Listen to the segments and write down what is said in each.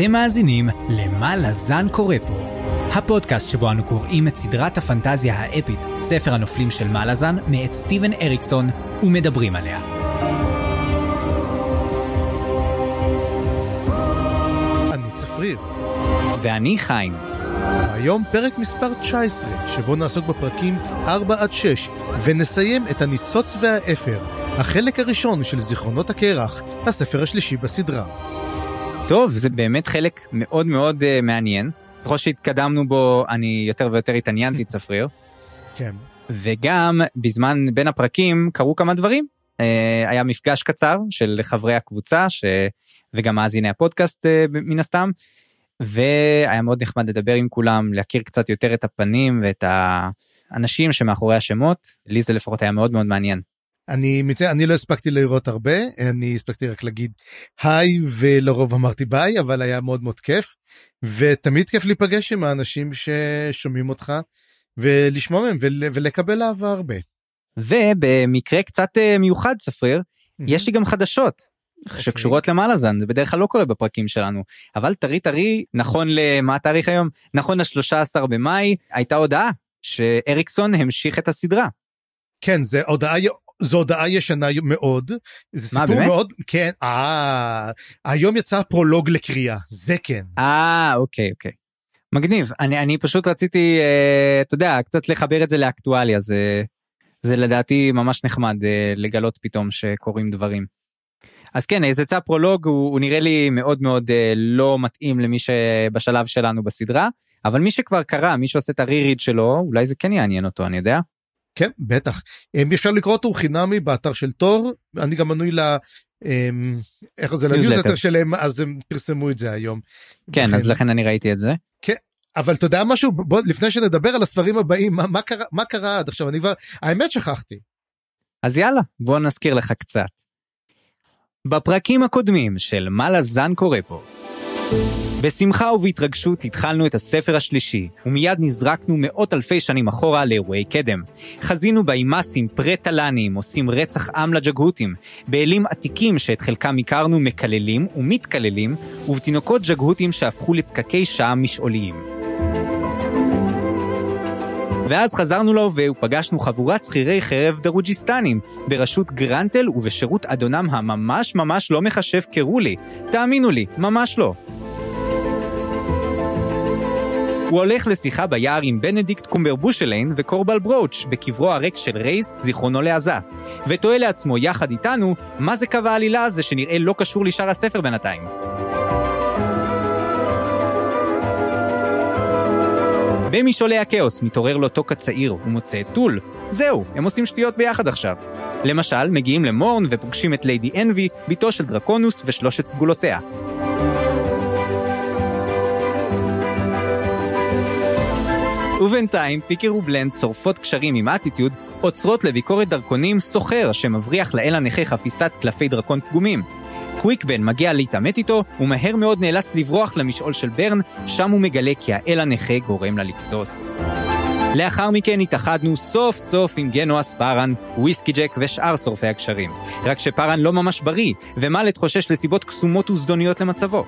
אתם מאזינים ל"מה לזן קורא פה", הפודקאסט שבו אנו קוראים את סדרת הפנטזיה האפית, ספר הנופלים של מה לזן, מאת סטיבן אריקסון, ומדברים עליה. אני צפריר, ואני חיים. והיום פרק מספר 19, שבו נעסוק בפרקים 4 עד 6, ונסיים את הניצוץ והאפר, החלק הראשון של זיכרונות הקרח, הספר השלישי בסדרה. טוב, זה באמת חלק מאוד מאוד uh, מעניין. ככל שהתקדמנו בו, אני יותר ויותר התעניינתי צפריר. כן. וגם בזמן בין הפרקים קרו כמה דברים. Uh, היה מפגש קצר של חברי הקבוצה, ש... וגם מאזיני הפודקאסט uh, מן הסתם, והיה מאוד נחמד לדבר עם כולם, להכיר קצת יותר את הפנים ואת האנשים שמאחורי השמות. לי זה לפחות היה מאוד מאוד מעניין. אני מצטער, אני לא הספקתי לראות הרבה, אני הספקתי רק להגיד היי ולרוב אמרתי ביי, אבל היה מאוד מאוד כיף. ותמיד כיף להיפגש עם האנשים ששומעים אותך ולשמוע מהם ול, ולקבל אהבה הרבה. ובמקרה קצת אה, מיוחד צפריר, יש לי גם חדשות. שקשורות למעלה זן זה בדרך כלל לא קורה בפרקים שלנו אבל טרי טרי נכון למה התאריך היום נכון ל-13 במאי הייתה הודעה שאריקסון המשיך את הסדרה. כן זה הודעה זו הודעה ישנה מאוד. זה מה, סיפור באמת? מאוד כן אה, היום יצא פרולוג לקריאה זה כן. אה אוקיי אוקיי. מגניב אני אני פשוט רציתי אה, אתה יודע קצת לחבר את זה לאקטואליה זה זה לדעתי ממש נחמד אה, לגלות פתאום שקורים דברים. אז כן איזה יצא פרולוג הוא, הוא נראה לי מאוד מאוד אה, לא מתאים למי שבשלב שלנו בסדרה אבל מי שכבר קרא מי שעושה את ה reread שלו אולי זה כן יעניין אותו אני יודע. כן בטח אם אפשר לקרוא אותו הוא חינמי באתר של תור אני גם מנוי ל... אמ, איך זה. לניוזלטר שלהם אז הם פרסמו את זה היום. כן אז לכן- אני ראיתי את זה. אבל אתה יודע משהו בוא לפני שנדבר על הספרים הבאים מה, מה קרה מה קרה עד עכשיו אני כבר האמת שכחתי. אז יאללה, בוא נזכיר לך קצת. בפרקים הקודמים של מה לזן קורא פה. בשמחה ובהתרגשות התחלנו את הספר השלישי, ומיד נזרקנו מאות אלפי שנים אחורה לאירועי קדם. חזינו באימאסים פרה-טלנים עושים רצח עם לג'גהותים, באלים עתיקים שאת חלקם הכרנו מקללים ומתקללים, ובתינוקות ג'גהותים שהפכו לפקקי שעם משעוליים. ואז חזרנו להווה ופגשנו חבורת שכירי חרב דרוג'יסטנים, בראשות גרנטל ובשירות אדונם הממש ממש לא מחשב קרולי. תאמינו לי, ממש לא. הוא הולך לשיחה ביער עם בנדיקט קומברבושליין וקורבל ברוץ' בקברו הריק של רייסט, זיכרונו לעזה. ותוהה לעצמו יחד איתנו, מה זה קו העלילה הזה שנראה לא קשור לשאר הספר בינתיים. במשעולי הכאוס מתעורר לו טוק הצעיר ומוצא את טול. זהו, הם עושים שטויות ביחד עכשיו. למשל, מגיעים למורן ופוגשים את ליידי אנבי, בתו של דרקונוס ושלושת סגולותיה. ובינתיים פיקר ובלנד שורפות קשרים עם אטיטיוד, עוצרות לביקורת דרכונים סוחר שמבריח לאל הנכה חפיסת קלפי דרקון פגומים. קוויקבן מגיע להתעמת איתו, ומהר מאוד נאלץ לברוח למשעול של ברן, שם הוא מגלה כי האל הנכה גורם לה לגסוס. לאחר מכן התאחדנו סוף סוף עם גנואס פארן, וויסקי ג'ק ושאר שורפי הקשרים. רק שפארן לא ממש בריא, ומלט חושש לסיבות קסומות וזדוניות למצבו.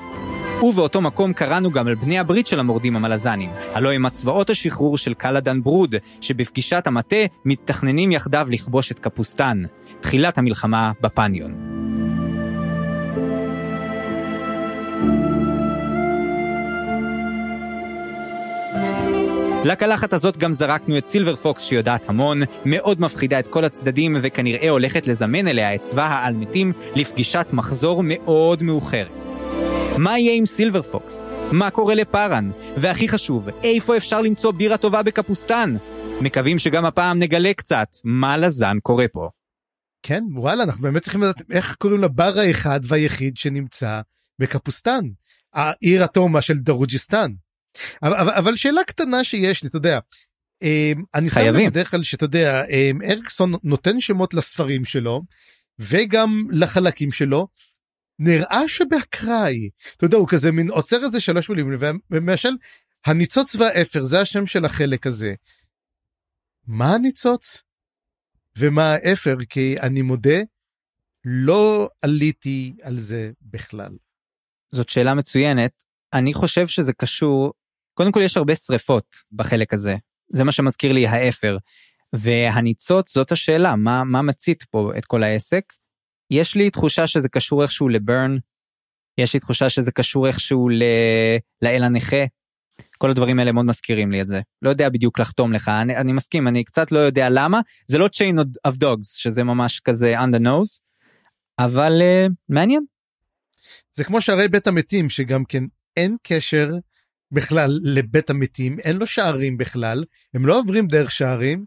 ובאותו מקום קראנו גם על בני הברית של המורדים המלזנים, הלא הם הצבאות השחרור של קלאדן ברוד, שבפגישת המטה מתכננים יחדיו לכבוש את קפוסטן. תחילת המלחמה בפניון. לקלחת הזאת גם זרקנו את סילבר פוקס שיודעת המון, מאוד מפחידה את כל הצדדים וכנראה הולכת לזמן אליה את צבא האלמתים לפגישת מחזור מאוד מאוחרת. מה יהיה עם סילבר פוקס? מה קורה לפארן? והכי חשוב, איפה אפשר למצוא בירה טובה בקפוסטן? מקווים שגם הפעם נגלה קצת מה לזן קורה פה. כן וואלה אנחנו באמת צריכים לדעת איך קוראים לבר האחד והיחיד שנמצא בקפוסטן העיר התומה של דרוג'יסטן. אבל, אבל, אבל שאלה קטנה שיש לי אתה יודע. אמ, אני שם חייבים. לב בדרך כלל שאתה יודע אמ, אריקסון נותן שמות לספרים שלו וגם לחלקים שלו. נראה שבאקראי אתה יודע הוא כזה מין עוצר איזה שלוש מילים וממשל הניצוץ והאפר זה השם של החלק הזה. מה הניצוץ? ומה האפר כי אני מודה לא עליתי על זה בכלל. זאת שאלה מצוינת, אני חושב שזה קשור, קודם כל יש הרבה שריפות בחלק הזה, זה מה שמזכיר לי האפר. והניצוץ זאת השאלה, מה, מה מצית פה את כל העסק? יש לי תחושה שזה קשור איכשהו לברן, יש לי תחושה שזה קשור איכשהו ל... לאל הנכה. כל הדברים האלה מאוד מזכירים לי את זה. לא יודע בדיוק לחתום לך, אני, אני מסכים, אני קצת לא יודע למה, זה לא chain of dogs, שזה ממש כזה on the nose, אבל uh, מעניין. זה כמו שערי בית המתים, שגם כן אין קשר בכלל לבית המתים, אין לו שערים בכלל, הם לא עוברים דרך שערים,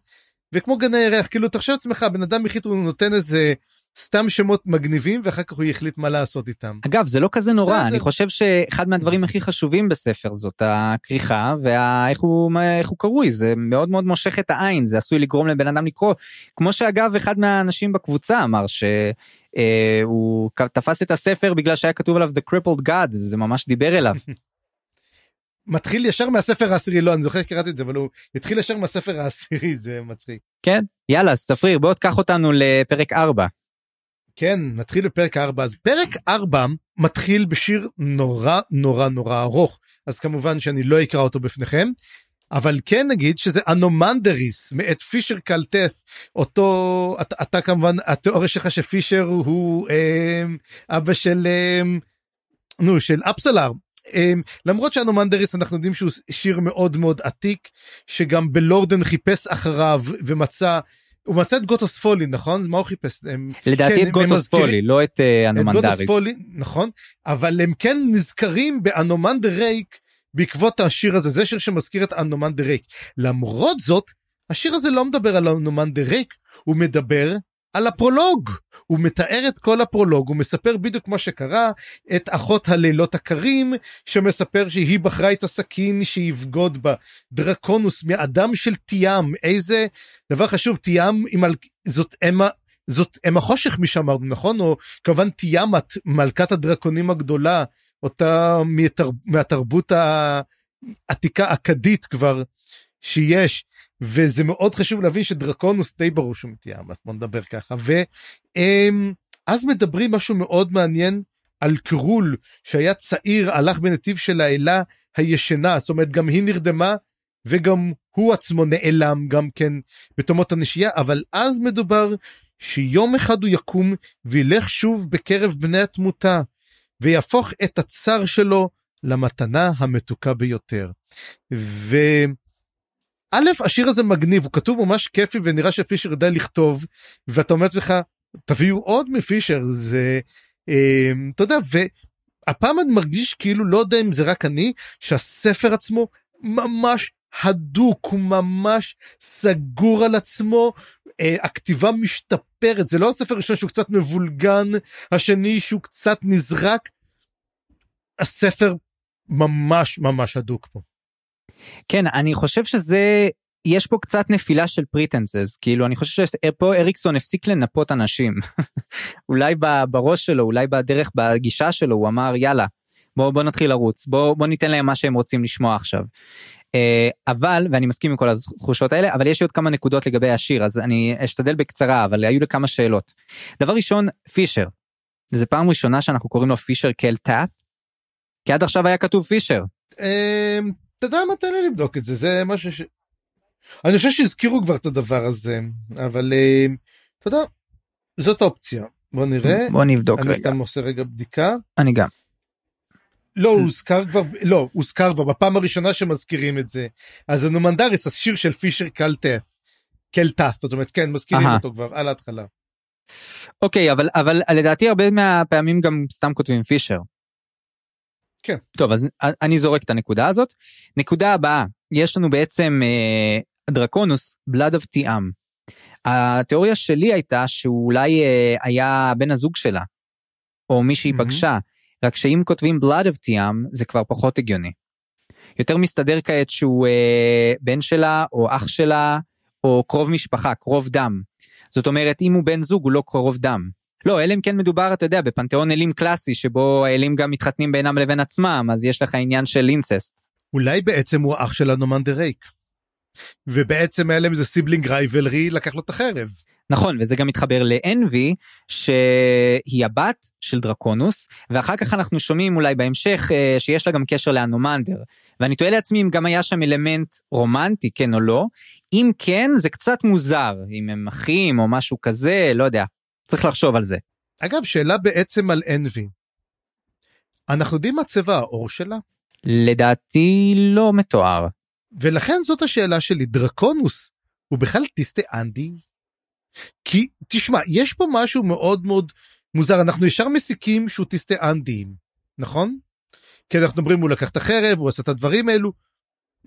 וכמו גני ירח, כאילו תחשב לעצמך, בן אדם החליט, הוא נותן איזה סתם שמות מגניבים, ואחר כך הוא יחליט מה לעשות איתם. אגב, זה לא כזה נורא, בסדר. אני חושב שאחד מהדברים הכי חשובים בספר זאת הכריכה, ואיך הוא, הוא קרוי, זה מאוד מאוד מושך את העין, זה עשוי לגרום לבן אדם לקרוא. כמו שאגב, אחד מהאנשים בקבוצה אמר ש... Uh, הוא תפס את הספר בגלל שהיה כתוב עליו The Crippled God, זה ממש דיבר אליו. מתחיל ישר מהספר העשירי לא אני זוכר שקראתי את זה אבל הוא התחיל ישר מהספר העשירי זה מצחיק. כן יאללה ספריר בוא תקח אותנו לפרק 4. כן נתחיל בפרק 4 אז פרק 4 מתחיל בשיר נורא נורא נורא ארוך אז כמובן שאני לא אקרא אותו בפניכם. אבל כן נגיד שזה אנומנדריס מאת פישר קלטף אותו אתה, אתה כמובן התיאוריה שלך שפישר הוא אה, אבא של אה, נו של אפסלר למרות שאנומנדריס אנחנו יודעים שהוא שיר מאוד מאוד עתיק שגם בלורדן חיפש אחריו ומצא הוא מצא את גוטוס פולי נכון? מה הוא חיפש? הם, לדעתי כן, את גוטוס פולי לא את uh, אנומנדריס את פולי, נכון. אבל הם כן נזכרים באנומנדרייק בעקבות השיר הזה. זה שיר שמזכיר את אנומנדרייק למרות זאת השיר הזה לא מדבר על אנומנדרייק הוא מדבר על הפרולוג. הוא מתאר את כל הפרולוג, הוא מספר בדיוק מה שקרה, את אחות הלילות הקרים, שמספר שהיא בחרה את הסכין שיבגוד בה. דרקונוס מהדם של תיאם, איזה דבר חשוב, תיאם עם, זאת אמה, זאת אם החושך מי שאמרנו, נכון? או כמובן תיאמת, מלכת הדרקונים הגדולה, אותה מתר, מהתרבות העתיקה אכדית כבר שיש. וזה מאוד חשוב להבין שדרקונוס די ברור שהוא מתיימת, בוא נדבר ככה. ואז מדברים משהו מאוד מעניין על קרול שהיה צעיר, הלך בנתיב של האלה הישנה, זאת אומרת גם היא נרדמה וגם הוא עצמו נעלם גם כן בתומות הנשייה, אבל אז מדובר שיום אחד הוא יקום וילך שוב בקרב בני התמותה, ויהפוך את הצר שלו למתנה המתוקה ביותר. ו... א', השיר הזה מגניב, הוא כתוב ממש כיפי ונראה שפישר יודע לכתוב, ואתה אומר לעצמך, תביאו עוד מפישר, זה, אה, אתה יודע, והפעם אני מרגיש כאילו, לא יודע אם זה רק אני, שהספר עצמו ממש הדוק, הוא ממש סגור על עצמו, אה, הכתיבה משתפרת, זה לא הספר הראשון שהוא קצת מבולגן, השני שהוא קצת נזרק, הספר ממש ממש הדוק פה. כן, אני חושב שזה, יש פה קצת נפילה של pretenses, כאילו אני חושב שפה אריקסון הפסיק לנפות אנשים. אולי בראש שלו, אולי בדרך, בגישה שלו, הוא אמר יאללה, בוא, בוא נתחיל לרוץ, בוא, בוא ניתן להם מה שהם רוצים לשמוע עכשיו. Uh, אבל, ואני מסכים עם כל התחושות האלה, אבל יש לי עוד כמה נקודות לגבי השיר, אז אני אשתדל בקצרה, אבל היו לי כמה שאלות. דבר ראשון, פישר. זו פעם ראשונה שאנחנו קוראים לו פישר קל טאט? כי עד עכשיו היה כתוב פישר. אתה יודע מה, תן לי לבדוק את זה, זה משהו ש... אני חושב שהזכירו כבר את הדבר הזה, אבל אה, אתה יודע, זאת אופציה. בוא נראה. בוא נבדוק אני רגע. אני סתם עושה רגע בדיקה. אני גם. לא, הוזכר כבר, לא, הוזכר כבר בפעם הראשונה שמזכירים את זה. אז הנומנדריס, השיר של פישר קלטף. קלטף, זאת אומרת, כן, מזכירים אותו כבר על ההתחלה. אוקיי, אבל, אבל לדעתי הרבה מהפעמים גם סתם כותבים פישר. כן. טוב, אז אני זורק את הנקודה הזאת. נקודה הבאה, יש לנו בעצם אה, דרקונוס, בלאד אב תיאם. התיאוריה שלי הייתה שהוא אולי אה, היה בן הזוג שלה, או מי שהיא mm-hmm. פגשה, רק שאם כותבים בלאד אב תיאם זה כבר פחות הגיוני. יותר מסתדר כעת שהוא אה, בן שלה, או אח שלה, או קרוב משפחה, קרוב דם. זאת אומרת, אם הוא בן זוג הוא לא קרוב דם. לא, אלא אם כן מדובר, אתה יודע, בפנתיאון אלים קלאסי, שבו האלים גם מתחתנים בינם לבין עצמם, אז יש לך עניין של אינססט. אולי בעצם הוא אח של אנומנדר רייק. ובעצם היה להם איזה sibling rivalry, לקח לו את החרב. נכון, וזה גם מתחבר לאנבי, שהיא הבת של דרקונוס, ואחר כך אנחנו שומעים אולי בהמשך אה, שיש לה גם קשר לאנומנדר. ואני תוהה לעצמי אם גם היה שם אלמנט רומנטי, כן או לא. אם כן, זה קצת מוזר, אם הם אחים או משהו כזה, לא יודע. צריך לחשוב על זה. אגב, שאלה בעצם על אנבי. אנחנו יודעים מה צבע העור שלה? לדעתי לא מתואר. ולכן זאת השאלה שלי, דרקונוס הוא בכלל טיסטה אנדי? כי תשמע, יש פה משהו מאוד מאוד מוזר, אנחנו ישר מסיקים שהוא טיסטה אנדיים, נכון? כי אנחנו אומרים הוא לקח את החרב, הוא עשה את הדברים האלו,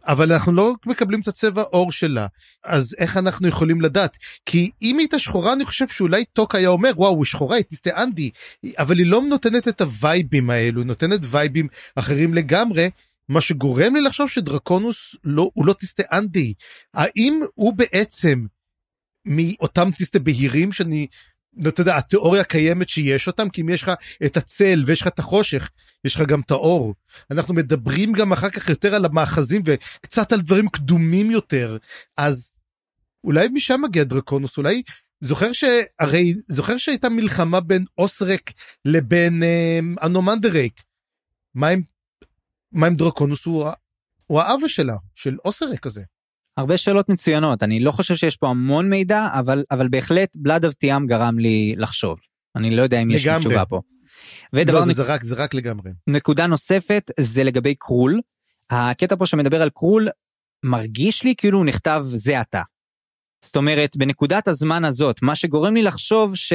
אבל אנחנו לא מקבלים את הצבע עור שלה, אז איך אנחנו יכולים לדעת? כי אם היא הייתה שחורה אני חושב שאולי טוק היה אומר וואו היא שחורה היא טיסטה אנדי, אבל היא לא נותנת את הווייבים האלו, היא נותנת וייבים אחרים לגמרי, מה שגורם לי לחשוב שדרקונוס לא, הוא לא טיסטה אנדי. האם הוא בעצם מאותם טיסטה בהירים שאני, אתה יודע, התיאוריה קיימת שיש אותם, כי אם יש לך את הצל ויש לך את החושך, יש לך גם את האור. אנחנו מדברים גם אחר כך יותר על המאחזים וקצת על דברים קדומים יותר, אז אולי משם מגיע דרקונוס, אולי זוכר שהרי זוכר שהייתה מלחמה בין אוסרק לבין אה, אנומנדרייק. מה עם מה עם דרקונוס הוא, הוא האבא שלה, של אוסרק הזה. הרבה שאלות מצוינות, אני לא חושב שיש פה המון מידע, אבל, אבל בהחלט בלאד אבטיאם גרם לי לחשוב. אני לא יודע אם יש לי תשובה פה. ודבר לא, זה, נק... זה, רק, זה רק לגמרי. נקודה נוספת זה לגבי קרול. הקטע פה שמדבר על קרול מרגיש לי כאילו הוא נכתב זה אתה. זאת אומרת בנקודת הזמן הזאת מה שגורם לי לחשוב ש...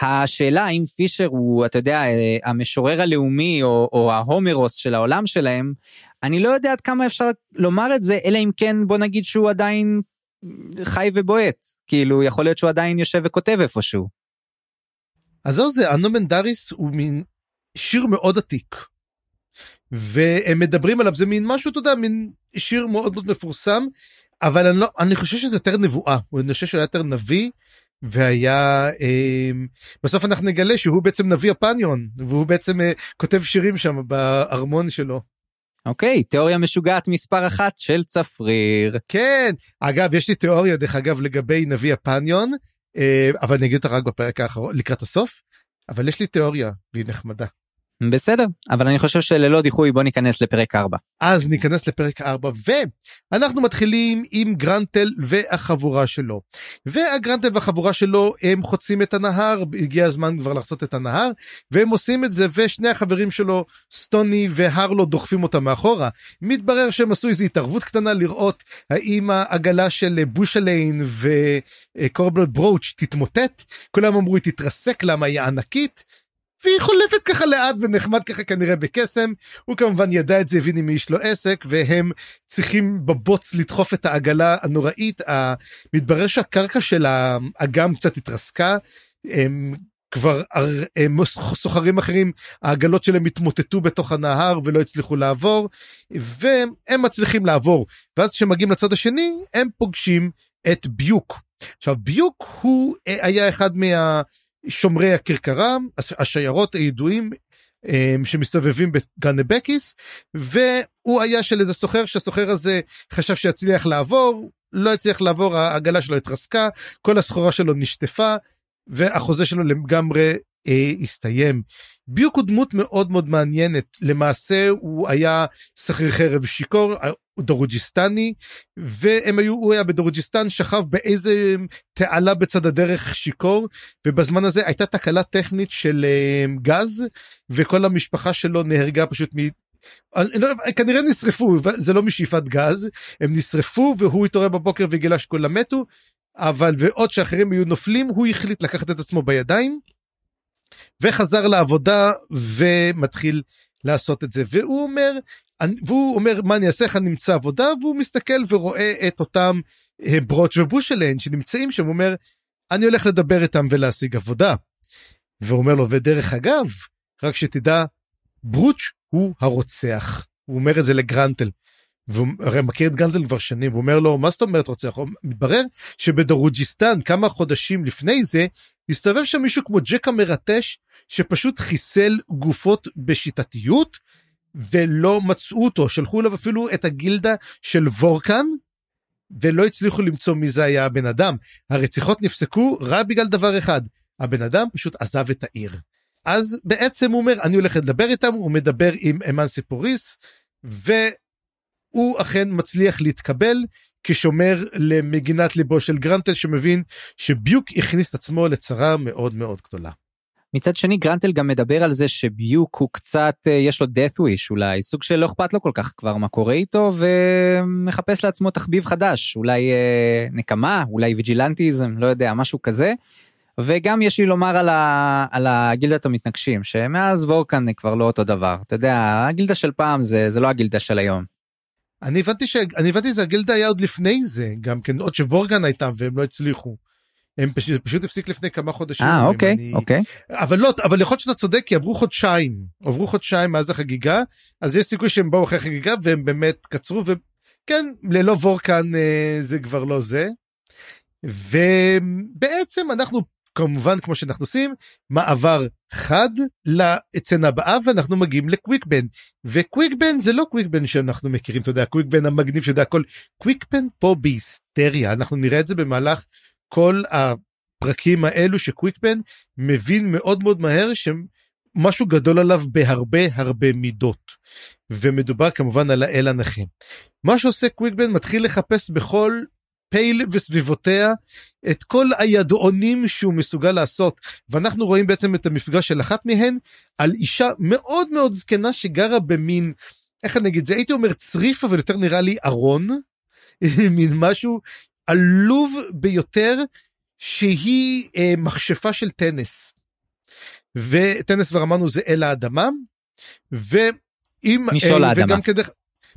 השאלה האם פישר הוא, אתה יודע, אה, המשורר הלאומי או, או ההומרוס של העולם שלהם, אני לא יודע עד כמה אפשר לומר את זה, אלא אם כן בוא נגיד שהוא עדיין חי ובועט, כאילו יכול להיות שהוא עדיין יושב וכותב איפשהו. אז זהו זה, אנומנדריס הוא מין שיר מאוד עתיק. והם מדברים עליו, זה מין משהו, אתה יודע, מין שיר מאוד מאוד מפורסם, אבל אני, לא, אני חושב שזה יותר נבואה, אני חושב שהוא יותר נביא. והיה אה, בסוף אנחנו נגלה שהוא בעצם נביא הפניון והוא בעצם אה, כותב שירים שם בארמון שלו. אוקיי תיאוריה משוגעת מספר אחת של צפריר. כן אגב יש לי תיאוריה דרך אגב לגבי נביא הפניון אה, אבל אני אגיד אותה רק בפרק האחרון לקראת הסוף אבל יש לי תיאוריה והיא נחמדה. בסדר אבל אני חושב שללא דיחוי בוא ניכנס לפרק 4. אז ניכנס לפרק 4 ואנחנו מתחילים עם גרנטל והחבורה שלו. והגרנטל והחבורה שלו הם חוצים את הנהר הגיע הזמן כבר לחצות את הנהר והם עושים את זה ושני החברים שלו סטוני והרלו דוחפים אותם מאחורה. מתברר שהם עשו איזו התערבות קטנה לראות האם העגלה של בושליין וקורבל ברוץ' תתמוטט כולם אמרו היא תתרסק למה היא ענקית. והיא חולפת ככה לאט ונחמד ככה כנראה בקסם הוא כמובן ידע את זה הבין עם איש לו עסק והם צריכים בבוץ לדחוף את העגלה הנוראית מתברר שהקרקע של האגם קצת התרסקה. הם כבר הם סוחרים אחרים העגלות שלהם התמוטטו בתוך הנהר ולא הצליחו לעבור והם מצליחים לעבור ואז כשמגיעים לצד השני הם פוגשים את ביוק. עכשיו ביוק הוא אה, היה אחד מה... שומרי הכרכרה, השיירות הידועים אמ, שמסתובבים בגנבקיס, והוא היה של איזה סוחר שהסוחר הזה חשב שיצליח לעבור, לא הצליח לעבור, העגלה שלו התרסקה, כל הסחורה שלו נשטפה, והחוזה שלו לגמרי אה, הסתיים. ביוק הוא דמות מאוד מאוד מעניינת, למעשה הוא היה שכיר חרב שיכור, דרוג'יסטני והם היו הוא היה בדרוג'יסטן שכב באיזה תעלה בצד הדרך שיכור ובזמן הזה הייתה תקלה טכנית של uh, גז וכל המשפחה שלו נהרגה פשוט מ... לא, כנראה נשרפו זה לא משאיפת גז הם נשרפו והוא התעורר בבוקר וגילה שכולם מתו אבל ועוד שאחרים היו נופלים הוא החליט לקחת את עצמו בידיים וחזר לעבודה ומתחיל לעשות את זה. והוא אומר והוא אומר מה אני אעשה? איך אני אמצא עבודה? והוא מסתכל ורואה את אותם אה, ברוץ' ובושלן שנמצאים שם. הוא אומר אני הולך לדבר איתם ולהשיג עבודה. והוא אומר לו ודרך אגב רק שתדע ברוץ' הוא הרוצח. הוא אומר את זה לגרנטל. והוא הרי מכיר את גנזל כבר שנים והוא אומר לו מה זאת אומרת רוצח מתברר שבדרוג'יסטן כמה חודשים לפני זה הסתובב שם מישהו כמו ג'ק המרטש שפשוט חיסל גופות בשיטתיות ולא מצאו אותו שלחו אליו אפילו את הגילדה של וורקן ולא הצליחו למצוא מי זה היה הבן אדם. הרציחות נפסקו רק בגלל דבר אחד, הבן אדם פשוט עזב את העיר. אז בעצם הוא אומר, אני הולך לדבר איתם, הוא מדבר עם אמנסי פוריס, והוא אכן מצליח להתקבל כשומר למגינת ליבו של גרנטל שמבין שביוק הכניס את עצמו לצרה מאוד מאוד גדולה. מצד שני גרנטל גם מדבר על זה שביוק הוא קצת אה, יש לו death wish אולי סוג של לא אכפת לו כל כך כבר מה קורה איתו ומחפש לעצמו תחביב חדש אולי אה, נקמה אולי ויג'ילנטיזם לא יודע משהו כזה. וגם יש לי לומר על, ה, על הגילדת המתנגשים שמאז וורקן כבר לא אותו דבר אתה יודע הגילדה של פעם זה זה לא הגילדה של היום. אני הבנתי שאני הבנתי שזה הגילדה היה עוד לפני זה גם כן עוד שורגן הייתם והם לא הצליחו. הם פשוט, פשוט הפסיק לפני כמה חודשים. אה אוקיי אני... אוקיי. אבל לא אבל יכול להיות שאתה צודק כי עברו חודשיים עברו חודשיים מאז החגיגה אז יש סיכוי שהם באו אחרי חגיגה והם באמת קצרו וכן ללא וורקן אה, זה כבר לא זה. ובעצם אנחנו כמובן כמו שאנחנו עושים מעבר חד לסצנה הבאה ואנחנו מגיעים לקוויקבן וקוויקבן זה לא קוויקבן שאנחנו מכירים אתה יודע קוויקבן המגניב שיודע הכל. קוויקבן פה בהיסטריה אנחנו נראה את זה במהלך כל הפרקים האלו שקוויקבן מבין מאוד מאוד מהר שמשהו גדול עליו בהרבה הרבה מידות. ומדובר כמובן על האל הנכה. מה שעושה קוויקבן מתחיל לחפש בכל פייל וסביבותיה את כל הידעונים שהוא מסוגל לעשות ואנחנו רואים בעצם את המפגש של אחת מהן על אישה מאוד מאוד זקנה שגרה במין איך אני אגיד זה הייתי אומר צריף אבל יותר נראה לי ארון מין משהו עלוב ביותר שהיא אה, מכשפה של טנס. וטנס כבר אמרנו זה אל האדמה ואם משעול אה, האדמה. וגם כדרך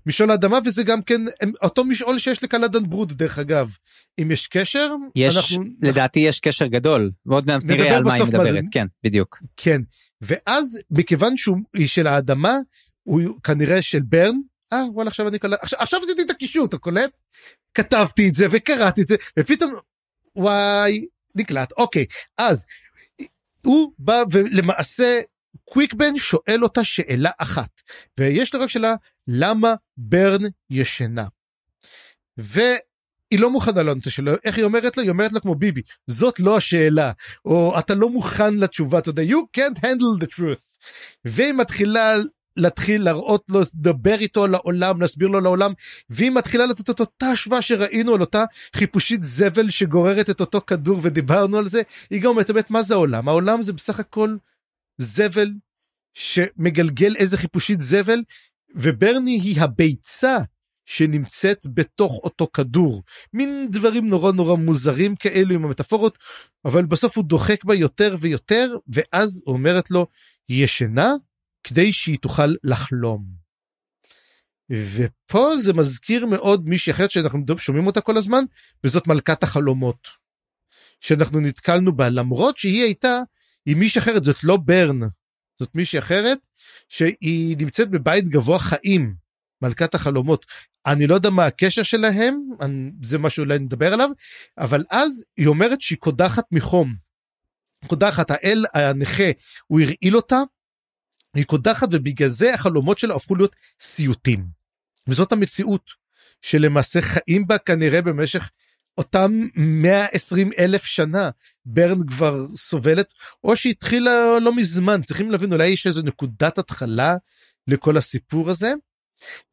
משעול האדמה וזה גם כן אותו משעול שיש לקלדן ברוד דרך אגב. אם יש קשר יש אנחנו לדעתי יש קשר גדול. ועוד מעט נראה על מה היא מדברת זה... כן בדיוק. כן. ואז מכיוון שהוא של האדמה הוא כנראה של ברן אה וואלה עכשיו אני קלט עכשיו, עכשיו עשיתי את הקישור אתה קולט? כתבתי את זה וקראתי את זה ופתאום וואי נקלט. אוקיי אז הוא בא ולמעשה קוויקבן שואל אותה שאלה אחת ויש לה רק שאלה למה ברן ישנה. והיא לא מוכנה לענות את השאלה איך היא אומרת לו היא אומרת לו כמו ביבי זאת לא השאלה או אתה לא מוכן לתשובה אתה יודע you can't handle the truth. והיא מתחילה להתחיל להראות לו, לדבר איתו על העולם, להסביר לו על העולם, והיא מתחילה לתת את אותה השוואה שראינו על אותה חיפושית זבל שגוררת את אותו כדור ודיברנו על זה, היא גם אומרת מה זה העולם? העולם זה בסך הכל זבל שמגלגל איזה חיפושית זבל, וברני היא הביצה שנמצאת בתוך אותו כדור. מין דברים נורא נורא מוזרים כאלו עם המטאפורות, אבל בסוף הוא דוחק בה יותר ויותר, ואז אומרת לו, היא ישנה? כדי שהיא תוכל לחלום. ופה זה מזכיר מאוד מישהי אחרת שאנחנו שומעים אותה כל הזמן וזאת מלכת החלומות. שאנחנו נתקלנו בה למרות שהיא הייתה עם מישהי אחרת זאת לא ברן זאת מישהי אחרת שהיא נמצאת בבית גבוה חיים מלכת החלומות אני לא יודע מה הקשר שלהם אני, זה משהו אולי נדבר עליו אבל אז היא אומרת שהיא קודחת מחום. קודחת האל הנכה הוא הרעיל אותה היא קודחת ובגלל זה החלומות שלה הפכו להיות סיוטים. וזאת המציאות שלמעשה חיים בה כנראה במשך אותם 120 אלף שנה ברן כבר סובלת או שהתחילה לא מזמן צריכים להבין אולי יש איזה נקודת התחלה לכל הסיפור הזה.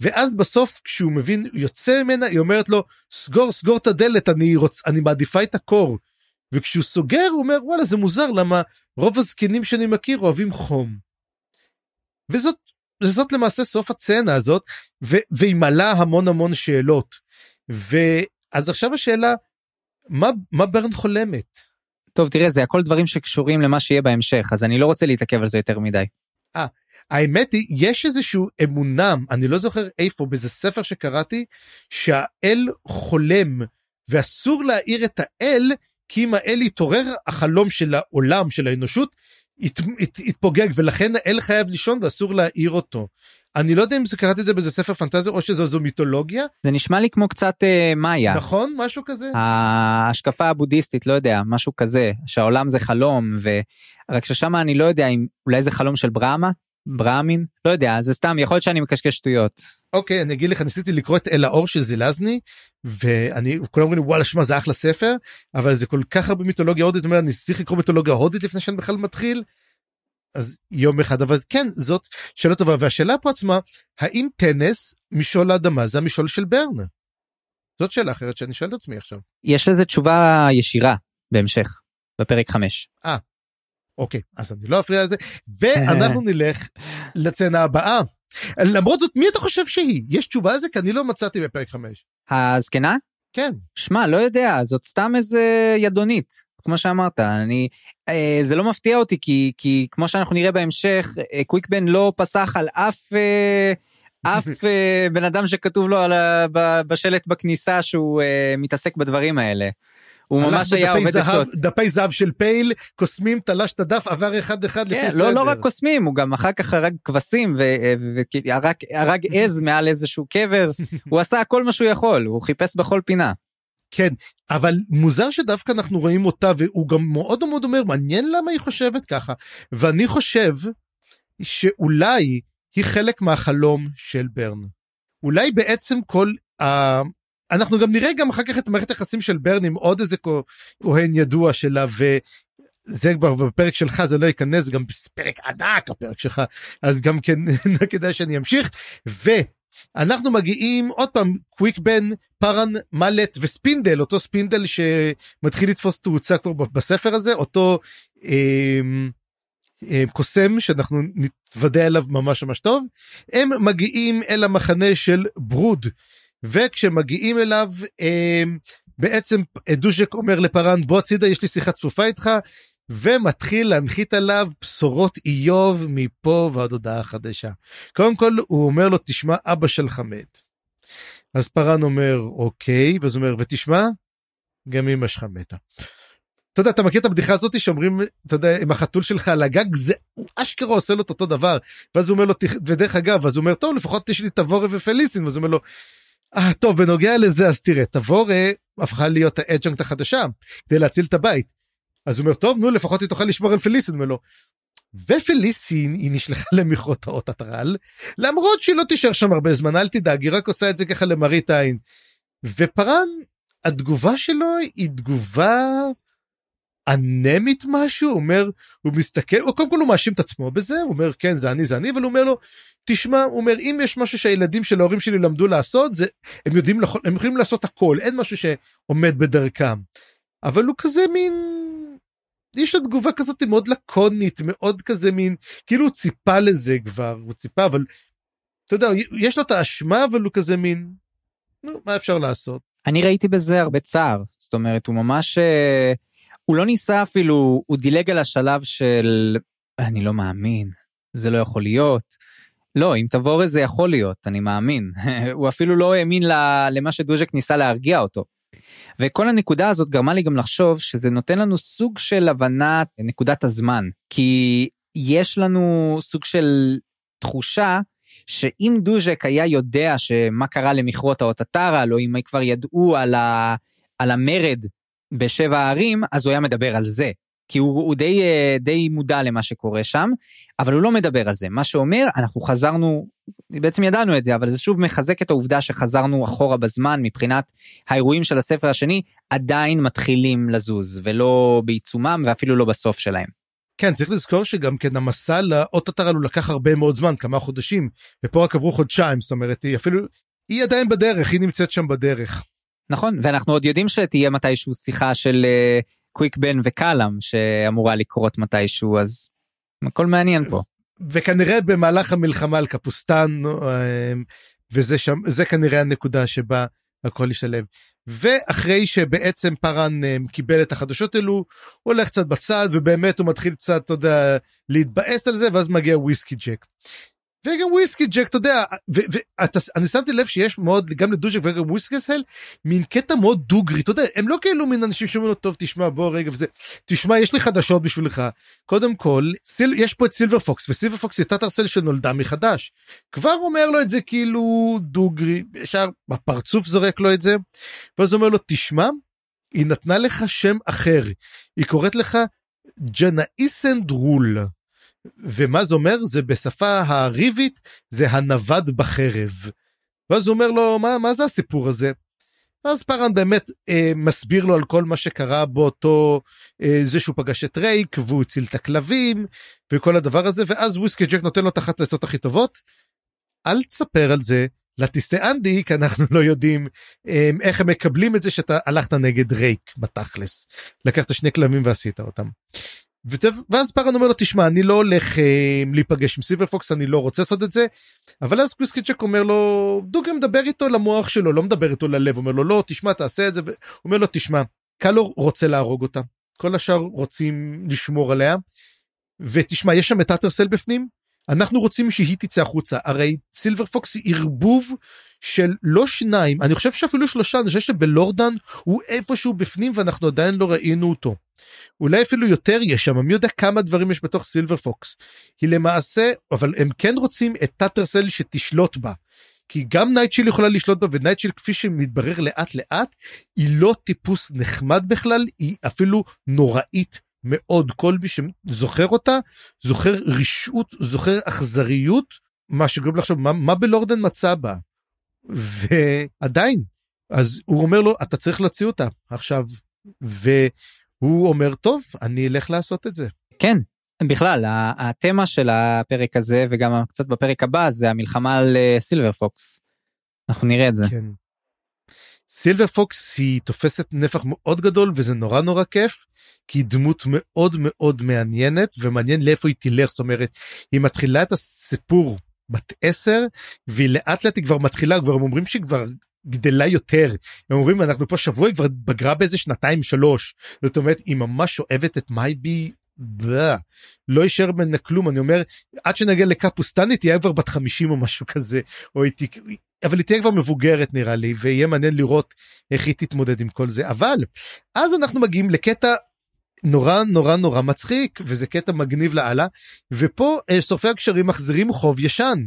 ואז בסוף כשהוא מבין יוצא ממנה היא אומרת לו סגור סגור את הדלת אני רוצ אני מעדיפה את הקור. וכשהוא סוגר הוא אומר וואלה זה מוזר למה רוב הזקנים שאני מכיר אוהבים חום. וזאת וזאת למעשה סוף הצצנה הזאת ו- והיא מעלה המון המון שאלות. ואז עכשיו השאלה מה מה ברן חולמת. טוב תראה זה הכל דברים שקשורים למה שיהיה בהמשך אז אני לא רוצה להתעכב על זה יותר מדי. 아, האמת היא יש איזשהו אמונם אני לא זוכר איפה באיזה ספר שקראתי שהאל חולם ואסור להעיר את האל כי אם האל יתעורר החלום של העולם של האנושות הת, הת, התפוגג ולכן האל חייב לישון ואסור להעיר אותו. אני לא יודע אם זה קראתי את זה באיזה ספר פנטזיה או שזו מיתולוגיה. זה נשמע לי כמו קצת אה, מאיה. נכון משהו כזה. ההשקפה הבודהיסטית לא יודע משהו כזה שהעולם זה חלום ורק ששם אני לא יודע אם אולי זה חלום של ברמה ברמין לא יודע זה סתם יכול להיות שאני מקשקש שטויות. אוקיי אני אגיד לך ניסיתי לקרוא את אל האור של זילזני ואני כולם אומרים וואלה שמע זה אחלה ספר אבל זה כל כך הרבה מיתולוגיה הודית אומר אני צריך לקרוא מיתולוגיה הודית לפני שאני בכלל מתחיל. אז יום אחד אבל כן זאת שאלה טובה והשאלה פה עצמה האם טנס משול האדמה זה המשול של ברן. זאת שאלה אחרת שאני שואל את עצמי עכשיו. יש לזה תשובה ישירה בהמשך בפרק 5. אה אוקיי אז אני לא אפריע לזה ואנחנו נלך לצנה הבאה. למרות זאת מי אתה חושב שהיא יש תשובה לזה כי אני לא מצאתי בפרק 5. הזקנה? כן. שמע לא יודע זאת סתם איזה ידונית כמו שאמרת אני אה, זה לא מפתיע אותי כי כי כמו שאנחנו נראה בהמשך אה, קוויקבן לא פסח על אף. אה, אף אה, בן אדם שכתוב לו על ה, בשלט בכניסה שהוא אה, מתעסק בדברים האלה. הוא ממש היה עובד זהב, דפי זהב של פייל קוסמים תלש את הדף עבר אחד אחד כן, לפי לא, סדר. לא רק קוסמים הוא גם אחר כך הרג כבשים והרג עז מעל איזשהו קבר הוא עשה כל מה שהוא יכול הוא חיפש בכל פינה. כן אבל מוזר שדווקא אנחנו רואים אותה והוא גם מאוד מאוד אומר מעניין למה היא חושבת ככה ואני חושב שאולי היא חלק מהחלום של ברן. אולי בעצם כל. אנחנו גם נראה גם אחר כך את מערכת היחסים של ברן עם עוד איזה כהן ידוע שלה וזה כבר בפרק שלך זה לא ייכנס גם בפרק ענק הפרק שלך אז גם כן כדאי שאני אמשיך ואנחנו מגיעים עוד פעם קוויק בן פארן מלט וספינדל אותו ספינדל שמתחיל לתפוס תאוצה כבר בספר הזה אותו. אה, קוסם שאנחנו נתוודע אליו ממש ממש טוב הם מגיעים אל המחנה של ברוד וכשמגיעים אליו בעצם דוז'ק אומר לפארן בוא הצידה יש לי שיחה צפופה איתך ומתחיל להנחית עליו בשורות איוב מפה ועד הודעה חדשה. קודם כל הוא אומר לו תשמע אבא שלך מת. אז פארן אומר אוקיי ואז הוא אומר ותשמע גם אמא שלך מתה. אתה יודע אתה מכיר את הבדיחה הזאת שאומרים אתה יודע עם החתול שלך על הגג זה אשכרה עושה לו את אותו דבר ואז הוא אומר לו ודרך אגב אז הוא אומר טוב לפחות יש לי תבורה ופליסין ואז הוא אומר לו. אה טוב בנוגע לזה אז תראה תבורה הפכה להיות האג'נקט החדשה כדי להציל את הבית. אז הוא אומר טוב נו לפחות היא תוכל לשמור על פליסין אומר לו. ופליסין היא נשלחה למכרות האות הטרל למרות שהיא לא תישאר שם הרבה זמן אל תדאג היא רק עושה את זה ככה למראית עין. ופארן התגובה שלו היא תגובה אנמית משהו הוא אומר הוא מסתכל הוא קודם כל הוא מאשים את עצמו בזה הוא אומר כן זה אני זה אני אבל הוא אומר לו תשמע הוא אומר אם יש משהו שהילדים של ההורים שלי למדו לעשות זה הם יודעים הם יכולים לעשות הכל אין משהו שעומד בדרכם. אבל הוא כזה מין יש לו תגובה כזאת מאוד לקונית מאוד כזה מין כאילו הוא ציפה לזה כבר הוא ציפה אבל אתה יודע יש לו את האשמה אבל הוא כזה מין נו מה אפשר לעשות. אני ראיתי בזה הרבה צער זאת אומרת הוא ממש. אה, הוא לא ניסה אפילו, הוא דילג על השלב של אני לא מאמין, זה לא יכול להיות. לא, אם תבור איזה יכול להיות, אני מאמין. הוא אפילו לא האמין למה שדוז'ק ניסה להרגיע אותו. וכל הנקודה הזאת גרמה לי גם לחשוב שזה נותן לנו סוג של הבנת נקודת הזמן. כי יש לנו סוג של תחושה שאם דוז'ק היה יודע שמה קרה למכרות האוטטרה, או אם כבר ידעו על, ה, על המרד בשבע הערים אז הוא היה מדבר על זה כי הוא, הוא די אה, די מודע למה שקורה שם אבל הוא לא מדבר על זה מה שאומר אנחנו חזרנו בעצם ידענו את זה אבל זה שוב מחזק את העובדה שחזרנו אחורה בזמן מבחינת האירועים של הספר השני עדיין מתחילים לזוז ולא בעיצומם ואפילו לא בסוף שלהם. כן צריך לזכור שגם כן המסע לאוטוטר הוא לקח הרבה מאוד זמן כמה חודשים ופה רק עברו חודשיים זאת אומרת היא אפילו היא עדיין בדרך היא נמצאת שם בדרך. נכון ואנחנו עוד יודעים שתהיה מתישהו שיחה של קוויק בן וקלאם שאמורה לקרות מתישהו אז הכל מעניין פה. וכנראה במהלך המלחמה על קפוסטן וזה שם זה כנראה הנקודה שבה הכל ישלב. ואחרי שבעצם פארן קיבל את החדשות האלו הוא הולך קצת בצד ובאמת הוא מתחיל קצת אתה יודע להתבאס על זה ואז מגיע וויסקי ג'ק. וגם וויסקי ג'ק אתה יודע ואני שמתי לב שיש מאוד גם לדוז'ק וגם וויסקי סל מין קטע מאוד דוגרי אתה יודע הם לא כאילו מין אנשים שאומרים לו טוב תשמע בוא רגע וזה. תשמע יש לי חדשות בשבילך. קודם כל סיל, יש פה את סילבר פוקס וסילבר פוקס היא תת-ארסל שנולדה מחדש. כבר אומר לו את זה כאילו דוגרי ישר בפרצוף זורק לו את זה ואז אומר לו תשמע היא נתנה לך שם אחר היא קוראת לך ג'נאיסן דרול. ומה זה אומר? זה בשפה הריבית, זה הנווד בחרב. ואז הוא אומר לו, מה, מה זה הסיפור הזה? אז פארן באמת אה, מסביר לו על כל מה שקרה באותו אה, זה שהוא פגש את רייק והוא הציל את הכלבים וכל הדבר הזה ואז וויסקי ג'ק נותן לו את אחת העצות הכי טובות. אל תספר על זה לטיסטי אנדי כי אנחנו לא יודעים אה, איך הם מקבלים את זה שאתה הלכת נגד רייק בתכלס לקחת שני כלבים ועשית אותם. ואז פארן אומר לו תשמע אני לא הולך אה, להיפגש עם סילבר פוקס אני לא רוצה לעשות את זה. אבל אז וויסקי ג'ק אומר לו דוגה מדבר איתו למוח שלו לא מדבר איתו ללב. אומר לו לא תשמע תעשה את זה. אומר לו תשמע קאלור רוצה להרוג אותה. כל השאר רוצים לשמור עליה. ותשמע יש שם את טאטרסל בפנים אנחנו רוצים שהיא תצא החוצה הרי סילבר פוקס היא ערבוב של לא שניים אני חושב שאפילו שלושה אני חושב שבלורדן הוא איפשהו בפנים ואנחנו עדיין לא ראינו אותו. אולי אפילו יותר יש שם מי יודע כמה דברים יש בתוך סילבר פוקס. היא למעשה אבל הם כן רוצים את טאטרסל שתשלוט בה. כי גם נייטשיל יכולה לשלוט בה ונייטשיל כפי שמתברר לאט לאט היא לא טיפוס נחמד בכלל היא אפילו נוראית מאוד כל מי שזוכר אותה זוכר רשעות זוכר אכזריות מה שגורם לחשוב מה, מה בלורדן מצא בה. ועדיין אז הוא אומר לו אתה צריך להוציא אותה עכשיו והוא אומר טוב אני אלך לעשות את זה. כן בכלל התמה של הפרק הזה וגם קצת בפרק הבא זה המלחמה על סילבר פוקס. אנחנו נראה את זה. כן. סילבר פוקס היא תופסת נפח מאוד גדול וזה נורא נורא כיף כי היא דמות מאוד מאוד מעניינת ומעניין לאיפה היא תלך. זאת אומרת היא מתחילה את הסיפור בת 10 והיא לאט לאט היא כבר מתחילה כבר הם אומרים שהיא כבר גדלה יותר. הם אומרים אנחנו פה שבוע היא כבר בגרה באיזה שנתיים שלוש. זאת אומרת היא ממש אוהבת את מייבי לא יישאר ממנה כלום. אני אומר עד שנגיע לקפוסטנית תהיה כבר בת 50 או משהו כזה או היא אבל היא תהיה כבר מבוגרת נראה לי ויהיה מעניין לראות איך היא תתמודד עם כל זה. אבל אז אנחנו מגיעים לקטע נורא נורא נורא מצחיק וזה קטע מגניב לאללה ופה אה, שורפי הקשרים מחזירים חוב ישן.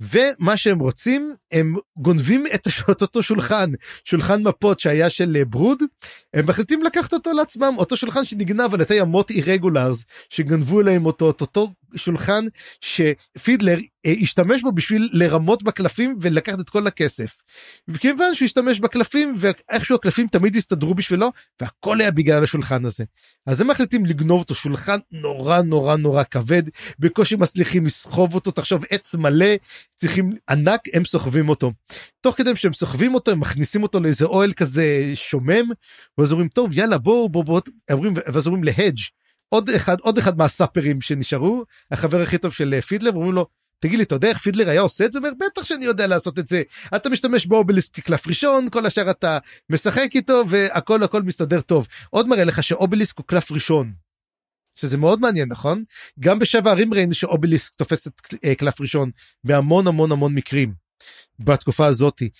ומה שהם רוצים הם גונבים את אותו שולחן שולחן מפות שהיה של אה, ברוד הם מחליטים לקחת אותו לעצמם אותו שולחן שנגנב על ידי המוט אירגולרס שגנבו להם אותו את אותו שולחן שפידלר אה, השתמש בו בשביל לרמות בקלפים ולקחת את כל הכסף. וכיוון שהוא השתמש בקלפים ואיכשהו הקלפים תמיד הסתדרו בשבילו והכל היה בגלל השולחן הזה. אז הם מחליטים לגנוב אותו שולחן נורא נורא נורא כבד בקושי מצליחים לסחוב אותו תחשוב עץ מלא צריכים ענק הם סוחבים אותו. תוך כדי שהם סוחבים אותו הם מכניסים אותו לאיזה אוהל כזה שומם ואז אומרים טוב יאללה בואו בואו בואו ואז אומרים להדג' עוד אחד עוד אחד מהסאפרים שנשארו החבר הכי טוב של פידלר אומרים לו תגיד לי אתה יודע איך פידלר היה עושה את זה? אומר בטח שאני יודע לעשות את זה אתה משתמש באובליסק כקלף ראשון כל השאר אתה משחק איתו והכל הכל מסתדר טוב עוד מראה לך שאובליסק הוא קלף ראשון. שזה מאוד מעניין נכון גם בשבע ערים ראינו שאובליסק תופס את אה, קלף ראשון בהמון המון המון מקרים בתקופה הזאתי.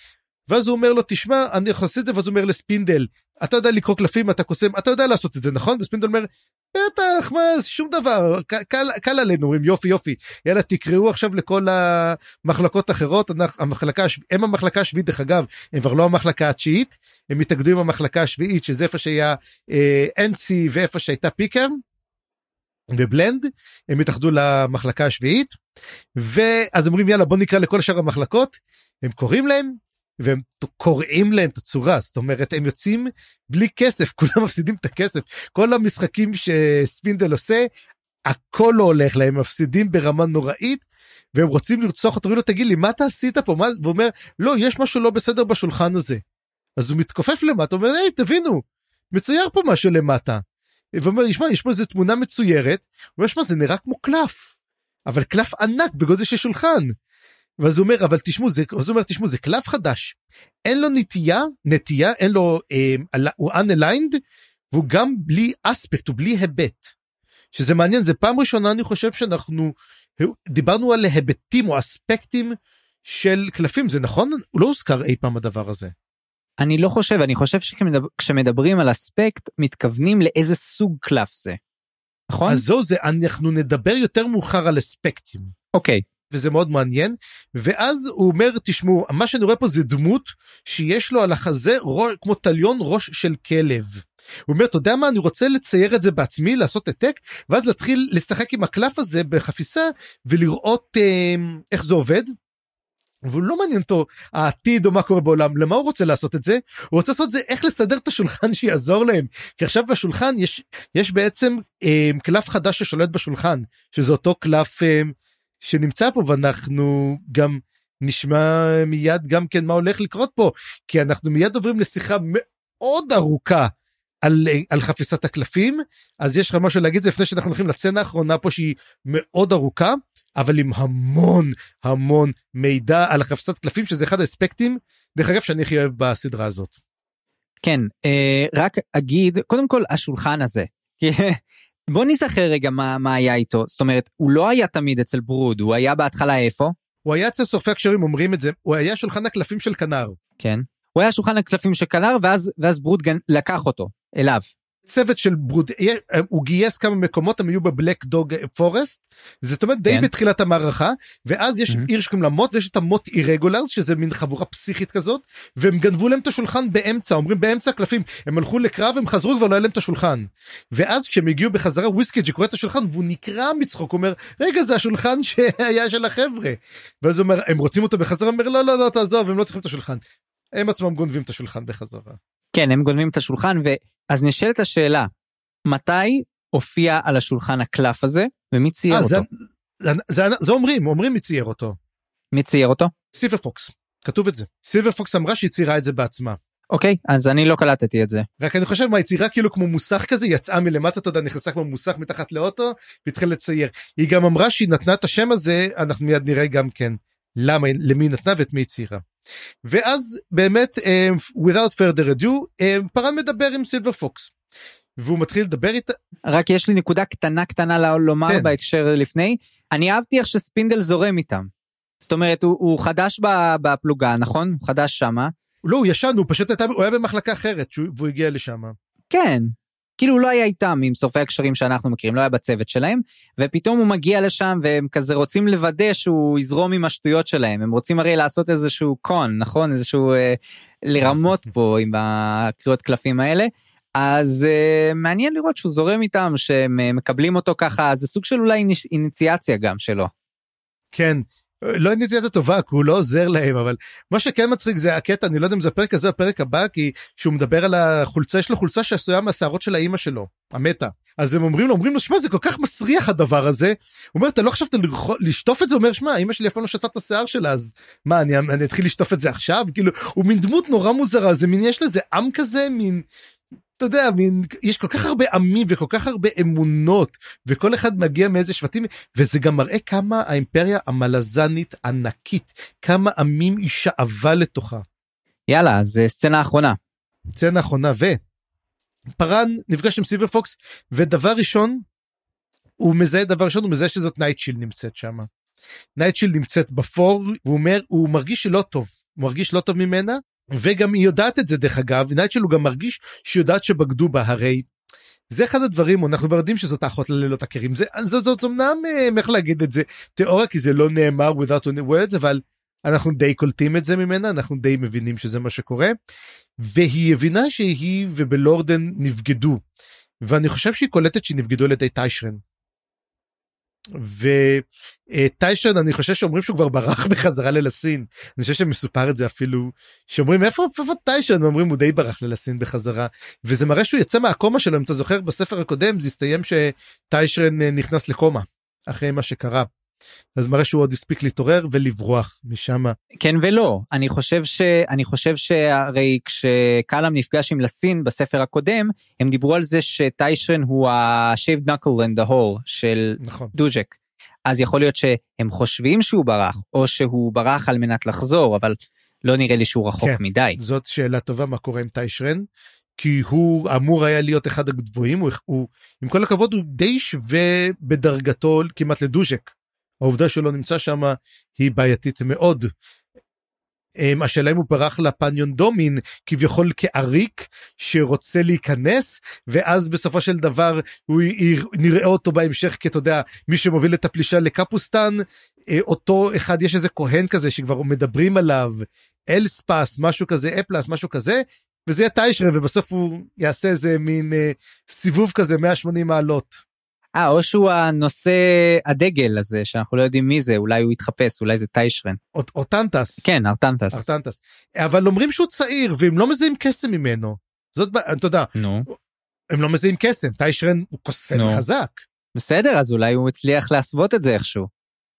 ואז הוא אומר לו תשמע אני יכול לעשות את זה ואז הוא אומר לספינדל אתה יודע לקרוא קלפים אתה קוסם אתה יודע לעשות את זה נכון? וספינדל אומר בטח מה שום דבר קל, קל עלינו. אומרים יופי יופי יאללה תקראו עכשיו לכל המחלקות האחרות המחלקה הם המחלקה השביעית דרך אגב הם כבר לא המחלקה התשיעית הם התאגדו עם המחלקה השביעית שזה איפה שהיה אה, אנצי ואיפה שהייתה פיקר ובלנד הם התאחדו למחלקה השביעית ואז אומרים יאללה בוא נקרא לכל שאר המחלקות. הם קוראים להם והם קוראים להם את הצורה זאת אומרת הם יוצאים בלי כסף כולם מפסידים את הכסף כל המשחקים שספינדל עושה הכל לא הולך להם מפסידים ברמה נוראית והם רוצים לרצוח אותו לו תגיד לי מה אתה עשית פה מה והוא אומר לא יש משהו לא בסדר בשולחן הזה. אז הוא מתכופף למטה אומר היי תבינו מצויר פה משהו למטה. ואומר ישמע יש פה איזה תמונה מצוירת. הוא אומר שמע זה נראה כמו קלף. אבל קלף ענק בגודל של שולחן. ואז הוא אומר אבל תשמעו זה אז הוא אומר תשמעו זה קלף חדש אין לו נטייה נטייה אין לו אה, הוא unaligned והוא גם בלי אספקט הוא בלי היבט. שזה מעניין זה פעם ראשונה אני חושב שאנחנו דיברנו על היבטים או אספקטים של קלפים זה נכון הוא לא הוזכר אי פעם הדבר הזה. אני לא חושב אני חושב שכשמדברים על אספקט מתכוונים לאיזה סוג קלף זה. נכון? אז זהו זה אנחנו נדבר יותר מאוחר על אספקטים. אוקיי וזה מאוד מעניין. ואז הוא אומר תשמעו מה שאני רואה פה זה דמות שיש לו על החזה ראש, כמו טליון ראש של כלב. הוא אומר אתה יודע מה? אני רוצה לצייר את זה בעצמי לעשות העתק ואז להתחיל לשחק עם הקלף הזה בחפיסה ולראות אה, איך זה עובד. והוא לא מעניין אותו העתיד או מה קורה בעולם למה הוא רוצה לעשות את זה? הוא רוצה לעשות את זה איך לסדר את השולחן שיעזור להם. כי עכשיו בשולחן יש יש בעצם אה, קלף חדש ששולט בשולחן שזה אותו קלף אה, שנמצא פה ואנחנו גם נשמע מיד גם כן מה הולך לקרות פה כי אנחנו מיד עוברים לשיחה מאוד ארוכה על, על חפיסת הקלפים אז יש לך משהו להגיד זה לפני שאנחנו הולכים לצנה האחרונה פה שהיא מאוד ארוכה אבל עם המון המון מידע על החפיסת קלפים שזה אחד האספקטים דרך אגב שאני הכי אוהב בסדרה הזאת. כן אה, רק אגיד קודם כל השולחן הזה. בוא נזכר רגע מה, מה היה איתו זאת אומרת הוא לא היה תמיד אצל ברוד הוא היה בהתחלה איפה? הוא היה אצל שורפי הקשרים אומרים את זה הוא היה שולחן הקלפים של כנר. כן. הוא היה שולחן הקלפים של כנר ואז ואז ברוד גן, לקח אותו אליו. צוות של ברוד הוא גייס כמה מקומות הם היו בבלק דוג פורסט זאת אומרת די כן. בתחילת המערכה ואז יש mm-hmm. עיר שקוראים לה מוט ויש את המוט אירגולרס שזה מין חבורה פסיכית כזאת והם גנבו להם את השולחן באמצע אומרים באמצע הקלפים הם הלכו לקרב הם חזרו כבר לא היה להם את השולחן ואז כשהם הגיעו בחזרה וויסקי קורא את השולחן והוא נקרע מצחוק אומר רגע זה השולחן שהיה של החבר'ה ואז הוא אומר הם רוצים אותו בחזרה אומר לא לא לא תעזוב הם לא צריכים את השולחן הם עצמם גונבים את השולחן בחזרה. כן הם גונבים את השולחן ואז נשאלת השאלה מתי הופיע על השולחן הקלף הזה ומי צייר 아, אה, אותו. זה, זה, זה, זה אומרים אומרים מי צייר אותו. מי צייר אותו? סילבר פוקס כתוב את זה סילבר פוקס אמרה שהיא ציירה את זה בעצמה. אוקיי אז אני לא קלטתי את זה. רק אני חושב מה יצירה כאילו כמו מוסך כזה יצאה מלמטה אתה יודע נכנסה כמו מוסך מתחת לאוטו והתחילה לצייר היא גם אמרה שהיא נתנה את השם הזה אנחנו מיד נראה גם כן למה למי נתנה ואת מי הצהירה. ואז באמת um, without further ado um, פארן מדבר עם סילבר פוקס. והוא מתחיל לדבר איתה. רק יש לי נקודה קטנה קטנה לומר כן. בהקשר לפני אני אהבתי איך שספינדל זורם איתם. זאת אומרת הוא, הוא חדש בפלוגה נכון הוא חדש שמה. לא הוא ישן הוא פשוט הייתה הוא היה במחלקה אחרת והוא הגיע לשם. כן כאילו הוא לא היה איתם עם שורפי הקשרים שאנחנו מכירים, לא היה בצוות שלהם, ופתאום הוא מגיע לשם והם כזה רוצים לוודא שהוא יזרום עם השטויות שלהם, הם רוצים הרי לעשות איזשהו קון, נכון? איזשהו אה, לרמות פה עם הקריאות קלפים האלה. אז uh, מעניין לראות שהוא זורם איתם שהם uh, מקבלים אותו ככה זה סוג של אולי איניציאציה גם שלו. כן לא אינציאציה טובה כי הוא לא עוזר להם אבל מה שכן מצחיק זה הקטע אני לא יודע אם זה הפרק הזה הפרק הבא כי שהוא מדבר על החולצה יש לו חולצה שעשויה מהשערות של האימא שלו המתה. אז הם אומרים לו אומרים לו שמע זה כל כך מסריח הדבר הזה. הוא אומר אתה לא חשבת לשטוף את זה? אומר שמע אמא שלי אף פעם לא שטפה את השיער שלה אז מה אני, אני אתחיל לשטוף את זה עכשיו? כאילו הוא מין דמות נורא מוזרה זה מין יש לזה עם כזה מין אתה יודע, מין, יש כל כך הרבה עמים וכל כך הרבה אמונות, וכל אחד מגיע מאיזה שבטים, וזה גם מראה כמה האימפריה המלזנית ענקית, כמה עמים היא שאבה לתוכה. יאללה, אז אה, סצנה אחרונה. סצנה אחרונה, ופארן נפגש עם סילבר פוקס, ודבר ראשון, הוא מזהה דבר ראשון, הוא מזהה שזאת נייטשיל נמצאת שם. נייטשיל נמצאת ב fore, והוא אומר, הוא מרגיש שלא טוב, הוא מרגיש לא טוב ממנה, וגם היא יודעת את זה דרך אגב, נייטשל הוא גם מרגיש שהיא יודעת שבגדו בה, הרי זה אחד הדברים, אנחנו כבר יודעים שזאת האחות ללילות הכרים, זה, זאת, זאת אמנם, אה, איך להגיד את זה, תיאוריה כי זה לא נאמר without words, אבל אנחנו די קולטים את זה ממנה, אנחנו די מבינים שזה מה שקורה, והיא הבינה שהיא ובלורדן נבגדו, ואני חושב שהיא קולטת שהיא נבגדו על ידי טיישרן. וטיישן אני חושב שאומרים שהוא כבר ברח בחזרה ללסין. אני חושב שמסופר את זה אפילו שאומרים איפה איפה טיישן? אומרים הוא די ברח ללסין בחזרה. וזה מראה שהוא יצא מהקומה שלו אם אתה זוכר בספר הקודם זה הסתיים שטיישן אה, נכנס לקומה אחרי מה שקרה. אז מראה שהוא עוד הספיק להתעורר ולברוח משם. כן ולא אני חושב שאני חושב שהרי כשקלאם נפגש עם לסין בספר הקודם הם דיברו על זה שטיישן הוא ה-shaved knuckle and the hole של נכון. דוז'ק. אז יכול להיות שהם חושבים שהוא ברח או שהוא ברח על מנת לחזור אבל לא נראה לי שהוא רחוק כן, מדי. זאת שאלה טובה מה קורה עם טיישרן. כי הוא אמור היה להיות אחד הגבוהים הוא, הוא עם כל הכבוד הוא די שווה בדרגתו כמעט לדוז'ק העובדה שלא נמצא שם היא בעייתית מאוד. אמ, השאלה אם הוא ברח לפניון דומין כביכול כעריק שרוצה להיכנס ואז בסופו של דבר הוא נראה אותו בהמשך כי אתה יודע מי שמוביל את הפלישה לקפוסטן אה, אותו אחד יש איזה כהן כזה שכבר מדברים עליו אלספס משהו כזה אפלס משהו כזה וזה יהיה טיישרה ובסוף הוא יעשה איזה מין אה, סיבוב כזה 180 מעלות. אה, או שהוא הנושא הדגל הזה, שאנחנו לא יודעים מי זה, אולי הוא יתחפש, אולי זה טיישרן. או, או טנטס. כן, ארטנטס. ארטנטס. אבל אומרים שהוא צעיר והם לא מזהים קסם ממנו. זאת, בעיה, אתה יודע, נו, הם לא מזהים קסם, טיישרן הוא קוסם. חזק. בסדר, אז אולי הוא הצליח להסוות את זה איכשהו.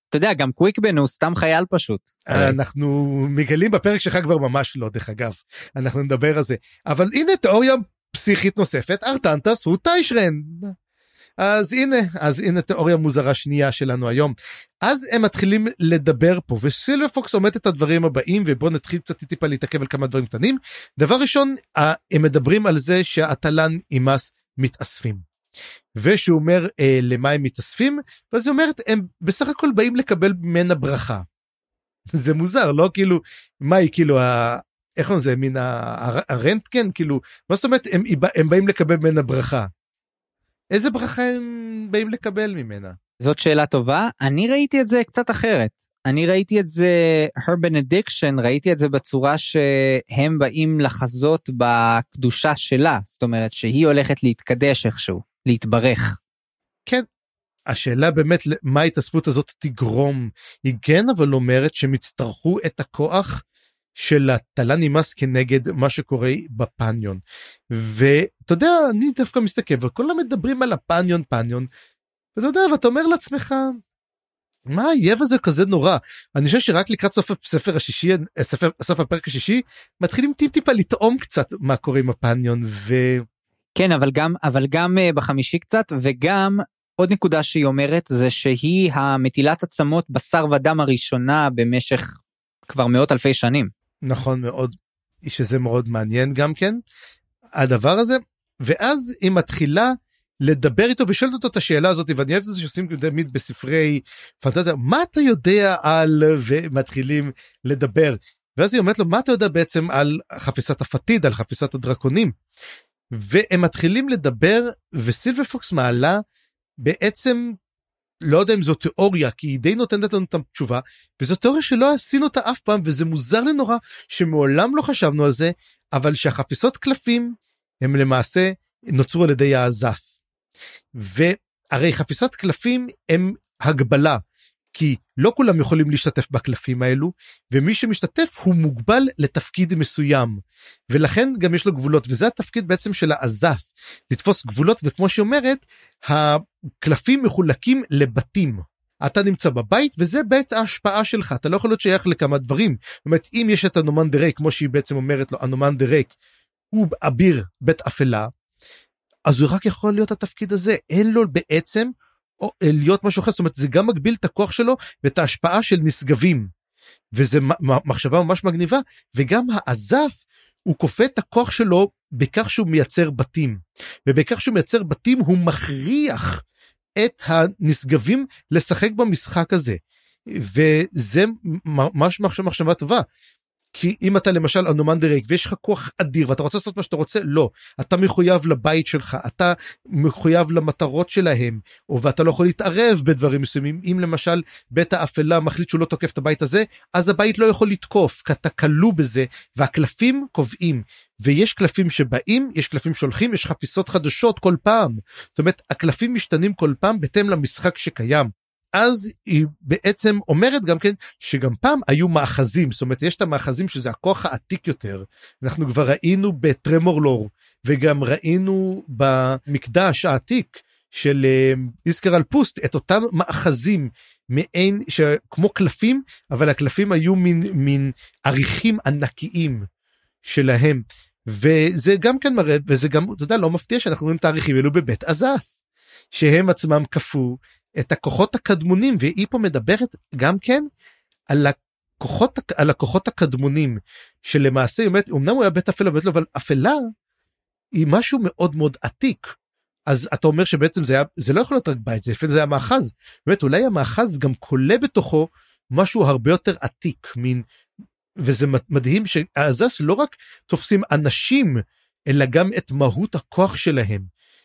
אתה יודע, גם קוויקבן הוא סתם חייל פשוט. אנחנו מגלים בפרק שלך כבר ממש לא, דרך אגב. אנחנו נדבר על זה. אבל הנה תיאוריה פסיכית נוספת, ארטנטס הוא טיישרן. אז הנה, אז הנה תיאוריה מוזרה שנייה שלנו היום. אז הם מתחילים לדבר פה, וסילברפוקס עומד את הדברים הבאים, ובואו נתחיל קצת טיפה להתעכב על כמה דברים קטנים. דבר ראשון, הם מדברים על זה שהתל"ן אימאס מתאספים. ושהוא אומר אה, למה הם מתאספים, ואז היא אומרת, הם בסך הכל באים לקבל ממנה ברכה. זה מוזר, לא כאילו, מה היא כאילו, ה... איך קוראים לזה, מן הרנטגן, כאילו, מה זאת אומרת, הם, הם באים לקבל ממנה ברכה? איזה ברכה הם באים לקבל ממנה? זאת שאלה טובה. אני ראיתי את זה קצת אחרת. אני ראיתי את זה, her benediction, ראיתי את זה בצורה שהם באים לחזות בקדושה שלה. זאת אומרת שהיא הולכת להתקדש איכשהו, להתברך. השאלה באמת מה ההתאספות הזאת תגרום. היא כן אבל אומרת שהם יצטרכו את הכוח של התל"ן נמאס כנגד מה שקורה בפניון. ואתה יודע, אני דווקא מסתכל וכולם מדברים על הפניון פניון. ואתה יודע, ואתה אומר לעצמך, מה האויב הזה כזה נורא? אני חושב שרק לקראת סוף הספר השישי, ספר, סוף הפרק השישי, מתחילים טיפ טיפה לטעום קצת מה קורה עם הפניון, ו... כן, אבל גם, אבל גם אה, בחמישי קצת, וגם עוד נקודה שהיא אומרת זה שהיא המטילת עצמות בשר ודם הראשונה במשך כבר מאות אלפי שנים. נכון מאוד, שזה מאוד מעניין גם כן, הדבר הזה, ואז היא מתחילה לדבר איתו ושואלת אותו את השאלה הזאת, ואני אוהב את זה שעושים תמיד בספרי פנטזיה, מה אתה יודע על, ומתחילים לדבר. ואז היא אומרת לו, מה אתה יודע בעצם על חפיסת הפתיד, על חפיסת הדרקונים? והם מתחילים לדבר, וסילבר פוקס מעלה בעצם, לא יודע אם זו תיאוריה, כי היא די נותנת לנו את התשובה, וזו תיאוריה שלא עשינו אותה אף פעם, וזה מוזר לי נורא, שמעולם לא חשבנו על זה, אבל שהחפיסות קלפים הם למעשה נוצרו על ידי האזף. והרי חפיסות קלפים הם הגבלה, כי לא כולם יכולים להשתתף בקלפים האלו, ומי שמשתתף הוא מוגבל לתפקיד מסוים, ולכן גם יש לו גבולות, וזה התפקיד בעצם של האזף, לתפוס גבולות, וכמו שהיא אומרת, הקלפים מחולקים לבתים. אתה נמצא בבית וזה בית ההשפעה שלך אתה לא יכול להיות שייך לכמה דברים. זאת אומרת אם יש את הנומן דה ריק כמו שהיא בעצם אומרת לו הנומן דה ריק הוא אביר בית אפלה אז הוא רק יכול להיות התפקיד הזה אין לו בעצם להיות משהו אחר זאת אומרת זה גם מגביל את הכוח שלו ואת ההשפעה של נשגבים. וזה מחשבה ממש מגניבה וגם האזף הוא כופה את הכוח שלו בכך שהוא מייצר בתים ובכך שהוא מייצר בתים הוא מכריח את הנשגבים לשחק במשחק הזה וזה ממש מחשבה, מחשבה טובה. כי אם אתה למשל אנומן דירק ויש לך כוח אדיר ואתה רוצה לעשות מה שאתה רוצה לא. אתה מחויב לבית שלך אתה מחויב למטרות שלהם ואתה לא יכול להתערב בדברים מסוימים. אם למשל בית האפלה מחליט שהוא לא תוקף את הבית הזה אז הבית לא יכול לתקוף כי אתה כלוא בזה והקלפים קובעים. ויש קלפים שבאים יש קלפים שהולכים יש חפיסות חדשות כל פעם. זאת אומרת הקלפים משתנים כל פעם בהתאם למשחק שקיים. אז היא בעצם אומרת גם כן שגם פעם היו מאחזים זאת אומרת יש את המאחזים שזה הכוח העתיק יותר. אנחנו כבר ראינו בטרמורלור וגם ראינו במקדש העתיק של איסקר על פוסט את אותם מאחזים מעין שכמו קלפים אבל הקלפים היו מין מין עריכים ענקיים שלהם. וזה גם כן מראה וזה גם אתה יודע לא מפתיע שאנחנו רואים תאריכים אלו בבית עזף שהם עצמם כפו את הכוחות הקדמונים והיא פה מדברת גם כן על הכוחות על הכוחות הקדמונים שלמעשה באמת אמנם הוא היה בית אפלה בית לא אבל אפלה היא משהו מאוד מאוד עתיק. אז אתה אומר שבעצם זה היה זה לא יכול להיות רק בית זה לפעמים זה היה מאחז באמת אולי המאחז גם כולה בתוכו משהו הרבה יותר עתיק מין וזה מדהים שהעזס לא רק תופסים אנשים אלא גם את מהות הכוח שלהם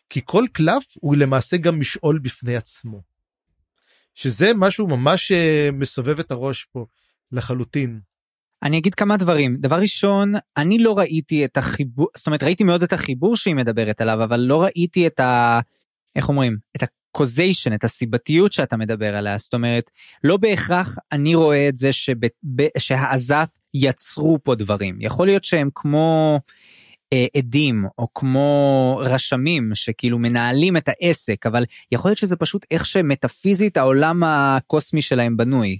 כי כל קלף הוא למעשה גם משעול בפני עצמו. שזה משהו ממש מסובב את הראש פה לחלוטין. אני אגיד כמה דברים. דבר ראשון, אני לא ראיתי את החיבור, זאת אומרת ראיתי מאוד את החיבור שהיא מדברת עליו, אבל לא ראיתי את ה... איך אומרים? את הקוזיישן, את הסיבתיות שאתה מדבר עליה. זאת אומרת, לא בהכרח אני רואה את זה שב... שהעזת יצרו פה דברים. יכול להיות שהם כמו... אה, עדים או כמו רשמים שכאילו מנהלים את העסק אבל יכול להיות שזה פשוט איך שמטאפיזית העולם הקוסמי שלהם בנוי.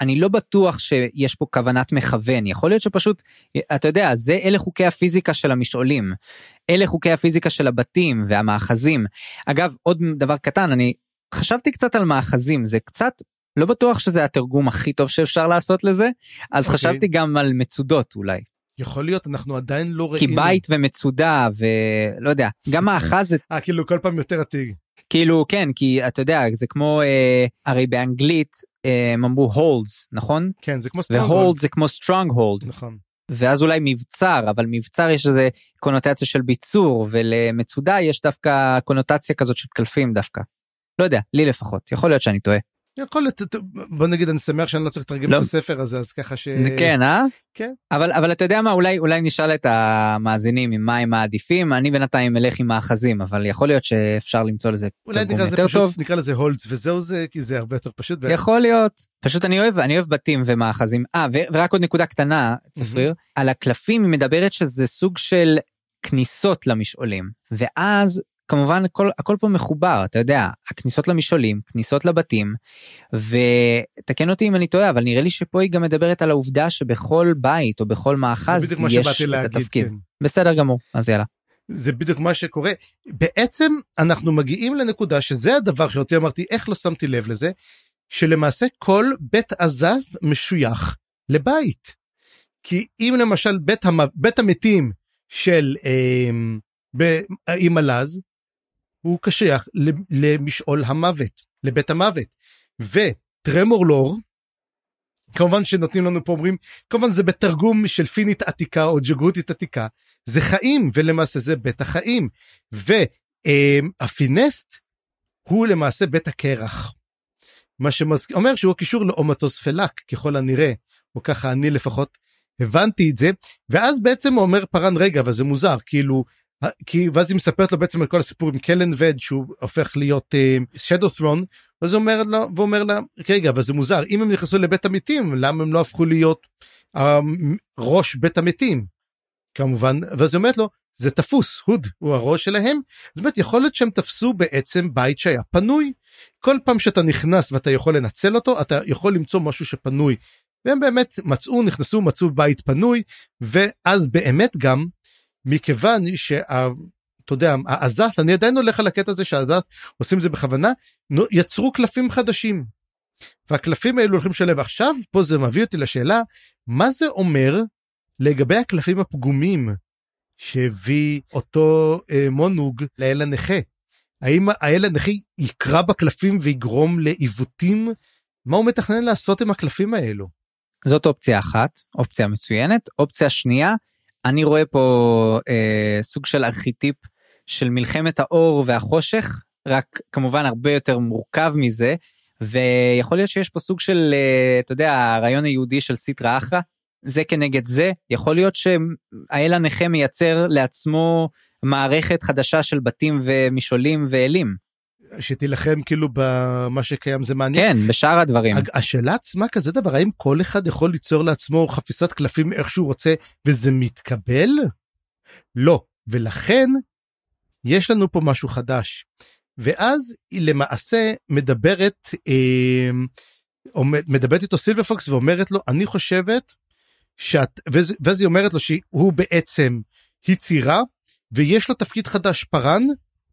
אני לא בטוח שיש פה כוונת מכוון יכול להיות שפשוט אתה יודע זה אלה חוקי הפיזיקה של המשעולים אלה חוקי הפיזיקה של הבתים והמאחזים אגב עוד דבר קטן אני חשבתי קצת על מאחזים זה קצת לא בטוח שזה התרגום הכי טוב שאפשר לעשות לזה אז okay. אוקיי. חשבתי גם על מצודות אולי. יכול להיות אנחנו עדיין לא ראינו. כי בית ומצודה ולא יודע גם מאחז. אה כאילו כל פעם יותר עתיק. כאילו כן כי אתה יודע זה כמו אה, הרי באנגלית אה, הם אמרו holds נכון כן זה כמו strong ו hold זה כמו stronghold נכון ואז אולי מבצר אבל מבצר יש איזה קונוטציה של ביצור ולמצודה יש דווקא קונוטציה כזאת של קלפים דווקא. לא יודע לי לפחות יכול להיות שאני טועה. יכול להיות בוא נגיד אני שמח שאני לא צריך לתרגם לא. את הספר הזה אז ככה ש... כן אה? כן. אבל אבל אתה יודע מה אולי אולי נשאל את המאזינים עם מה הם מעדיפים אני בינתיים אלך עם מאחזים אבל יכול להיות שאפשר למצוא לזה אולי נקרא לזה פשוט טוב. נקרא לזה הולדס וזהו זה כי זה הרבה יותר פשוט. יכול להיות פשוט אני אוהב אני אוהב בתים ומאחזים אה ורק עוד נקודה קטנה צפריר mm-hmm. על הקלפים היא מדברת שזה סוג של כניסות למשעולים ואז כמובן הכל, הכל פה מחובר אתה יודע הכניסות למשעולים כניסות לבתים ותקן אותי אם אני טועה אבל נראה לי שפה היא גם מדברת על העובדה שבכל בית או בכל מאחז יש את להגיד, התפקיד. כן. בסדר גמור אז יאללה. זה בדיוק מה שקורה בעצם אנחנו מגיעים לנקודה שזה הדבר שאותי אמרתי איך לא שמתי לב לזה שלמעשה כל בית עזב משוייך לבית. כי אם למשל בית, המ... בית המתים של אה, עם הלז הוא קשיח למשעול המוות, לבית המוות. וטרמורלור, כמובן שנותנים לנו פה אומרים, כמובן זה בתרגום של פינית עתיקה או ג'גותית עתיקה, זה חיים ולמעשה זה בית החיים. והפינסט הוא למעשה בית הקרח. מה שאומר שהוא הקישור לאומטוס פלק ככל הנראה, או ככה אני לפחות הבנתי את זה, ואז בעצם אומר פארן רגע, אבל זה מוזר, כאילו כי ואז היא מספרת לו בעצם על כל הסיפור עם קלן וד שהוא הופך להיות שדו ת'רון אז הוא אומר לו ואומר לה רגע אבל זה מוזר אם הם נכנסו לבית המתים למה הם לא הפכו להיות uh, ראש בית המתים? כמובן ואז היא אומרת לו זה תפוס הוד הוא הראש שלהם. זאת אומרת יכול להיות שהם תפסו בעצם בית שהיה פנוי. כל פעם שאתה נכנס ואתה יכול לנצל אותו אתה יכול למצוא משהו שפנוי. והם באמת מצאו נכנסו מצאו בית פנוי ואז באמת גם מכיוון שאתה יודע, העזת, אני עדיין הולך על הקטע הזה שהעזת עושים את זה בכוונה, יצרו קלפים חדשים. והקלפים האלו הולכים לשלב. עכשיו, פה זה מביא אותי לשאלה, מה זה אומר לגבי הקלפים הפגומים שהביא אותו אה, מונוג לאל הנכה? האם האל הנכה יקרא בקלפים ויגרום לעיוותים? מה הוא מתכנן לעשות עם הקלפים האלו? זאת אופציה אחת, אופציה מצוינת. אופציה שנייה, אני רואה פה אה, סוג של ארכיטיפ של מלחמת האור והחושך, רק כמובן הרבה יותר מורכב מזה, ויכול להיות שיש פה סוג של, אה, אתה יודע, הרעיון היהודי של סיטרא אחרא, זה כנגד זה, יכול להיות שהאל הנכה מייצר לעצמו מערכת חדשה של בתים ומשעולים ואלים. שתילחם כאילו במה שקיים זה מעניין. כן, בשאר הדברים. השאלה עצמה כזה דבר, האם כל אחד יכול ליצור לעצמו חפיסת קלפים איך שהוא רוצה וזה מתקבל? לא, ולכן יש לנו פה משהו חדש. ואז היא למעשה מדברת, אה, מדברת איתו סילבר פוקס ואומרת לו, אני חושבת שאת, ואז היא אומרת לו שהוא בעצם יצירה ויש לו תפקיד חדש פארן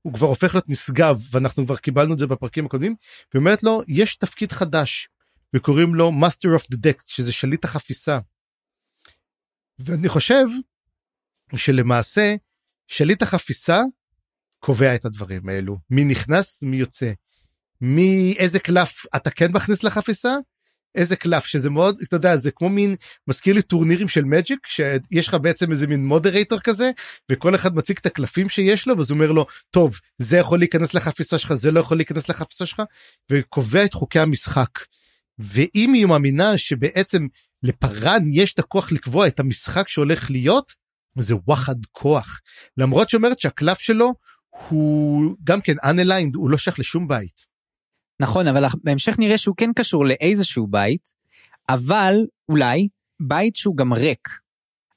הוא כבר הופך להיות נשגב ואנחנו כבר קיבלנו את זה בפרקים הקודמים ואומרת לו יש תפקיד חדש וקוראים לו master of the deck שזה שליט החפיסה. ואני חושב שלמעשה שליט החפיסה קובע את הדברים האלו. מי נכנס מי יוצא. מי איזה קלף אתה כן מכניס לחפיסה איזה קלף שזה מאוד אתה יודע זה כמו מין מזכיר לי טורנירים של מג'יק שיש לך בעצם איזה מין מודרייטור כזה וכל אחד מציג את הקלפים שיש לו ואז אומר לו טוב זה יכול להיכנס לחפיסה שלך זה לא יכול להיכנס לחפיסה שלך וקובע את חוקי המשחק. ואם היא מאמינה שבעצם לפארן יש את הכוח לקבוע את המשחק שהולך להיות, זה וואחד כוח. למרות שאומרת שהקלף שלו הוא גם כן unaligned, הוא לא שייך לשום בית. נכון, אבל בהמשך נראה שהוא כן קשור לאיזשהו בית, אבל אולי בית שהוא גם ריק.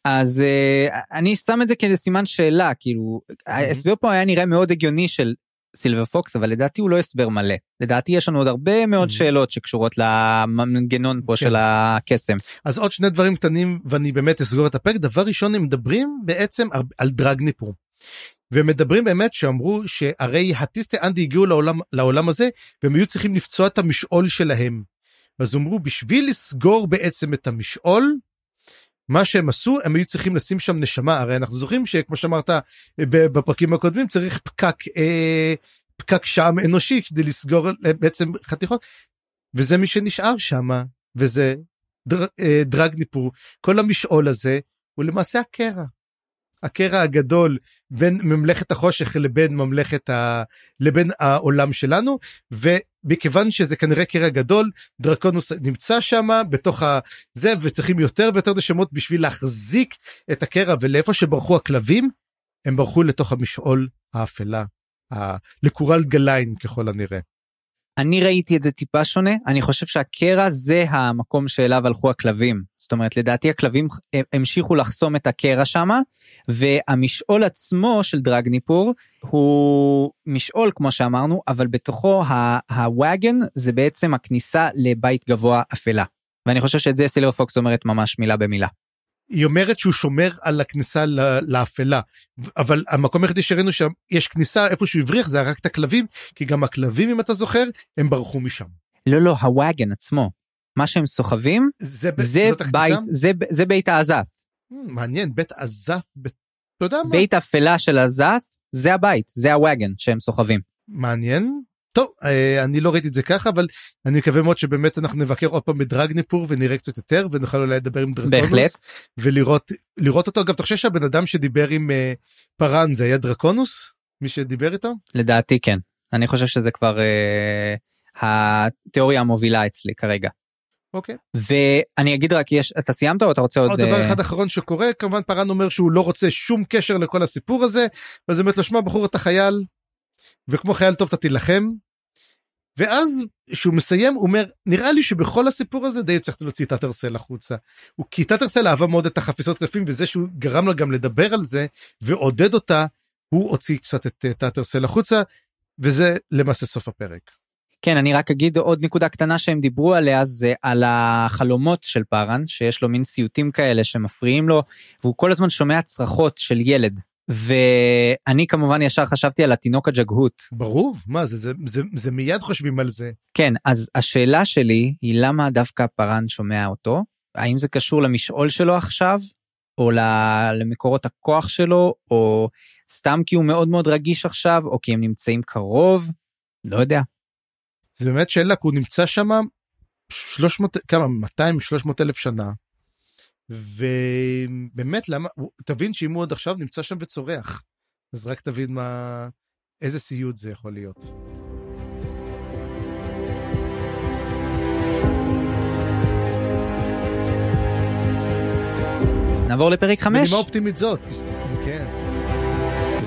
אז uh, אני שם את זה כסימן שאלה, כאילו, ההסבר פה היה נראה מאוד הגיוני של סילבר פוקס, אבל לדעתי הוא לא הסבר מלא. לדעתי יש לנו עוד הרבה מאוד שאלות שקשורות למנגנון פה כן. של הקסם. אז עוד שני דברים קטנים ואני באמת אסגור את הפרק. דבר ראשון הם מדברים בעצם על דרגניפור. ומדברים באמת שאמרו שהרי הטיסטי אנדי הגיעו לעולם, לעולם הזה והם היו צריכים לפצוע את המשעול שלהם. אז אמרו בשביל לסגור בעצם את המשעול מה שהם עשו הם היו צריכים לשים שם נשמה הרי אנחנו זוכרים שכמו שאמרת בפרקים הקודמים צריך פקק אה, פקק שם אנושי כדי לסגור אה, בעצם חתיכות וזה מי שנשאר שם וזה דר, אה, דרג ניפור כל המשעול הזה הוא למעשה הקרע. הקרע הגדול בין ממלכת החושך לבין ממלכת ה... לבין העולם שלנו ומכיוון שזה כנראה קרע גדול דרקונוס נמצא שם בתוך הזה וצריכים יותר ויותר נשמות בשביל להחזיק את הקרע ולאיפה שברחו הכלבים הם ברחו לתוך המשעול האפלה ה... לקורל גליין ככל הנראה. אני ראיתי את זה טיפה שונה, אני חושב שהקרע זה המקום שאליו הלכו הכלבים. זאת אומרת, לדעתי הכלבים המשיכו לחסום את הקרע שמה, והמשעול עצמו של דרגניפור הוא משעול כמו שאמרנו, אבל בתוכו הוואגן זה בעצם הכניסה לבית גבוה אפלה. ואני חושב שאת זה סילר פוקס אומרת ממש מילה במילה. היא אומרת שהוא שומר על הכניסה לאפלה אבל המקום היחידי שראינו שיש כניסה איפה שהוא הבריח זה רק את הכלבים כי גם הכלבים אם אתה זוכר הם ברחו משם. לא לא הוואגן עצמו מה שהם סוחבים זה, זה בית זה, זה בית העזף. Hmm, מעניין בית עזף בית, בית אפלה של עזף זה הבית זה הוואגן שהם סוחבים. מעניין טוב אה, אני לא ראיתי את זה ככה אבל אני מקווה מאוד שבאמת אנחנו נבקר עוד פעם בדרגניפור ונראה קצת יותר ונוכל אולי לדבר עם דרקונוס ולראות לראות אותו אגב אתה חושב שהבן אדם שדיבר עם uh, פארן זה היה דרקונוס מי שדיבר איתו לדעתי כן אני חושב שזה כבר uh, התיאוריה המובילה אצלי כרגע. אוקיי. ואני אגיד רק יש אתה סיימת או אתה רוצה עוד, עוד דבר אחד אחרון שקורה כמובן פארן אומר שהוא לא רוצה שום קשר לכל הסיפור הזה ואז באמת לשמוע בחור אתה חייל וכמו חייל טוב אתה תילחם. ואז שהוא מסיים הוא אומר נראה לי שבכל הסיפור הזה די הצלחתי להוציא את טאטרסל החוצה. הוא כי טאטרסל אהבה מאוד את החפיסות קלפים וזה שהוא גרם לה גם לדבר על זה ועודד אותה הוא הוציא קצת את טאטרסל החוצה וזה למעשה סוף הפרק. כן אני רק אגיד עוד נקודה קטנה שהם דיברו עליה זה על החלומות של פארן שיש לו מין סיוטים כאלה שמפריעים לו והוא כל הזמן שומע צרחות של ילד ואני כמובן ישר חשבתי על התינוק הג'גהות. ברור, מה זה, זה, זה, זה מיד חושבים על זה. כן, אז השאלה שלי היא למה דווקא פארן שומע אותו? האם זה קשור למשעול שלו עכשיו, או למקורות הכוח שלו, או סתם כי הוא מאוד מאוד רגיש עכשיו, או כי הם נמצאים קרוב? לא יודע. זה באמת שאלה, כי הוא נמצא שם 300, כמה, 200, 300 אלף שנה. ובאמת למה תבין שאם הוא עוד עכשיו נמצא שם וצורח אז רק תבין מה איזה סיוט זה יכול להיות. נעבור לפרק 5. בנימה אופטימית זאת. כן.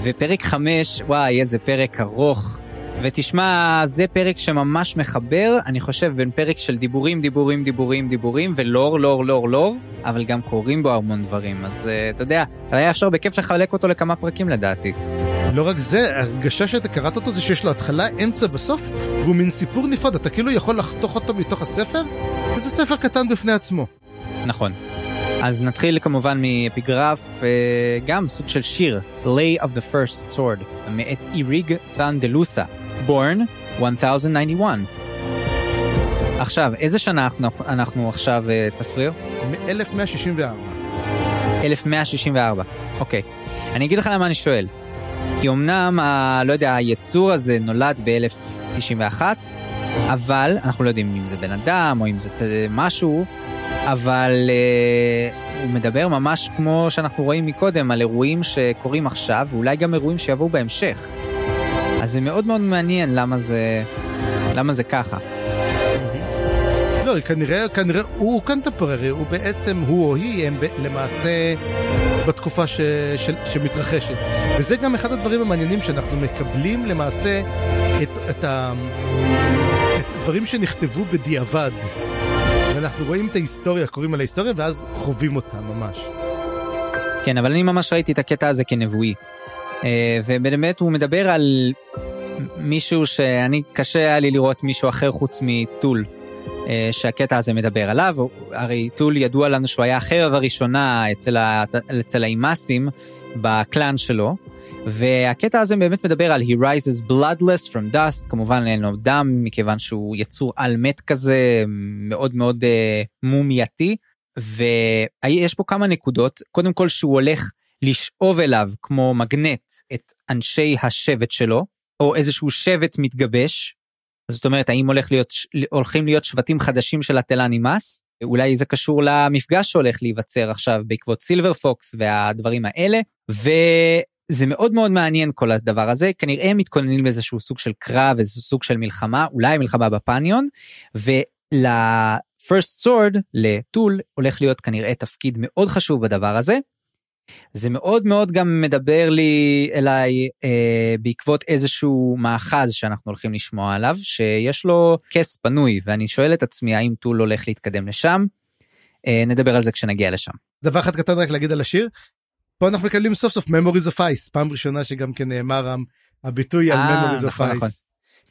ופרק 5 וואי איזה פרק ארוך ותשמע, זה פרק שממש מחבר, אני חושב, בין פרק של דיבורים, דיבורים, דיבורים, דיבורים, ולור, לור, לור, לור, אבל גם קורים בו המון דברים. אז uh, אתה יודע, היה אפשר בכיף לחלק אותו לכמה פרקים לדעתי. לא רק זה, הרגשה שאתה קראת אותו זה שיש לו התחלה, אמצע בסוף, והוא מין סיפור נפרד, אתה כאילו יכול לחתוך אותו מתוך הספר, וזה ספר קטן בפני עצמו. נכון. אז נתחיל כמובן מאפיגרף, אה, גם סוג של שיר, Lay of the First Sword, מאת איריג ת'אנדלוסה. Born 1091. עכשיו, איזה שנה אנחנו, אנחנו עכשיו, צפריר? מ-1164. 1164, אוקיי. אני אגיד לך למה אני שואל. כי אמנם, ה, לא יודע, היצור הזה נולד ב-1091, אבל אנחנו לא יודעים אם זה בן אדם או אם זה משהו, אבל uh, הוא מדבר ממש כמו שאנחנו רואים מקודם, על אירועים שקורים עכשיו, ואולי גם אירועים שיבואו בהמשך. אז זה מאוד מאוד מעניין למה זה, למה זה ככה. לא, לא, כנראה, כנראה הוא קונטמפררי, הוא בעצם, הוא או היא, הם ב, למעשה בתקופה ש, ש, שמתרחשת. וזה גם אחד הדברים המעניינים שאנחנו מקבלים למעשה את, את, ה, את הדברים שנכתבו בדיעבד. ואנחנו רואים את ההיסטוריה, קוראים על ההיסטוריה, ואז חווים אותה ממש. כן, אבל אני ממש ראיתי את הקטע הזה כנבואי. אה, ובאמת הוא מדבר על מישהו שאני, קשה היה לי לראות מישהו אחר חוץ מטול. אה, שהקטע הזה מדבר עליו, הרי טול ידוע לנו שהוא היה החרב הראשונה אצל, ה, אצל האימאסים בקלאן שלו, והקטע הזה באמת מדבר על He rises bloodless from dust, כמובן אין לו דם מכיוון שהוא יצור על מת כזה מאוד מאוד uh, מומייתי, ויש פה כמה נקודות, קודם כל שהוא הולך לשאוב אליו כמו מגנט את אנשי השבט שלו, או איזשהו שבט מתגבש, זאת אומרת האם הולך להיות הולכים להיות שבטים חדשים של הטלנימאס? אולי זה קשור למפגש שהולך להיווצר עכשיו בעקבות סילבר פוקס והדברים האלה. וזה מאוד מאוד מעניין כל הדבר הזה. כנראה הם מתכוננים לאיזשהו סוג של קרב איזשהו סוג של מלחמה אולי מלחמה בפניון. ולפרסט סורד לטול הולך להיות כנראה תפקיד מאוד חשוב בדבר הזה זה מאוד מאוד גם מדבר לי אליי אה, בעקבות איזשהו מאחז שאנחנו הולכים לשמוע עליו שיש לו כס פנוי ואני שואל את עצמי האם טול הולך להתקדם לשם. אה, נדבר על זה כשנגיע לשם. דבר אחד קטן רק להגיד על השיר. פה אנחנו מקבלים סוף סוף memories of ice פעם ראשונה שגם כן נאמר הביטוי על אה, memories of נכון, ice. נכון.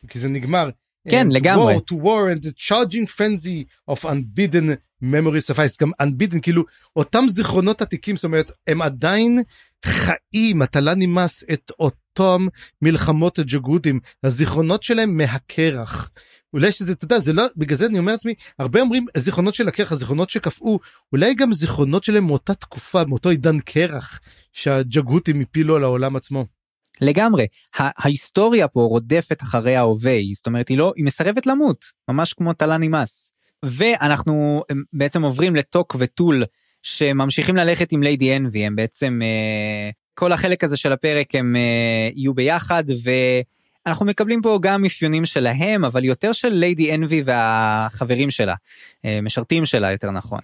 כי זה נגמר. כן לגמרי. War to war and the charging frenzy of unbidden memory suffice גם unbidden כאילו אותם זיכרונות עתיקים זאת אומרת הם עדיין חיים לא נמאס את אותם מלחמות הג'גודים הזיכרונות שלהם מהקרח. אולי שזה אתה יודע זה לא בגלל זה אני אומר לעצמי הרבה אומרים זיכרונות של הקרח הזיכרונות שקפאו אולי גם זיכרונות שלהם מאותה תקופה מאותו עידן קרח שהג'גותים הפילו על העולם עצמו. לגמרי ההיסטוריה פה רודפת אחרי ההווה זאת אומרת היא לא היא מסרבת למות ממש כמו טלה נמאס. ואנחנו בעצם עוברים לטוק וטול שממשיכים ללכת עם ליידי אנבי הם בעצם אה, כל החלק הזה של הפרק הם אה, יהיו ביחד ואנחנו מקבלים פה גם אפיונים שלהם אבל יותר של ליידי אנבי והחברים שלה אה, משרתים שלה יותר נכון.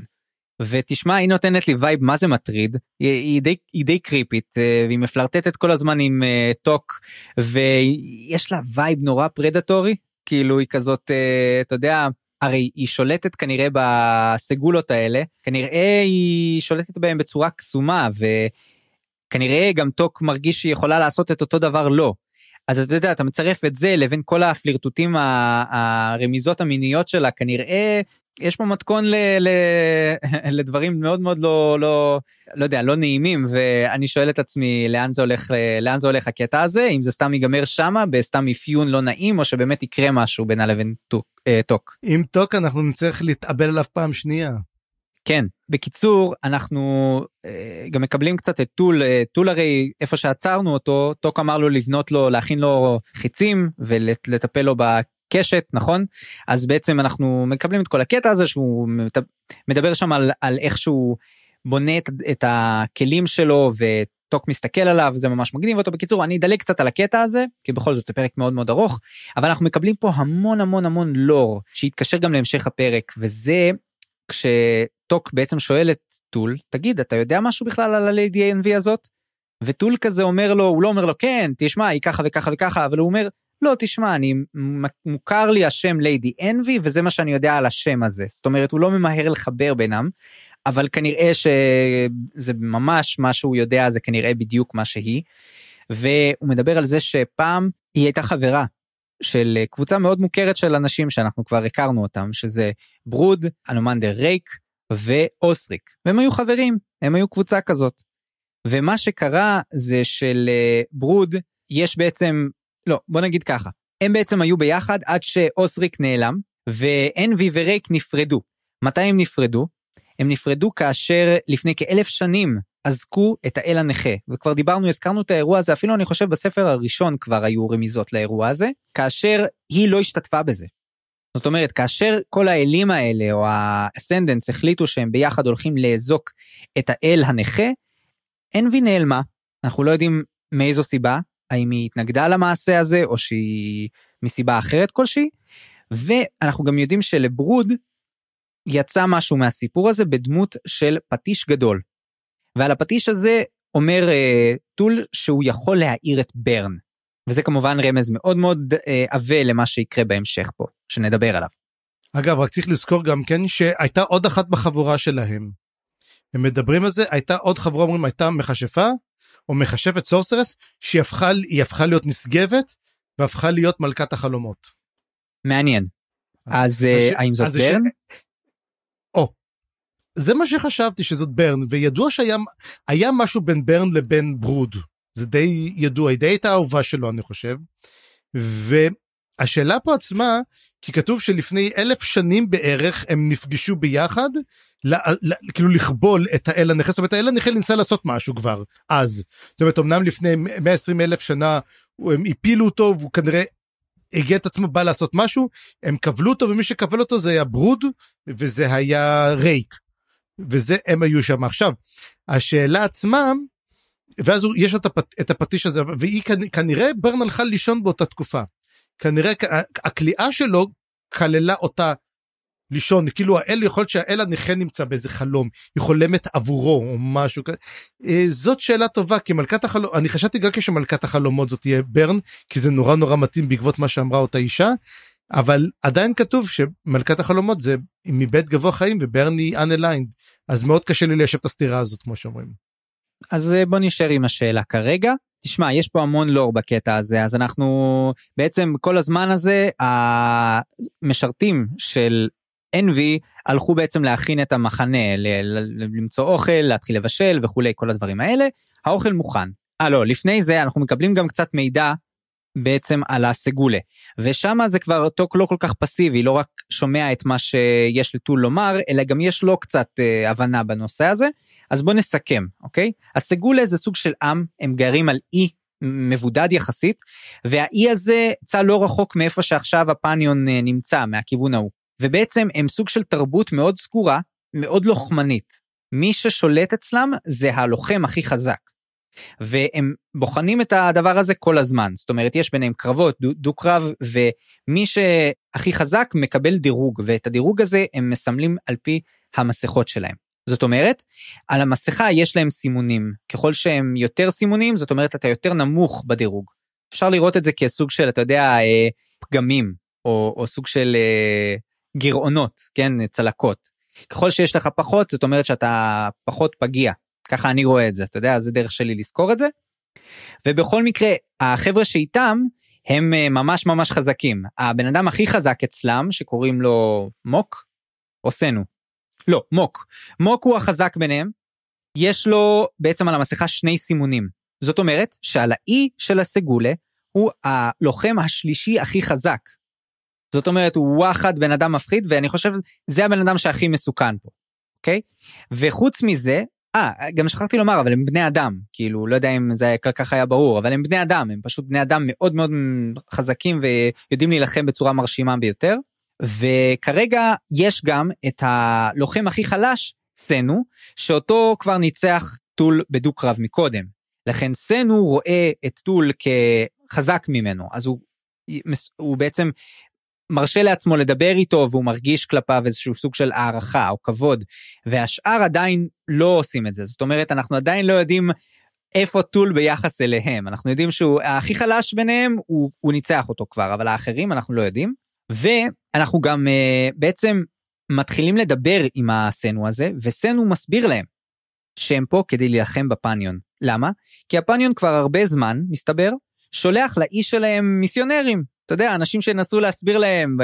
ותשמע היא נותנת לי vibe מה זה מטריד היא, היא, די, היא די קריפית והיא מפלרטטת כל הזמן עם אה, טוק ויש לה vibe נורא predatory כאילו היא כזאת אה, אתה יודע הרי היא שולטת כנראה בסגולות האלה, כנראה היא שולטת בהם בצורה קסומה, וכנראה גם טוק מרגיש שהיא יכולה לעשות את אותו דבר לא. אז אתה יודע, אתה מצרף את זה לבין כל הפלירטוטים הרמיזות המיניות שלה, כנראה יש פה מתכון ל, ל, לדברים מאוד מאוד לא לא לא יודע לא נעימים ואני שואל את עצמי לאן זה הולך לאן זה הולך הקטע הזה אם זה סתם ייגמר שמה בסתם אפיון לא נעים או שבאמת יקרה משהו בינה לבין טוק. אה, טוק. עם טוק אנחנו נצטרך להתאבל עליו פעם שנייה. כן בקיצור אנחנו אה, גם מקבלים קצת את טול אה, טול הרי איפה שעצרנו אותו טוק אמר לו לבנות לו להכין לו חיצים ולטפל לו קשת נכון אז בעצם אנחנו מקבלים את כל הקטע הזה שהוא מדבר שם על, על איך שהוא בונה את, את הכלים שלו וטוק מסתכל עליו זה ממש מגניב אותו בקיצור אני אדלג קצת על הקטע הזה כי בכל זאת זה פרק מאוד מאוד ארוך אבל אנחנו מקבלים פה המון המון המון לור שיתקשר גם להמשך הפרק וזה כשטוק בעצם שואל את טול תגיד אתה יודע משהו בכלל על הליידי ANV הזאת. וטול כזה אומר לו הוא לא אומר לו כן תשמע היא ככה וככה וככה אבל הוא אומר לא תשמע אני מוכר לי השם ליידי אנבי וזה מה שאני יודע על השם הזה זאת אומרת הוא לא ממהר לחבר בינם אבל כנראה שזה ממש מה שהוא יודע זה כנראה בדיוק מה שהיא. והוא מדבר על זה שפעם היא הייתה חברה של קבוצה מאוד מוכרת של אנשים שאנחנו כבר הכרנו אותם שזה ברוד אנומנדר רייק ואוסריק והם היו חברים הם היו קבוצה כזאת. ומה שקרה זה של ברוד יש בעצם לא, בוא נגיד ככה, הם בעצם היו ביחד עד שאוסריק נעלם, ואנבי ורייק נפרדו. מתי הם נפרדו? הם נפרדו כאשר לפני כאלף שנים אזקו את האל הנכה, וכבר דיברנו, הזכרנו את האירוע הזה, אפילו אני חושב בספר הראשון כבר היו רמיזות לאירוע הזה, כאשר היא לא השתתפה בזה. זאת אומרת, כאשר כל האלים האלה, או האסנדנס, החליטו שהם ביחד הולכים לאזוק את האל הנכה, אנבי נעלמה, אנחנו לא יודעים מאיזו סיבה, האם היא התנגדה למעשה הזה או שהיא מסיבה אחרת כלשהי. ואנחנו גם יודעים שלברוד יצא משהו מהסיפור הזה בדמות של פטיש גדול. ועל הפטיש הזה אומר אה, טול שהוא יכול להאיר את ברן. וזה כמובן רמז מאוד מאוד אה, עבה למה שיקרה בהמשך פה, שנדבר עליו. אגב, רק צריך לזכור גם כן שהייתה עוד אחת בחבורה שלהם. הם מדברים על זה, הייתה עוד חבורה, אומרים, הייתה מכשפה, או מכשפת sorceress, שהיא הפכה, הפכה להיות נשגבת, והפכה להיות מלכת החלומות. מעניין. אז, אז אה, האם זאת ברן? ש... או, זה מה שחשבתי שזאת ברן, וידוע שהיה משהו בין ברן לבין ברוד. זה די ידוע, היא די הייתה אהובה שלו, אני חושב. והשאלה פה עצמה, כי כתוב שלפני אלף שנים בערך הם נפגשו ביחד, לה, לה, כאילו לכבול את האל הנכה, זאת אומרת האל הנכה ניסה לעשות משהו כבר אז. זאת אומרת אמנם לפני 120 אלף שנה הם הפילו אותו והוא כנראה הגיע את עצמו בא לעשות משהו, הם כבלו אותו ומי שכבל אותו זה היה ברוד וזה היה רייק. וזה הם היו שם עכשיו. השאלה עצמה ואז יש את, הפט, את הפטיש הזה והיא כנראה ברן הלכה לישון באותה תקופה. כנראה הכליאה שלו כללה אותה לישון כאילו האל יכול להיות שהאל הנכה נמצא באיזה חלום היא חולמת עבורו או משהו כזה אה, זאת שאלה טובה כי מלכת החלום אני חשבתי גם כשמלכת החלומות זאת תהיה ברן כי זה נורא נורא מתאים בעקבות מה שאמרה אותה אישה אבל עדיין כתוב שמלכת החלומות זה מבית גבוה חיים וברן היא unaligned אז מאוד קשה לי ליישב את הסתירה הזאת כמו שאומרים. אז אה, בוא נשאר עם השאלה כרגע. תשמע, יש פה המון לור בקטע הזה, אז אנחנו בעצם כל הזמן הזה, המשרתים של אנבי הלכו בעצם להכין את המחנה, למצוא אוכל, להתחיל לבשל וכולי, כל הדברים האלה. האוכל מוכן. אה לא, לפני זה אנחנו מקבלים גם קצת מידע בעצם על הסגולה. ושם זה כבר טוק לא כל כך פסיבי, לא רק שומע את מה שיש לטול לומר, אלא גם יש לו קצת אה, הבנה בנושא הזה. אז בוא נסכם, אוקיי? הסגולה זה סוג של עם, הם גרים על אי מבודד יחסית, והאי הזה צא לא רחוק מאיפה שעכשיו הפניון אה, נמצא, מהכיוון ההוא. ובעצם הם סוג של תרבות מאוד סגורה, מאוד לוחמנית. מי ששולט אצלם זה הלוחם הכי חזק. והם בוחנים את הדבר הזה כל הזמן, זאת אומרת יש ביניהם קרבות, דו-קרב, ומי שהכי חזק מקבל דירוג, ואת הדירוג הזה הם מסמלים על פי המסכות שלהם. זאת אומרת, על המסכה יש להם סימונים, ככל שהם יותר סימונים, זאת אומרת אתה יותר נמוך בדירוג. אפשר לראות את זה כסוג של, אתה יודע, אה, פגמים, או, או סוג של אה, גירעונות, כן, צלקות. ככל שיש לך פחות, זאת אומרת שאתה פחות פגיע. ככה אני רואה את זה, אתה יודע, זה דרך שלי לזכור את זה. ובכל מקרה, החבר'ה שאיתם, הם אה, ממש ממש חזקים. הבן אדם הכי חזק אצלם, שקוראים לו מוק, או סנו. לא, מוק. מוק הוא החזק ביניהם. יש לו בעצם על המסכה שני סימונים. זאת אומרת שעל האי של הסגולה הוא הלוחם השלישי הכי חזק. זאת אומרת הוא וואחד בן אדם מפחיד ואני חושב זה הבן אדם שהכי מסוכן פה. אוקיי? וחוץ מזה אה גם שכחתי לומר אבל הם בני אדם כאילו לא יודע אם זה כל כך היה ברור אבל הם בני אדם הם פשוט בני אדם מאוד מאוד חזקים ויודעים להילחם בצורה מרשימה ביותר. וכרגע יש גם את הלוחם הכי חלש סנו שאותו כבר ניצח טול בדו קרב מקודם. לכן סנו רואה את טול כחזק ממנו. אז הוא, הוא בעצם מרשה לעצמו לדבר איתו והוא מרגיש כלפיו איזשהו סוג של הערכה או כבוד. והשאר עדיין לא עושים את זה. זאת אומרת אנחנו עדיין לא יודעים איפה טול ביחס אליהם. אנחנו יודעים שהוא הכי חלש ביניהם הוא, הוא ניצח אותו כבר אבל האחרים אנחנו לא יודעים ואנחנו גם uh, בעצם מתחילים לדבר עם הסנו הזה וסנו מסביר להם שהם פה כדי להילחם בפניון. למה? כי הפניון כבר הרבה זמן מסתבר שולח לאיש שלהם מיסיונרים. אתה יודע, אנשים שנסו להסביר להם,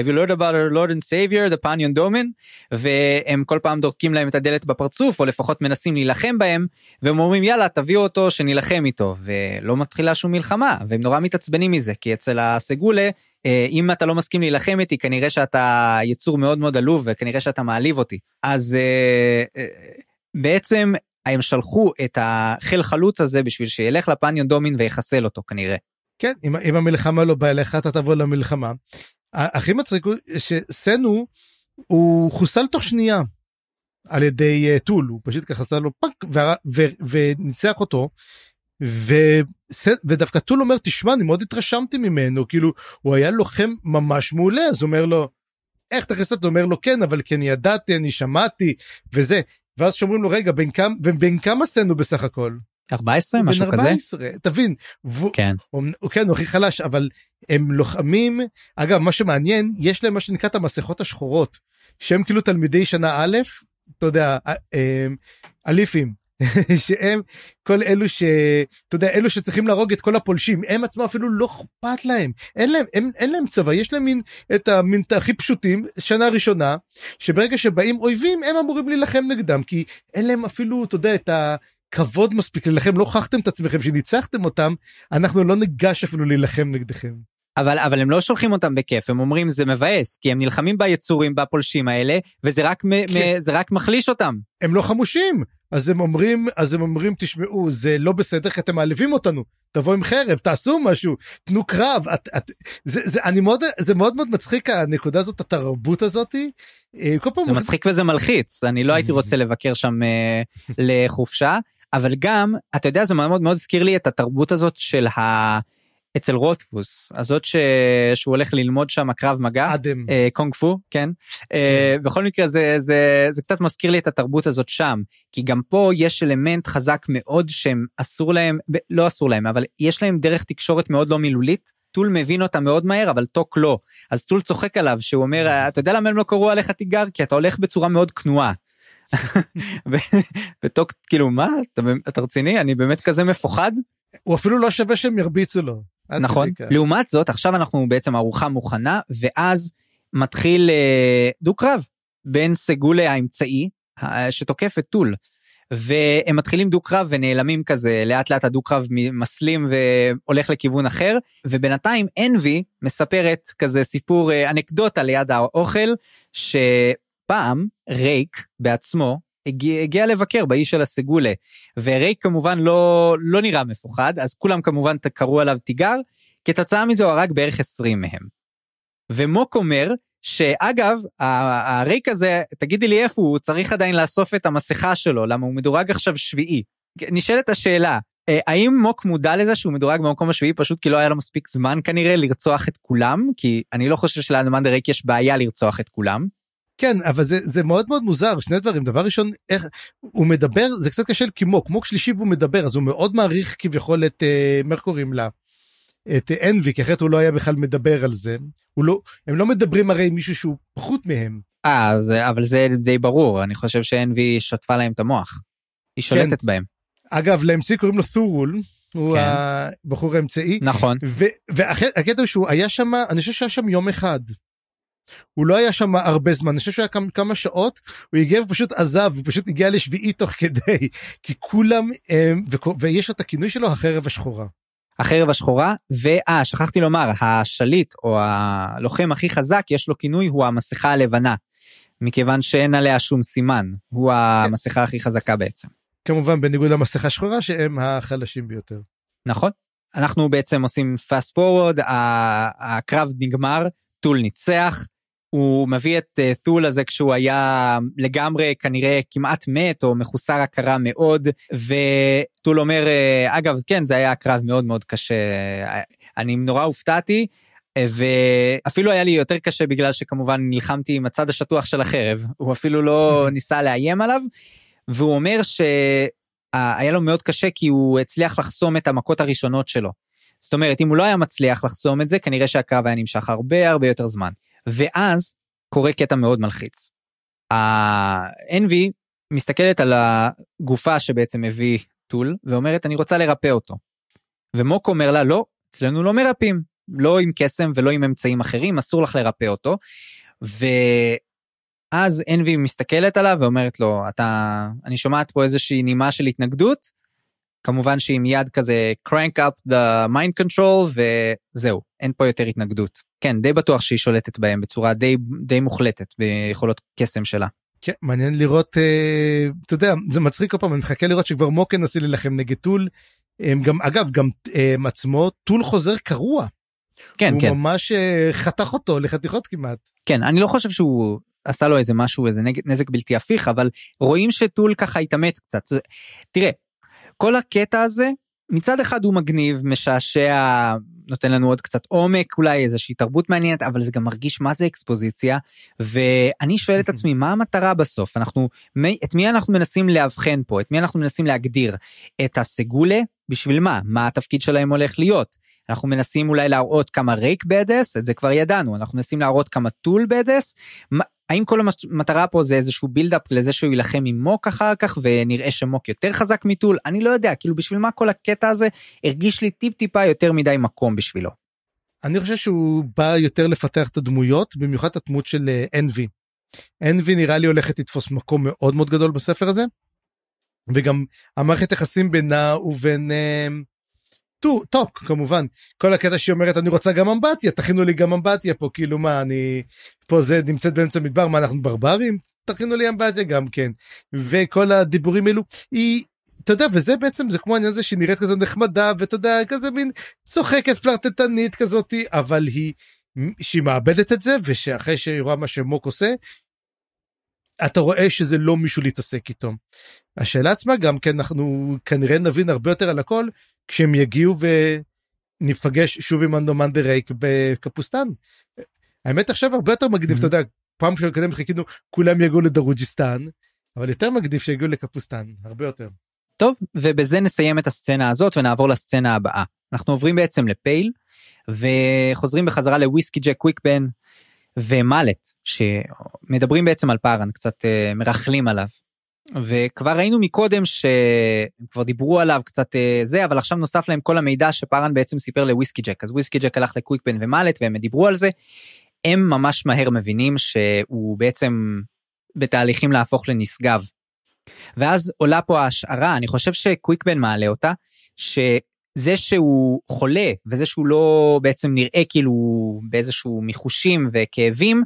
have you learned about our Lord and Savior, the Panion Domin, והם כל פעם דורקים להם את הדלת בפרצוף, או לפחות מנסים להילחם בהם, והם אומרים יאללה תביאו אותו שנילחם איתו, ולא מתחילה שום מלחמה, והם נורא מתעצבנים מזה, כי אצל הסגולה, אה, אם אתה לא מסכים להילחם איתי, כנראה שאתה יצור מאוד מאוד עלוב, וכנראה שאתה מעליב אותי. אז אה, אה, בעצם הם שלחו את החיל חלוץ הזה בשביל שילך לפניון דומין ויחסל אותו כנראה. כן, אם, אם המלחמה לא באה אליך אתה תבוא למלחמה. הכי מצחיק הוא שסנו הוא חוסל תוך שנייה על ידי טול, הוא פשוט ככה עשה לו פאק וניצח אותו. ו... ודווקא טול אומר תשמע אני מאוד התרשמתי ממנו כאילו הוא היה לוחם ממש מעולה אז הוא אומר לו איך תכניס אותו? אומר לו כן, אבל אני ידעתי, אני שמעתי, וזה. ואז שאומרים לו, רגע, בין כמה, ובין כמה סצנו בסך הכל? 14 משהו בן כזה 14, תבין, והוא, כן הוא, הוא כן, הוא הכי חלש, אבל הם לוחמים, אגב, מה שמעניין, יש להם מה שנקרא את המסכות השחורות, שהם כאילו תלמידי שנה א', אתה יודע, א- הם, אליפים, שהם כל אלו ש... אתה יודע, אלו שצריכים להרוג את כל הפולשים, הם עצמם אפילו לא אכפת להם, אין להם, הם, אין להם צבא, יש להם מין, את המין הכי פשוטים, שנה ראשונה, שברגע שבאים אויבים, הם אמורים להילחם נגדם, כי אין להם אפילו, אתה יודע, את ה... כבוד מספיק להילחם, לא הוכחתם את עצמכם שניצחתם אותם, אנחנו לא ניגש אפילו להילחם נגדכם. אבל אבל הם לא שולחים אותם בכיף הם אומרים זה מבאס כי הם נלחמים ביצורים בפולשים האלה וזה רק כן. מ- זה רק מחליש אותם הם לא חמושים, אז הם אומרים, אז הם אומרים, תשמעו, זה לא בסדר כי אתם מעליבים אותנו, תבואו עם חרב, תעשו משהו, תנו קרב, את, את, זה, זה, אני מאוד, זה מאוד מאוד מצחיק הנקודה הזאת, התרבות הזאתי, אה, כל פעם, זה מצחיק וזה מלחיץ. אני לא הייתי רוצה לבקר שם אה, לחופשה. אבל גם אתה יודע זה מאוד מאוד הזכיר לי את התרבות הזאת של ה... אצל רוטפוס הזאת ש... שהוא הולך ללמוד שם קרב מגע. אדם, אה, קונג פו כן. אה, בכל מקרה זה זה זה קצת מזכיר לי את התרבות הזאת שם כי גם פה יש אלמנט חזק מאוד שהם אסור להם לא אסור להם אבל יש להם דרך תקשורת מאוד לא מילולית. טול מבין אותה מאוד מהר אבל טוק לא. אז טול צוחק עליו שהוא אומר אתה יודע למה הם לא קראו עליך תיגר? כי אתה הולך בצורה מאוד כנועה. וטוק כאילו מה? אתה, אתה רציני? אני באמת כזה מפוחד? הוא אפילו לא שווה שהם ירביצו לו. נכון. לעומת זאת עכשיו אנחנו בעצם ארוחה מוכנה ואז מתחיל אה, דו-קרב בין סגולה האמצעי שתוקף את טול. והם מתחילים דו-קרב ונעלמים כזה לאט לאט הדו-קרב מסלים והולך לכיוון אחר ובינתיים אנבי מספרת כזה סיפור אה, אנקדוטה ליד האוכל שפעם רייק בעצמו הגיע, הגיע לבקר באיש של הסגולה ורייק כמובן לא לא נראה מפוחד אז כולם כמובן קראו עליו תיגר כתוצאה מזה הוא הרג בערך 20 מהם. ומוק אומר שאגב ה- הרייק הזה תגידי לי איפה הוא צריך עדיין לאסוף את המסכה שלו למה הוא מדורג עכשיו שביעי. נשאלת השאלה אה, האם מוק מודע לזה שהוא מדורג במקום השביעי פשוט כי לא היה לו מספיק זמן כנראה לרצוח את כולם כי אני לא חושב שלאדמנדר רייק יש בעיה לרצוח את כולם. כן, אבל זה, זה מאוד מאוד מוזר, שני דברים. דבר ראשון, איך הוא מדבר, זה קצת קשה כי מוק, מוק שלישי והוא מדבר, אז הוא מאוד מעריך כביכול את, אה, איך קוראים לה? את אה, אנבי, כי אחרת הוא לא היה בכלל מדבר על זה. לא, הם לא מדברים הרי עם מישהו שהוא פחות מהם. אה אבל זה די ברור אני חושב שאנבי שטפה להם את המוח. היא שולטת בהם. אגב, לאמצעי קוראים לו ת'ורול, הוא כן. הבחור האמצעי, נכון. והקטע הוא שהוא היה שם, אני חושב שהיה שם יום אחד. הוא לא היה שם הרבה זמן, אני חושב שהוא היה כמה, כמה שעות, הוא הגיע ופשוט עזב, הוא פשוט הגיע לשביעי תוך כדי, כי כולם, הם, וכו- ויש לו את הכינוי שלו, החרב השחורה. החרב השחורה ואה שכחתי לומר השליט או הלוחם הכי חזק יש לו כינוי הוא המסכה הלבנה. מכיוון שאין עליה שום סימן הוא המסכה הכי חזקה בעצם כמובן בניגוד למסכה השחורה שהם החלשים ביותר. נכון אנחנו בעצם עושים fast forward הקרב נגמר טול ניצח. הוא מביא את אה, תול הזה כשהוא היה לגמרי כנראה כמעט מת או מחוסר הכרה מאוד וטול אומר אה, אגב כן זה היה קרב מאוד מאוד קשה אה, אני נורא הופתעתי אה, ואפילו היה לי יותר קשה בגלל שכמובן נלחמתי עם הצד השטוח של החרב הוא אפילו לא ניסה לאיים עליו והוא אומר שהיה לו מאוד קשה כי הוא הצליח לחסום את המכות הראשונות שלו. זאת אומרת אם הוא לא היה מצליח לחסום את זה כנראה שהקרב היה נמשך הרבה הרבה יותר זמן. ואז קורה קטע מאוד מלחיץ. ה-NV מסתכלת על הגופה שבעצם הביא טול ואומרת אני רוצה לרפא אותו. ומוק אומר לה לא אצלנו לא מרפאים לא עם קסם ולא עם אמצעים אחרים אסור לך לרפא אותו. ואז אנבי מסתכלת עליו ואומרת לו אתה אני שומעת פה איזושהי נימה של התנגדות. כמובן שהיא מיד כזה crank up the mind control וזהו אין פה יותר התנגדות. כן די בטוח שהיא שולטת בהם בצורה די די מוחלטת ביכולות קסם שלה. כן, מעניין לראות, אה, אתה יודע, זה מצחיק כל פעם, אני מחכה לראות שכבר מוקן נסי להילחם נגד טול. הם גם, אגב, גם הם עצמו, טול חוזר קרוע. כן הוא כן ממש אה, חתך אותו לחתיכות כמעט. כן אני לא חושב שהוא עשה לו איזה משהו איזה נגד, נזק בלתי הפיך אבל רואים שטול ככה התאמץ קצת תראה כל הקטע הזה מצד אחד הוא מגניב, משעשע, נותן לנו עוד קצת עומק, אולי איזושהי תרבות מעניינת, אבל זה גם מרגיש מה זה אקספוזיציה, ואני שואל את עצמי, מה המטרה בסוף? אנחנו, את מי אנחנו מנסים לאבחן פה? את מי אנחנו מנסים להגדיר? את הסגולה? בשביל מה? מה התפקיד שלהם הולך להיות? אנחנו מנסים אולי להראות כמה ריק בדס, את זה כבר ידענו, אנחנו מנסים להראות כמה טול בדס, האם כל המטרה פה זה איזשהו בילדאפ לזה שהוא יילחם עם מוק אחר כך ונראה שמוק יותר חזק מטול? אני לא יודע, כאילו בשביל מה כל הקטע הזה הרגיש לי טיפ טיפה יותר מדי מקום בשבילו. אני חושב שהוא בא יותר לפתח את הדמויות, במיוחד הדמות של אנבי. אה, אנבי נראה לי הולכת לתפוס מקום מאוד מאוד גדול בספר הזה. וגם המערכת יחסים בינה ובין אה, טוק כמובן. כל הקטע שהיא אומרת אני רוצה גם אמבטיה תכינו לי גם אמבטיה פה כאילו מה אני פה זה נמצאת באמצע מדבר מה אנחנו ברברים? תכינו לי אמבטיה גם כן. וכל הדיבורים האלו היא אתה יודע וזה בעצם זה כמו העניין הזה שהיא נראית כזה נחמדה ואתה יודע כזה מין צוחקת פלרטטנית כזאתי אבל היא שהיא מאבדת את זה ושאחרי שהיא רואה מה שמוק עושה אתה רואה שזה לא מישהו להתעסק איתו. השאלה עצמה גם כן אנחנו כנראה נבין הרבה יותר על הכל כשהם יגיעו ונפגש שוב עם אנומנדר רייק בקפוסטן. האמת עכשיו הרבה יותר מגניב אתה יודע פעם קודם חיכינו כולם יגיעו לדרוג'יסטן אבל יותר מגניב שיגיעו לקפוסטן הרבה יותר. טוב ובזה נסיים את הסצנה הזאת ונעבור לסצנה הבאה אנחנו עוברים בעצם לפייל וחוזרים בחזרה לוויסקי ג'ק קוויקבן ומלט שמדברים בעצם על פארן קצת אה, מרכלים עליו וכבר ראינו מקודם שכבר דיברו עליו קצת אה, זה אבל עכשיו נוסף להם כל המידע שפארן בעצם סיפר לוויסקי ג'ק אז וויסקי ג'ק הלך לקוויקבן ומלט והם דיברו על זה. הם ממש מהר מבינים שהוא בעצם בתהליכים להפוך לנשגב. ואז עולה פה ההשערה אני חושב שקוויקבן מעלה אותה. זה שהוא חולה וזה שהוא לא בעצם נראה כאילו באיזשהו מיחושים וכאבים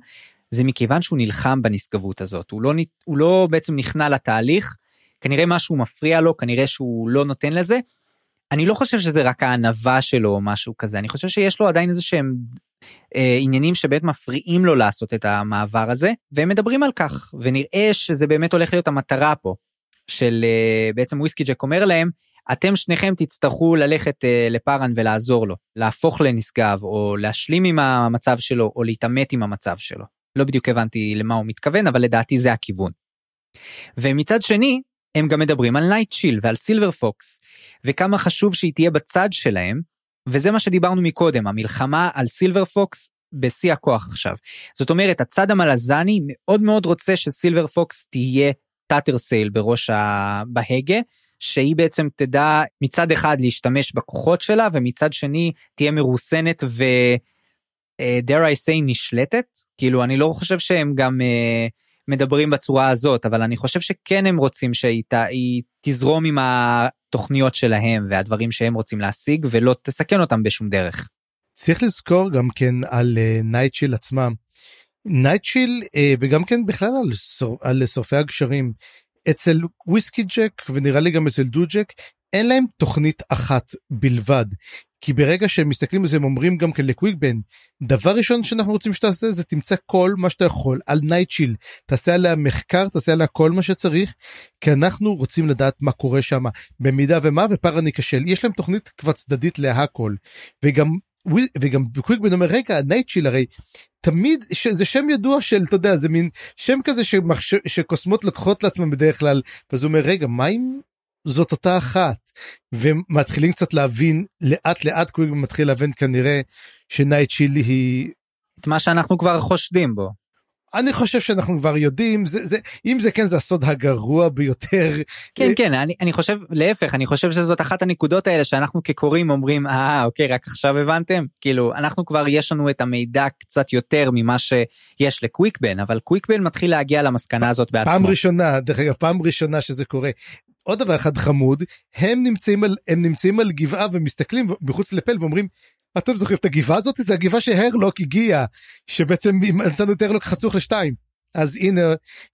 זה מכיוון שהוא נלחם בנשגבות הזאת הוא לא הוא לא בעצם נכנע לתהליך כנראה משהו מפריע לו כנראה שהוא לא נותן לזה. אני לא חושב שזה רק הענווה שלו או משהו כזה אני חושב שיש לו עדיין איזה שהם אה, עניינים שבאמת מפריעים לו לעשות את המעבר הזה והם מדברים על כך ונראה שזה באמת הולך להיות המטרה פה של אה, בעצם וויסקי ג'ק אומר להם אתם שניכם תצטרכו ללכת uh, לפארן ולעזור לו, להפוך לנשגב או להשלים עם המצב שלו או להתעמת עם המצב שלו. לא בדיוק הבנתי למה הוא מתכוון אבל לדעתי זה הכיוון. ומצד שני הם גם מדברים על נייט שיל ועל סילבר פוקס וכמה חשוב שהיא תהיה בצד שלהם וזה מה שדיברנו מקודם המלחמה על סילבר פוקס בשיא הכוח עכשיו. זאת אומרת הצד המלזני מאוד מאוד רוצה שסילבר פוקס תהיה טאטר סייל בראש בהגה שהיא בעצם תדע מצד אחד להשתמש בכוחות שלה ומצד שני תהיה מרוסנת ו... אה, dare I say נשלטת כאילו אני לא חושב שהם גם אה, מדברים בצורה הזאת אבל אני חושב שכן הם רוצים שהיא תזרום עם התוכניות שלהם והדברים שהם רוצים להשיג ולא תסכן אותם בשום דרך. צריך לזכור גם כן על נייטשיל אה, עצמם. נייטשיל אה, וגם כן בכלל על, על שורפי הגשרים אצל וויסקי ג'ק ונראה לי גם אצל דוג'ק אין להם תוכנית אחת בלבד. כי ברגע שהם מסתכלים על זה הם אומרים גם כן לקוויקבן דבר ראשון שאנחנו רוצים שתעשה זה תמצא כל מה שאתה יכול על נייטשיל. תעשה עליה מחקר תעשה עליה כל מה שצריך כי אנחנו רוצים לדעת מה קורה שם במידה ומה ופארן ייכשל יש להם תוכנית כבר צדדית להכל. וגם וגם קוויקבן אומר רגע נייטשיל הרי תמיד זה שם ידוע של אתה יודע זה מין שם כזה שמחש... שקוסמות לוקחות לעצמם בדרך כלל. אז הוא אומר רגע מה אם זאת אותה אחת ומתחילים קצת להבין לאט לאט קוויקבן מתחיל להבין כנראה שנייטשיל היא את מה שאנחנו כבר חושדים בו. אני חושב שאנחנו כבר יודעים זה זה אם זה כן זה הסוד הגרוע ביותר. כן כן אני אני חושב להפך אני חושב שזאת אחת הנקודות האלה שאנחנו כקוראים אומרים אה אוקיי רק עכשיו הבנתם כאילו אנחנו כבר יש לנו את המידע קצת יותר ממה שיש לקוויקבן אבל קוויקבן מתחיל להגיע למסקנה הזאת בעצמו. פעם ראשונה דרך אגב פעם ראשונה שזה קורה. עוד דבר אחד חמוד הם נמצאים על הם נמצאים על גבעה ומסתכלים מחוץ לפל ואומרים אתם זוכרים את הגבעה הזאת? זה הגבעה שהרלוק הגיע שבעצם מצאנו את הרלוק חצוך לשתיים. אז הנה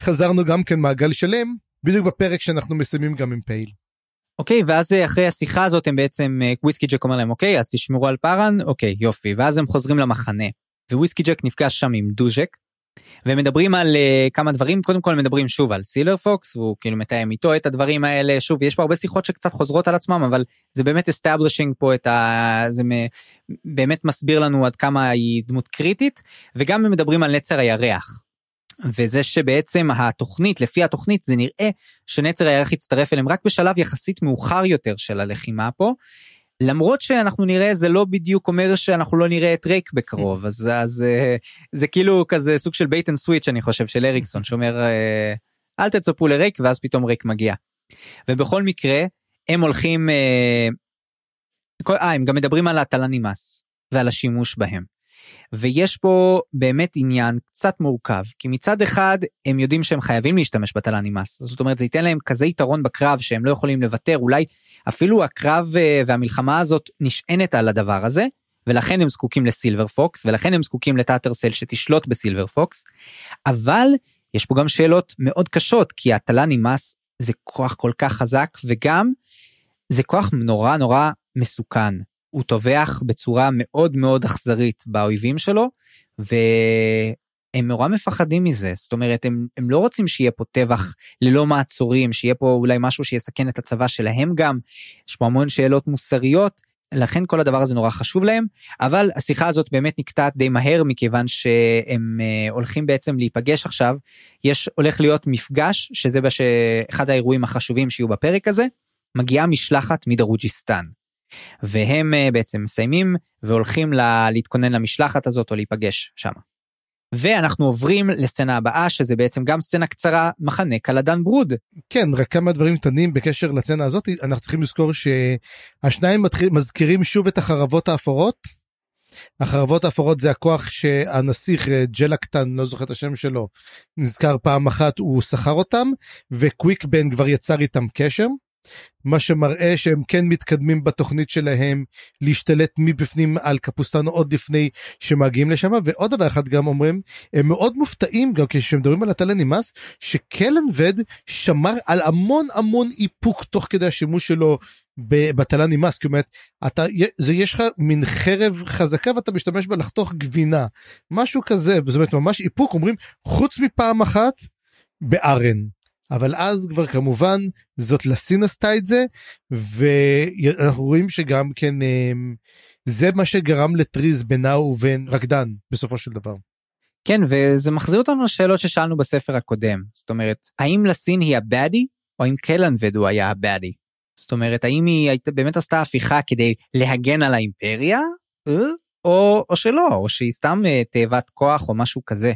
חזרנו גם כן מעגל שלם בדיוק בפרק שאנחנו מסיימים גם עם פייל. אוקיי ואז אחרי השיחה הזאת הם בעצם וויסקי ג'ק אומר להם אוקיי אז תשמרו על פארן. אוקיי יופי ואז הם חוזרים למחנה וויסקי ג'ק נפגש שם עם דוז'ק והם מדברים על uh, כמה דברים קודם כל מדברים שוב על סילר פוקס הוא כאילו מתאם איתו את הדברים האלה שוב יש פה הרבה שיחות שקצת חוזרות על עצמם אבל זה באמת establishing פה את ה... זה מ... באמת מסביר לנו עד כמה היא דמות קריטית וגם מדברים על נצר הירח. וזה שבעצם התוכנית לפי התוכנית זה נראה שנצר הירח יצטרף אליהם רק בשלב יחסית מאוחר יותר של הלחימה פה. למרות שאנחנו נראה זה לא בדיוק אומר שאנחנו לא נראה את רייק בקרוב אז אז אה, זה כאילו כזה סוג של bait and switch אני חושב של אריקסון שאומר אה, אל תצפו לרייק ואז פתאום רייק מגיע. ובכל מקרה הם הולכים אה, אה הם גם מדברים על הט'לן אימאס ועל השימוש בהם. ויש פה באמת עניין קצת מורכב כי מצד אחד הם יודעים שהם חייבים להשתמש בט'לן אימאס זאת אומרת זה ייתן להם כזה יתרון בקרב שהם לא יכולים לוותר אולי אפילו הקרב אה, והמלחמה הזאת נשענת על הדבר הזה ולכן הם זקוקים לסילבר פוקס ולכן הם זקוקים לטאטרסל שתשלוט בסילבר פוקס. אבל יש פה גם שאלות מאוד קשות כי התל"ני מס זה כוח כל כך חזק וגם זה כוח נורא נורא מסוכן. הוא טובח בצורה מאוד מאוד אכזרית באויבים שלו והם נורא מפחדים מזה. זאת אומרת הם, הם לא רוצים שיהיה פה טבח ללא מעצורים שיהיה פה אולי משהו שיסכן את הצבא שלהם גם. יש פה המון שאלות מוסריות לכן כל הדבר הזה נורא חשוב להם. אבל השיחה הזאת באמת נקטעת די מהר מכיוון שהם uh, הולכים בעצם להיפגש עכשיו. יש הולך להיות מפגש שזה בש... אחד האירועים החשובים שיהיו בפרק הזה. מגיעה משלחת מדרוג'יסטן. והם אה, בעצם מסיימים והולכים לה, להתכונן למשלחת הזאת או להיפגש שם. ואנחנו עוברים לסצנה הבאה שזה בעצם גם סצנה קצרה מחנה קלדן ברוד. כן רק כמה דברים קטנים בקשר לסצנה הזאת אנחנו צריכים לזכור שהשניים מתחיל, מזכירים שוב את החרבות האפורות. החרבות האפורות זה הכוח שהנסיך אה, ג'לקטן לא זוכר את השם שלו נזכר פעם אחת הוא שכר אותם וקוויק בן כבר יצר איתם קשר. מה שמראה שהם כן מתקדמים בתוכנית שלהם להשתלט מבפנים על קפוסטנו עוד לפני שמגיעים לשם ועוד דבר אחד גם אומרים הם מאוד מופתעים גם כשמדברים על הטלן נמאס שקלן וד שמר על המון המון איפוק תוך כדי השימוש שלו בטלן נמאס כי אומרת אתה זה יש לך מין חרב חזקה ואתה משתמש בה לחתוך גבינה משהו כזה זאת אומרת ממש איפוק אומרים חוץ מפעם אחת בארן. אבל אז כבר כמובן זאת לסין עשתה את זה ואנחנו רואים שגם כן אמ, זה מה שגרם לטריז בינה ובין רקדן בסופו של דבר. כן וזה מחזיר אותנו לשאלות ששאלנו בספר הקודם זאת אומרת האם לסין היא הבאדי או האם קלנבד הוא היה הבאדי. זאת אומרת האם היא באמת עשתה הפיכה כדי להגן על האימפריה אה? או, או שלא או שהיא סתם אה, תאבת כוח או משהו כזה.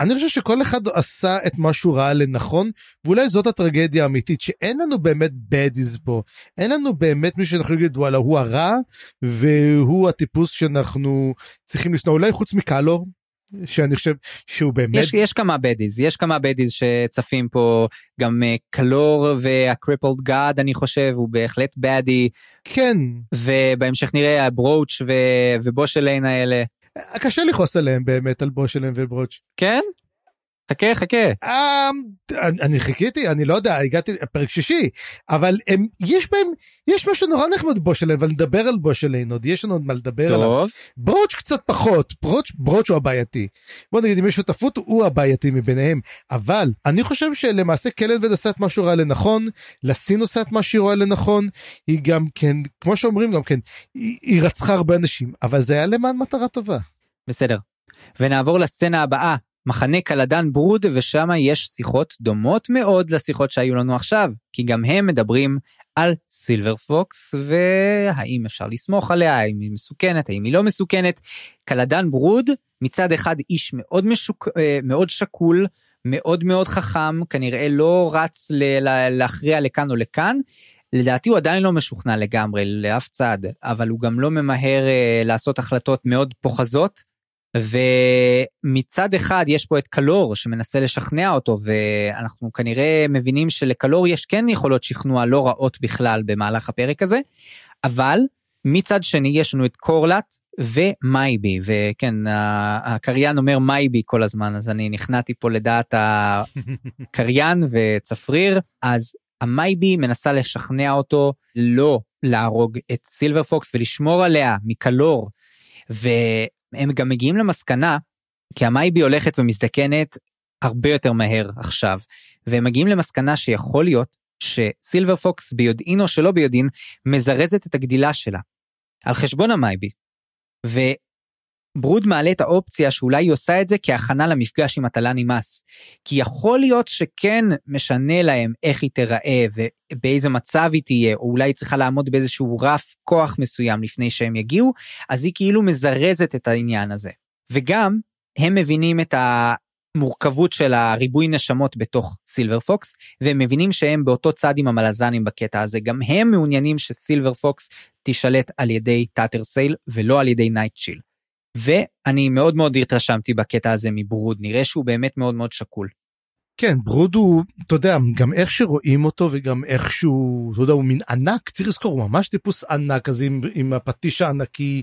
אני חושב שכל אחד עשה את מה שהוא ראה לנכון ואולי זאת הטרגדיה האמיתית שאין לנו באמת בדיז פה. אין לנו באמת מי שאנחנו נגיד וואלה הוא הרע והוא הטיפוס שאנחנו צריכים לשנוא. אולי חוץ מקלור שאני חושב שהוא באמת יש, יש כמה בדיז יש כמה בדיז שצפים פה. גם uh, קלור והקריפלד גאד אני חושב הוא בהחלט בדי כן. ובהמשך נראה הברוץ' ובושליין האלה קשה לכעוס עליהם באמת על בושלם וברוץ'. כן? חכה חכה. Um, אני, חיכיתי אני לא יודע הגעתי לפרק שישי אבל הם יש בהם יש משהו נורא נחמד בושלם אבל נדבר על בושלם עוד יש לנו עוד מה לדבר. עליו. ברוץ' קצת פחות ברוץ' ברוץ' הוא הבעייתי. בוא נגיד אם יש שותפות הוא הבעייתי מביניהם אבל אני חושב שלמעשה קלנבד עשה את מה שהוא ראה לנכון לסין עושה את מה שהיא רואה לנכון היא גם כן כמו שאומרים גם כן היא, היא רצחה הרבה אנשים אבל זה היה למען מטרה טובה. בסדר. ונעבור לסצנה הבאה מחנה קלדן ברוד ושם יש שיחות דומות מאוד לשיחות שהיו לנו עכשיו כי גם הם מדברים על סילבר פוקס והאם אפשר לסמוך עליה האם היא מסוכנת האם היא לא מסוכנת קלדן ברוד מצד אחד איש מאוד משוק אה, מאוד שקול מאוד מאוד חכם כנראה לא רץ ל- להכריע לכאן או לכאן. לדעתי הוא עדיין לא משוכנע לגמרי לאף צד אבל הוא גם לא ממהר אה, לעשות החלטות מאוד פוחזות ומצד אחד יש פה את קלור שמנסה לשכנע אותו ואנחנו כנראה מבינים שלקלור יש כן יכולות שכנוע לא רעות בכלל במהלך הפרק הזה אבל מצד שני יש לנו את קורלט ומייבי וכן הקריין אומר מייבי כל הזמן אז אני נכנעתי פה לדעת הקריין וצפריר אז המייבי מנסה לשכנע אותו לא להרוג את סילבר פוקס ולשמור עליה מקלור. והם גם מגיעים למסקנה כי המייבי הולכת ומזדקנת הרבה יותר מהר עכשיו, והם מגיעים למסקנה שיכול להיות שסילבר פוקס ביודעין או שלא ביודעין מזרזת את הגדילה שלה על חשבון המייבי. וברוד מעלה את האופציה שאולי היא עושה את זה כהכנה למפגש עם הט'לן אימאס. כי יכול להיות שכן משנה להם איך היא תיראה ובאיזה מצב היא תהיה, או אולי היא צריכה לעמוד באיזשהו רף כוח מסוים לפני שהם יגיעו, אז היא כאילו מזרזת את העניין הזה. וגם הם מבינים את המורכבות של הריבוי נשמות בתוך סילבר פוקס והם מבינים שהם באותו צד עם המלזנים בקטע הזה גם הם מעוניינים שסילבר פוקס תישלט על ידי טאטר סייל ולא על ידי נייטצ'יל. ואני מאוד מאוד התרשמתי בקטע הזה מברוד נראה שהוא באמת מאוד מאוד שקול. כן ברוד הוא אתה יודע גם איך שרואים אותו וגם איך שהוא אתה יודע הוא מין ענק צריך לזכור הוא ממש טיפוס ענק אז עם, עם הפטיש הענקי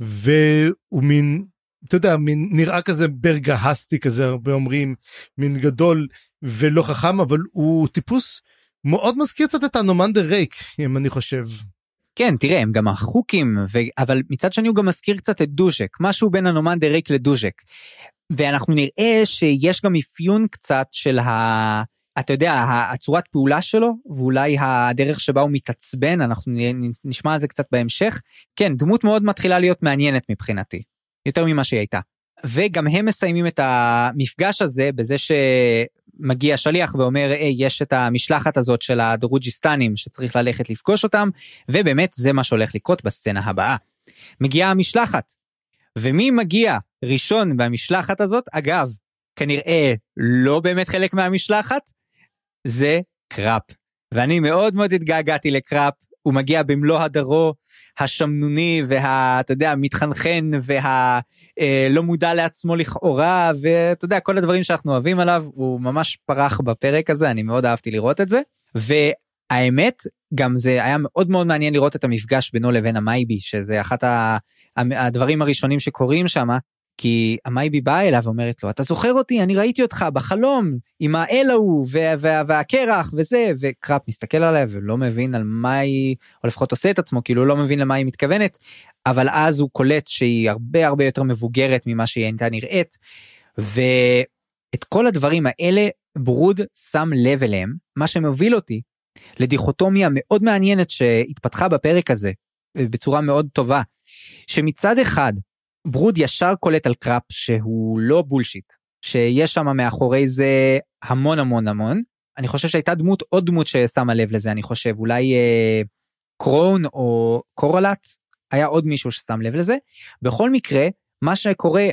והוא מין אתה יודע, מין נראה כזה ברגהסטי כזה, הרבה אומרים, מין גדול ולא חכם, אבל הוא טיפוס מאוד מזכיר קצת את הנומנדר ריק, אם אני חושב. כן, תראה, הם גם החוקים, ו... אבל מצד שני הוא גם מזכיר קצת את דוז'ק, משהו בין הנומנדר ריק לדוז'ק. ואנחנו נראה שיש גם אפיון קצת של ה... אתה יודע, הצורת פעולה שלו, ואולי הדרך שבה הוא מתעצבן, אנחנו נשמע על זה קצת בהמשך. כן, דמות מאוד מתחילה להיות מעניינת מבחינתי. יותר ממה שהיא הייתה. וגם הם מסיימים את המפגש הזה בזה שמגיע שליח ואומר היי יש את המשלחת הזאת של הדרוג'יסטנים שצריך ללכת לפגוש אותם ובאמת זה מה שהולך לקרות בסצנה הבאה. מגיעה המשלחת ומי מגיע ראשון במשלחת הזאת אגב כנראה לא באמת חלק מהמשלחת זה קראפ ואני מאוד מאוד התגעגעתי לקראפ הוא מגיע במלוא הדרו השמנוני והאתה יודע מתחנחן והלא אה, מודע לעצמו לכאורה ואתה יודע כל הדברים שאנחנו אוהבים עליו הוא ממש פרח בפרק הזה אני מאוד אהבתי לראות את זה. והאמת גם זה היה מאוד מאוד מעניין לראות את המפגש בינו לבין המייבי שזה אחת הדברים הראשונים שקורים שם כי המייבי באה אליו ואומרת לו אתה זוכר אותי? אני ראיתי אותך בחלום עם האל ההוא והקרח וזה וקראפ מסתכל עליה ולא מבין על מה היא או לפחות עושה את עצמו כאילו לא מבין למה היא מתכוונת אבל אז הוא קולט שהיא הרבה הרבה יותר מבוגרת ממה שהיא הייתה נראית ואת כל הדברים האלה ברוד שם לב אליהם מה שמוביל אותי לדיכוטומיה מאוד מעניינת שהתפתחה בפרק הזה בצורה מאוד טובה שמצד אחד ברוד ישר קולט על קראפ שהוא לא bullshit, שיש שם מאחורי זה המון המון המון. אני חושב שהייתה דמות, עוד דמות ששמה לב לזה, אני חושב, אולי אה, קרון או קורלט, היה עוד מישהו ששם לב לזה. בכל מקרה, מה שקורה אה,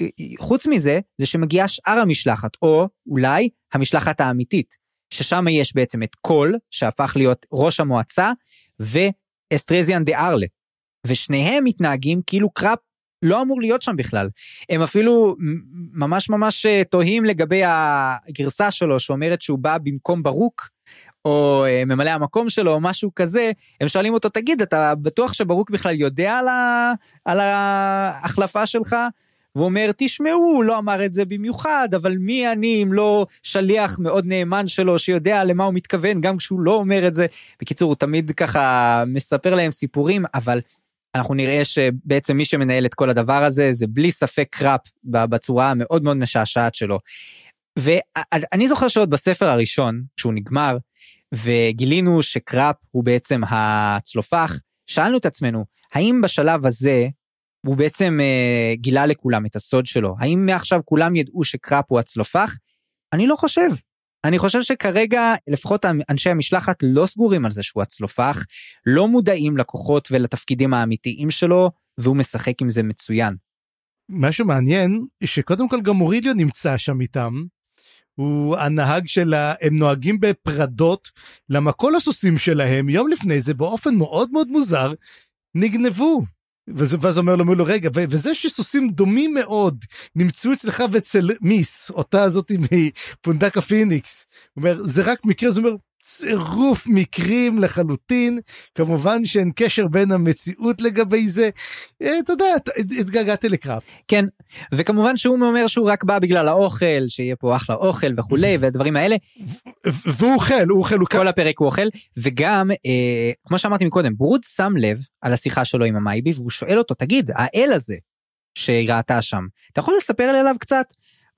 אה, חוץ מזה, זה שמגיעה שאר המשלחת, או אולי המשלחת האמיתית, ששם יש בעצם את קול, שהפך להיות ראש המועצה, ואסטרזיאן דה ארלה. ושניהם מתנהגים כאילו קראפ לא אמור להיות שם בכלל. הם אפילו ממש ממש אה, תוהים לגבי הגרסה שלו שאומרת שהוא בא במקום ברוק. או אה, ממלא המקום שלו או משהו כזה הם שואלים אותו תגיד אתה בטוח שברוק בכלל יודע על, ה... על ההחלפה שלך. והוא אומר תשמעו הוא לא אמר את זה במיוחד אבל מי אני אם לא שליח מאוד נאמן שלו שיודע למה הוא מתכוון גם כשהוא לא אומר את זה. בקיצור הוא תמיד ככה מספר להם סיפורים אבל אנחנו נראה שבעצם מי שמנהל את כל הדבר הזה זה בלי ספק קראפ בצורה המאוד מאוד משעשעת שלו. ואני זוכר שעוד בספר הראשון שהוא נגמר וגילינו שקראפ הוא בעצם הצלופח שאלנו את עצמנו האם בשלב הזה הוא בעצם אה, גילה לכולם את הסוד שלו האם מעכשיו כולם ידעו שקראפ הוא הצלופח? אני לא חושב אני חושב שכרגע לפחות אנשי המשלחת לא סגורים על זה שהוא הצלופח, לא מודעים לכוחות ולתפקידים האמיתיים שלו, והוא משחק עם זה מצוין. משהו מעניין שקודם כל גם מוריליו נמצא שם איתם. הוא הנהג שלה, הם נוהגים בפרדות, למה כל הסוסים שלהם יום לפני זה באופן מאוד מאוד מוזר נגנבו. ואז אומר לו, לו רגע, וזה שסוסים דומים מאוד נמצאו אצלך ואצל מיס, אותה הזאת מפונדק הפיניקס. הוא אומר, זה רק מקרה, זה אומר, צירוף מקרים לחלוטין כמובן שאין קשר בין המציאות לגבי זה אה, אתה יודע התגעגעתי לקראפ. כן וכמובן שהוא אומר שהוא רק בא בגלל האוכל שיהיה פה אחלה אוכל וכולי והדברים האלה. והוא אוכל הוא אוכל כל הפרק הוא אוכל וגם אה, כמו שאמרתי מקודם ברוד שם לב על השיחה שלו עם המייבי והוא שואל אותו תגיד האל הזה שהיא ראתה שם. אתה יכול לספר לי עליו קצת?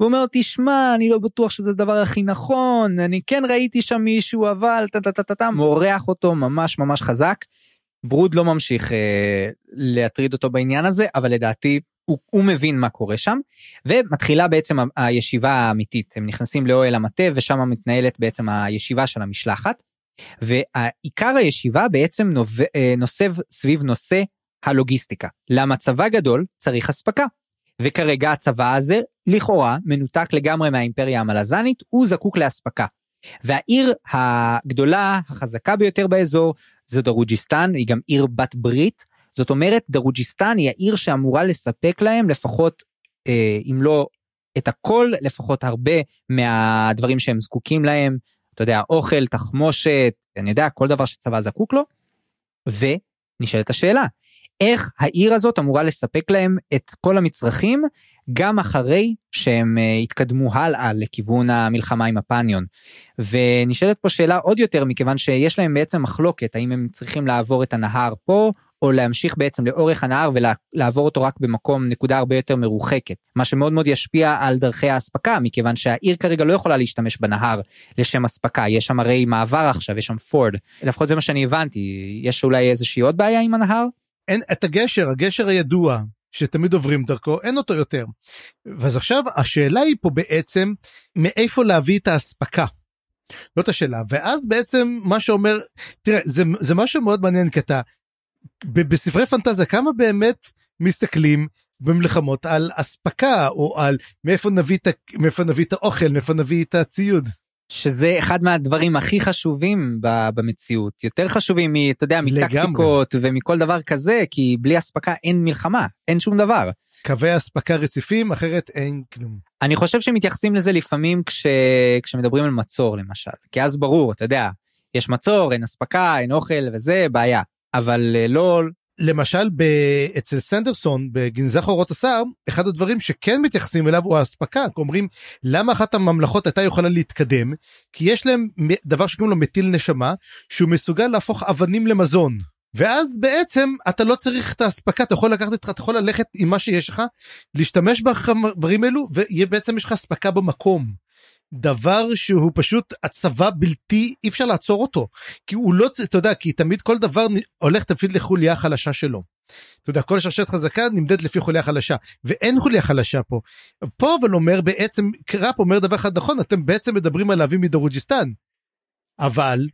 והוא אומר תשמע אני לא בטוח שזה הדבר הכי נכון אני כן ראיתי שם מישהו אבל טה טה טה טה טה מורח אותו ממש ממש חזק. ברוד לא ממשיך אה, להטריד אותו בעניין הזה אבל לדעתי הוא, הוא מבין מה קורה שם ומתחילה בעצם הישיבה האמיתית הם נכנסים לאוהל המטה ושם מתנהלת בעצם הישיבה של המשלחת. ועיקר הישיבה בעצם אה, נוסב סביב נושא הלוגיסטיקה. למה צבא גדול צריך אספקה. וכרגע הצבא הזה לכאורה מנותק לגמרי מהאימפריה המלזנית הוא זקוק לאספקה. והעיר הגדולה החזקה ביותר באזור זו דרוג'יסטן היא גם עיר בת ברית זאת אומרת דרוג'יסטן היא העיר שאמורה לספק להם לפחות אה, אם לא את הכל לפחות הרבה מהדברים שהם זקוקים להם אתה יודע אוכל תחמושת אני יודע כל דבר שצבא זקוק לו. ונשאלת השאלה איך העיר הזאת אמורה לספק להם את כל המצרכים גם אחרי שהם uh, התקדמו הלאה לכיוון המלחמה עם הפניון. ונשאלת פה שאלה עוד יותר מכיוון שיש להם בעצם מחלוקת האם הם צריכים לעבור את הנהר פה או להמשיך בעצם לאורך הנהר ולעבור אותו רק במקום נקודה הרבה יותר מרוחקת מה שמאוד מאוד ישפיע על דרכי האספקה מכיוון שהעיר כרגע לא יכולה להשתמש בנהר לשם אספקה יש שם הרי מעבר עכשיו יש שם פורד לפחות זה מה שאני הבנתי יש אולי איזושהי עוד בעיה עם הנהר. אין את הגשר הגשר הידוע שתמיד עוברים דרכו אין אותו יותר. ואז עכשיו השאלה היא פה בעצם מאיפה להביא את האספקה. זאת השאלה ואז בעצם מה שאומר תראה זה זה משהו מאוד מעניין כי אתה בספרי פנטזיה כמה באמת מסתכלים במלחמות על אספקה או על מאיפה נביא את מאיפה נביא את האוכל מאיפה נביא את הציוד. שזה אחד מהדברים הכי חשובים במציאות יותר חשובים אתה יודע מטקטיקות ומכל דבר כזה כי בלי אספקה אין מלחמה אין שום דבר. קווי אספקה רציפים אחרת אין כלום. אני חושב שמתייחסים לזה לפעמים כש... כשמדברים על מצור למשל כי אז ברור אתה יודע יש מצור אין אספקה אין אוכל וזה בעיה אבל אה, לא למשל ב- אצל סנדרסון בגנזך אורות השר אחד הדברים שכן מתייחסים אליו הוא האספקה אומרים למה אחת הממלכות הייתה יכולה להתקדם כי יש להם דבר שקוראים לו מטיל נשמה שהוא מסוגל להפוך אבנים למזון. ואז בעצם אתה לא צריך את האספקה אתה יכול לקחת איתך אתה יכול ללכת עם מה שיש לך להשתמש בחברים אלו ובעצם יש לך אספקה במקום. דבר שהוא פשוט הצבא בלתי אי אפשר לעצור אותו כי הוא לא אתה יודע כי תמיד כל דבר הולך תפעיל לחוליה החלשה שלו. אתה יודע כל שרשרת חזקה נמדדת לפי חוליה חלשה ואין חוליה חלשה פה. פה אבל אומר בעצם קראפ אומר דבר אחד נכון אתם בעצם מדברים על להביא מדרוג'יסטן. אבל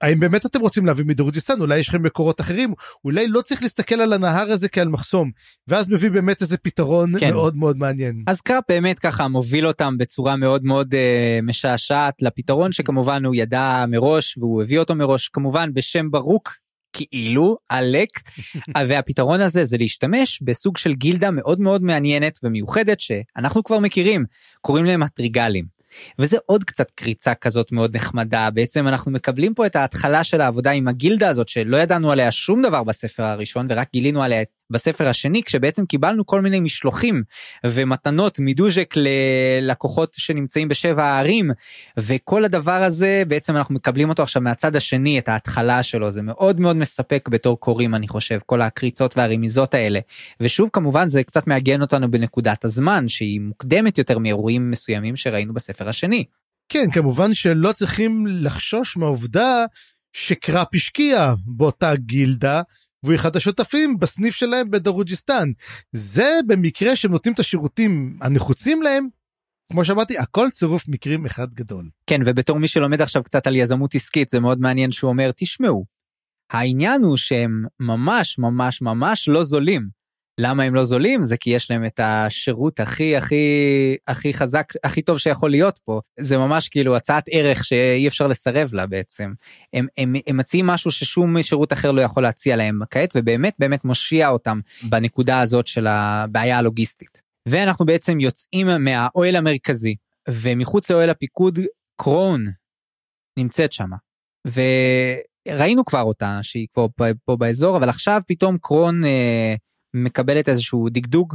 האם באמת אתם רוצים להביא מדרוג'יסטן אולי יש לכם מקורות אחרים אולי לא צריך להסתכל על הנהר הזה כעל מחסום ואז מביא באמת איזה פתרון כן. מאוד מאוד מעניין. אז קראפ באמת ככה מוביל אותם בצורה מאוד מאוד uh, משעשעת לפתרון שכמובן הוא ידע מראש והוא הביא אותו מראש כמובן בשם ברוק כאילו עלק והפתרון הזה זה להשתמש בסוג של גילדה מאוד מאוד מעניינת ומיוחדת שאנחנו כבר מכירים קוראים להם הטריגלים. וזה עוד קצת קריצה כזאת מאוד נחמדה. בעצם אנחנו מקבלים פה את ההתחלה של העבודה עם הגילדה הזאת שלא ידענו עליה שום דבר בספר הראשון ורק גילינו עליה בספר השני כשבעצם קיבלנו כל מיני משלוחים ומתנות מדוז'ק ללקוחות שנמצאים בשבע הערים וכל הדבר הזה בעצם אנחנו מקבלים אותו עכשיו מהצד השני את ההתחלה שלו זה מאוד מאוד מספק בתור קוראים אני חושב כל הקריצות והרמיזות האלה ושוב כמובן זה קצת מעגן אותנו בנקודת הזמן שהיא מוקדמת יותר מאירועים מסוימים שראינו בספר השני. כן כמובן שלא צריכים לחשוש מהעובדה שקראפ השקיע באותה גילדה והוא אחד השותפים בסניף שלהם בדרוג'יסטן. זה במקרה שהם נותנים את השירותים הנחוצים להם. כמו שאמרתי הכל צירוף מקרים אחד גדול. כן ובתור מי שלומד עכשיו קצת על יזמות עסקית זה מאוד מעניין שהוא אומר תשמעו. העניין הוא שהם ממש ממש ממש לא זולים. למה הם לא זולים זה כי יש להם את השירות הכי הכי הכי חזק הכי טוב שיכול להיות פה זה ממש כאילו הצעת ערך שאי אפשר לסרב לה בעצם הם, הם, הם מציעים משהו ששום שירות אחר לא יכול להציע להם כעת ובאמת באמת מושיע אותם בנקודה הזאת של הבעיה הלוגיסטית. ואנחנו בעצם יוצאים מהאוהל המרכזי ומחוץ לאוהל הפיקוד קרון נמצאת שמה. וראינו כבר אותה שהיא כבר פה, פה באזור אבל עכשיו פתאום קרון אה, מקבלת איזשהו דגדוג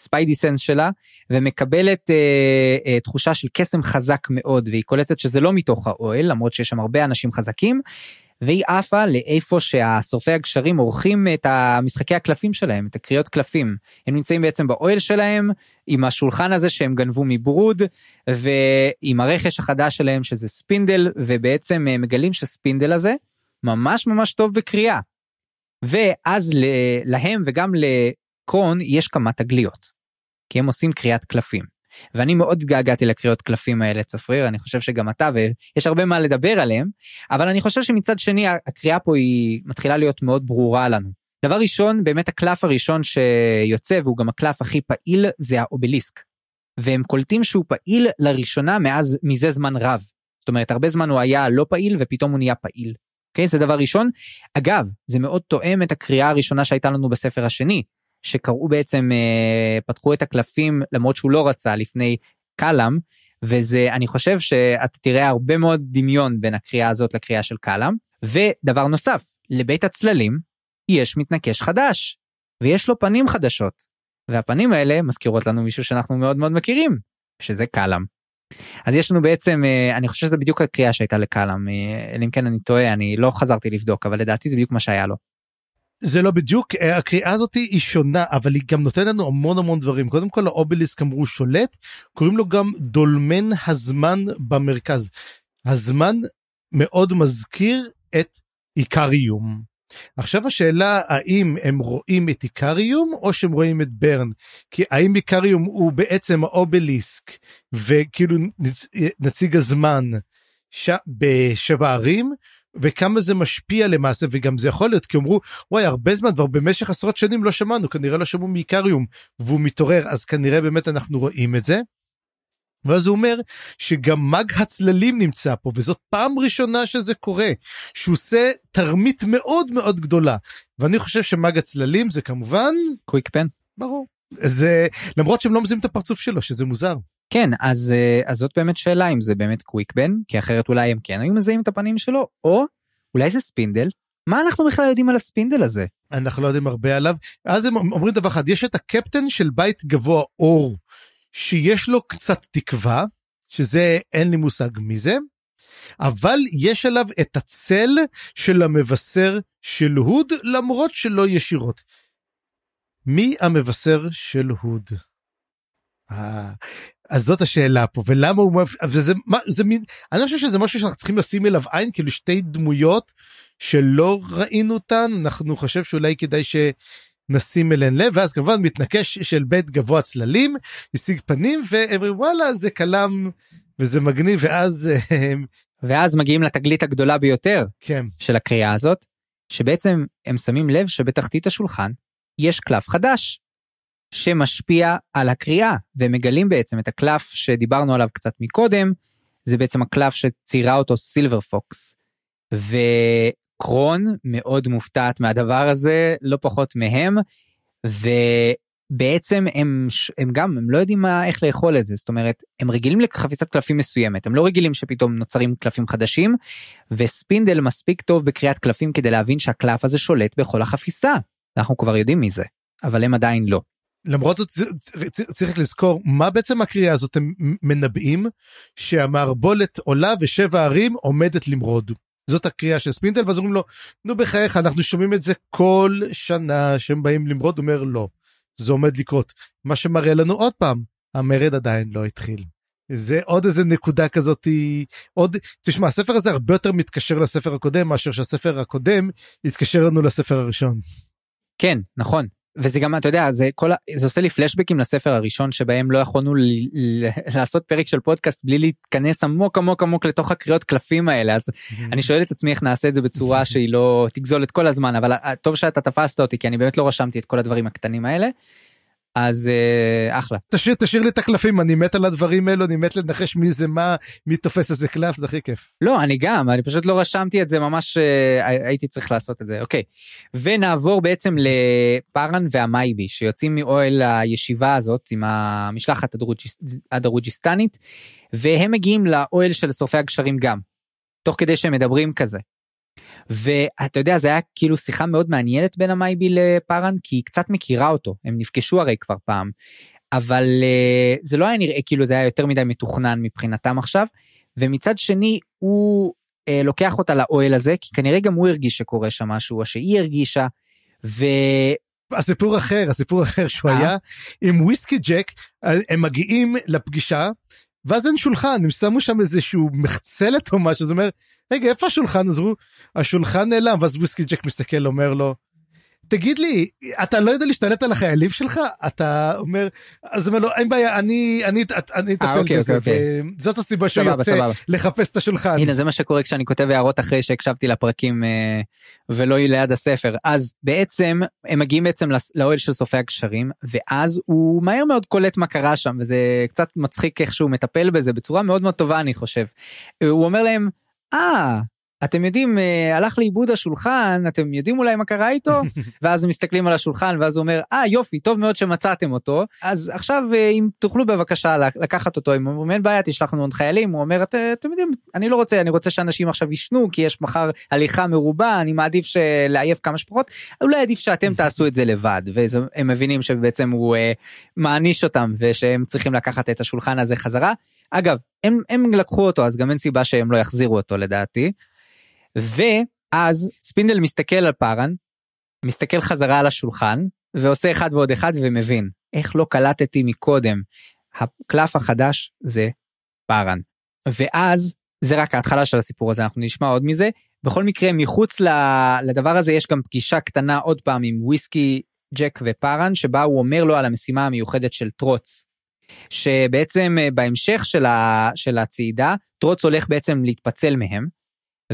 בספיידי סנס שלה ומקבלת אה, אה, תחושה של קסם חזק מאוד והיא קולטת שזה לא מתוך האוהל למרות שיש שם הרבה אנשים חזקים והיא עפה לאיפה שהשורפי הגשרים עורכים את המשחקי הקלפים שלהם, את הקריאות קלפים. הם נמצאים בעצם באוהל שלהם, עם השולחן הזה שהם גנבו מברוד, ועם הרכש החדש שלהם שזה ספינדל, ובעצם מגלים שספינדל הזה ממש ממש טוב בקריאה. ואז להם וגם לקרון יש כמה תגליות. כי הם עושים קריאת קלפים. ואני מאוד התגעגעתי לקריאות קלפים האלה צפריר אני חושב שגם אתה ויש הרבה מה לדבר עליהם אבל אני חושב שמצד שני הקריאה פה היא מתחילה להיות מאוד ברורה לנו. דבר ראשון באמת הקלף הראשון שיוצא והוא גם הקלף הכי פעיל זה האובליסק. והם קולטים שהוא פעיל לראשונה מאז מזה זמן רב. זאת אומרת הרבה זמן הוא היה לא פעיל ופתאום הוא נהיה פעיל. אוקיי זה דבר ראשון. אגב זה מאוד תואם את הקריאה הראשונה שהייתה לנו בספר השני שקראו בעצם אה, פתחו את הקלפים למרות שהוא לא רצה לפני קלאם וזה אני חושב שאתה תראה הרבה מאוד דמיון בין הקריאה הזאת לקריאה של קלאם ודבר נוסף לבית הצללים יש מתנקש חדש ויש לו פנים חדשות והפנים האלה מזכירות לנו מישהו שאנחנו מאוד מאוד מכירים שזה קלאם. אז יש לנו בעצם אה, אני חושב שזה בדיוק הקריאה שהייתה לקלאם אה, אם כן אני טועה אני לא חזרתי לבדוק אבל לדעתי זה בדיוק מה שהיה לו. זה לא בדיוק אה, הקריאה הזאת היא שונה אבל היא גם נותנת לנו המון המון דברים קודם כל האובליסק אמרו שולט קוראים לו גם דולמן הזמן במרכז. הזמן מאוד מזכיר את איקריום. עכשיו השאלה האם הם רואים את איקריום או שהם רואים את ברן כי האם איקריום הוא בעצם האובליסק וכאילו נציג הזמן ש... בשבע ערים וכמה זה משפיע למעשה וגם זה יכול להיות כי אמרו וואי הרבה זמן כבר במשך עשרות שנים לא שמענו כנראה לא שמעו מאיקריום והוא מתעורר אז כנראה באמת אנחנו רואים את זה. ואז הוא אומר שגם מג הצללים נמצא פה וזאת פעם ראשונה שזה קורה שהוא עושה תרמית מאוד מאוד גדולה. ואני חושב שמג הצללים זה כמובן קוויק בן. ברור. זה למרות שהם לא מזהים את הפרצוף שלו שזה מוזר. כן אז אה, אז זאת באמת שאלה אם זה באמת קוויק בן כי אחרת אולי הם כן היו מזהים את הפנים שלו או אולי זה ספינדל? מה אנחנו בכלל יודעים על הספינדל הזה? אנחנו לא יודעים הרבה עליו. אז הם אומרים דבר אחד יש את הקפטן של בית גבוה אור שיש לו קצת תקווה שזה אין לי מושג מי זה אבל יש עליו את הצל של המבשר של הוד למרות שלא ישירות. מי המבשר של הוד? אה, אז זאת השאלה פה ולמה הוא וזה מה זה מין אני חושב שזה משהו שאנחנו צריכים לשים אליו עין כאילו שתי דמויות שלא ראינו אותן אנחנו חושב שאולי כדאי שנשים אליהן לב ואז כמובן מתנקש של בית גבוה צללים השיג פנים ואומרים וואלה זה כלם וזה מגניב ואז ואז מגיעים לתגלית הגדולה ביותר כן. של הקריאה הזאת שבעצם הם שמים לב שבתחתית השולחן יש קלף חדש שמשפיע על הקריאה ומגלים בעצם את הקלף שדיברנו עליו קצת מקודם זה בעצם הקלף שציירה אותו סילבר פוקס. וקרון מאוד מופתעת מהדבר הזה לא פחות מהם ובעצם הם הם גם הם לא יודעים מה איך לאכול את זה זאת אומרת הם רגילים לחפיסת קלפים מסוימת הם לא רגילים שפתאום נוצרים קלפים חדשים וספינדל מספיק טוב בקריאת קלפים כדי להבין שהקלף הזה שולט בכל החפיסה אנחנו כבר יודעים מזה אבל הם עדיין לא. למרות זאת צריך לזכור מה בעצם הקריאה הזאת הם מנבאים שהמערבולת עולה ושבע ערים עומדת למרוד. זאת הקריאה של ספינדל ואז אומרים לו נו בחייך אנחנו שומעים את זה כל שנה שהם באים למרוד הוא אומר לא זה עומד לקרות מה שמראה לנו עוד פעם המרד עדיין לא התחיל. זה עוד איזה נקודה כזאת עוד תשמע הספר הזה הרבה יותר מתקשר לספר הקודם מאשר שהספר הקודם התקשר לנו לספר הראשון. כן נכון וזה גם אתה יודע זה כל זה עושה לי פלשבקים לספר הראשון שבהם לא יכולנו לעשות פרק של פודקאסט בלי להתכנס עמוק עמוק עמוק לתוך הקריאות קלפים האלה אז אני שואל את עצמי איך נעשה את זה בצורה שהיא לא תגזול את כל הזמן אבל טוב שאתה תפסת אותי כי אני באמת לא רשמתי את כל הדברים הקטנים האלה. אז אה, אחלה. תשאיר תשאיר לי את הקלפים אני מת על הדברים האלו אני מת לנחש מי זה מה מי תופס איזה קלף זה הכי כיף. לא אני גם אני פשוט לא רשמתי את זה ממש אה, הייתי צריך לעשות את זה אוקיי. ונעבור בעצם לפארן והמייבי שיוצאים מאוהל הישיבה הזאת עם המשלחת הדרוג'יסטנית והם מגיעים לאוהל של שורפי הגשרים גם. תוך כדי שהם מדברים כזה. ואתה יודע זה היה כאילו שיחה מאוד מעניינת בין המייבי לפארן כי היא קצת מכירה אותו הם נפגשו הרי כבר פעם אבל uh, זה לא היה נראה כאילו זה היה יותר מדי מתוכנן מבחינתם עכשיו ומצד שני הוא אה, לוקח אותה לאוהל הזה, כי כנראה גם הוא הרגיש שקורה שם משהו, או שהיא הרגישה, ו... הסיפור אחר, הסיפור אחר שהוא אה? היה עם וויסקי ג'ק, הם מגיעים לפגישה, ואז אין שולחן, הם שמו שם איזשהו מחצלת או משהו, זאת אומרת, רגע, איפה השולחן? אז הוא, השולחן נעלם, ואז וויסקי ג'ק מסתכל, אומר לו, תגיד לי, אתה לא יודע להשתלט על החיילים שלך? אתה אומר, אז הוא אומר לו, אין בעיה, אני, אני, אני אטפל אוקיי, בזה, אוקיי, וזאת הסיבה שהוא סבבה, יוצא סבבה. לחפש את השולחן. הנה זה מה שקורה כשאני כותב הערות אחרי שהקשבתי לפרקים אה, ולא ליד הספר אז בעצם הם מגיעים בעצם לאוהל של סופי הגשרים ואז הוא מהר מאוד קולט מה קרה שם וזה קצת מצחיק איך שהוא מטפל בזה בצורה מאוד מאוד טובה אני חושב. אה, הוא אומר להם אה אתם יודעים אה, הלך לאיבוד השולחן אתם יודעים אולי מה קרה איתו? ואז הם מסתכלים על השולחן ואז הוא אומר אה יופי טוב מאוד שמצאתם אותו. אז עכשיו אה, אם תוכלו בבקשה לק- לקחת אותו אם אומרים אין בעיה תשלח לנו עוד חיילים. הוא אומר "את- אתם יודעים אני לא רוצה אני רוצה שאנשים עכשיו יישנו כי יש מחר הליכה מרובה אני מעדיף לעייף כמה שפחות. אולי עדיף שאתם תעשו את זה לבד והם מבינים שבעצם הוא אה, מעניש אותם ושהם צריכים לקחת את השולחן הזה חזרה. אגב הם הם לקחו אותו אז גם אין סיבה שהם לא יחזירו אותו לדעתי. ואז ספינדל מסתכל על פארן מסתכל חזרה על השולחן ועושה אחד ועוד אחד ומבין איך לא קלטתי מקודם. הקלף החדש זה פארן. ואז זה רק ההתחלה של הסיפור הזה אנחנו נשמע עוד מזה בכל מקרה מחוץ לדבר הזה יש גם פגישה קטנה עוד פעם עם וויסקי ג'ק ופארן שבה הוא אומר לו על המשימה המיוחדת של טרוץ. שבעצם אה, בהמשך של, ה, של הצעידה טרוץ הולך בעצם להתפצל מהם.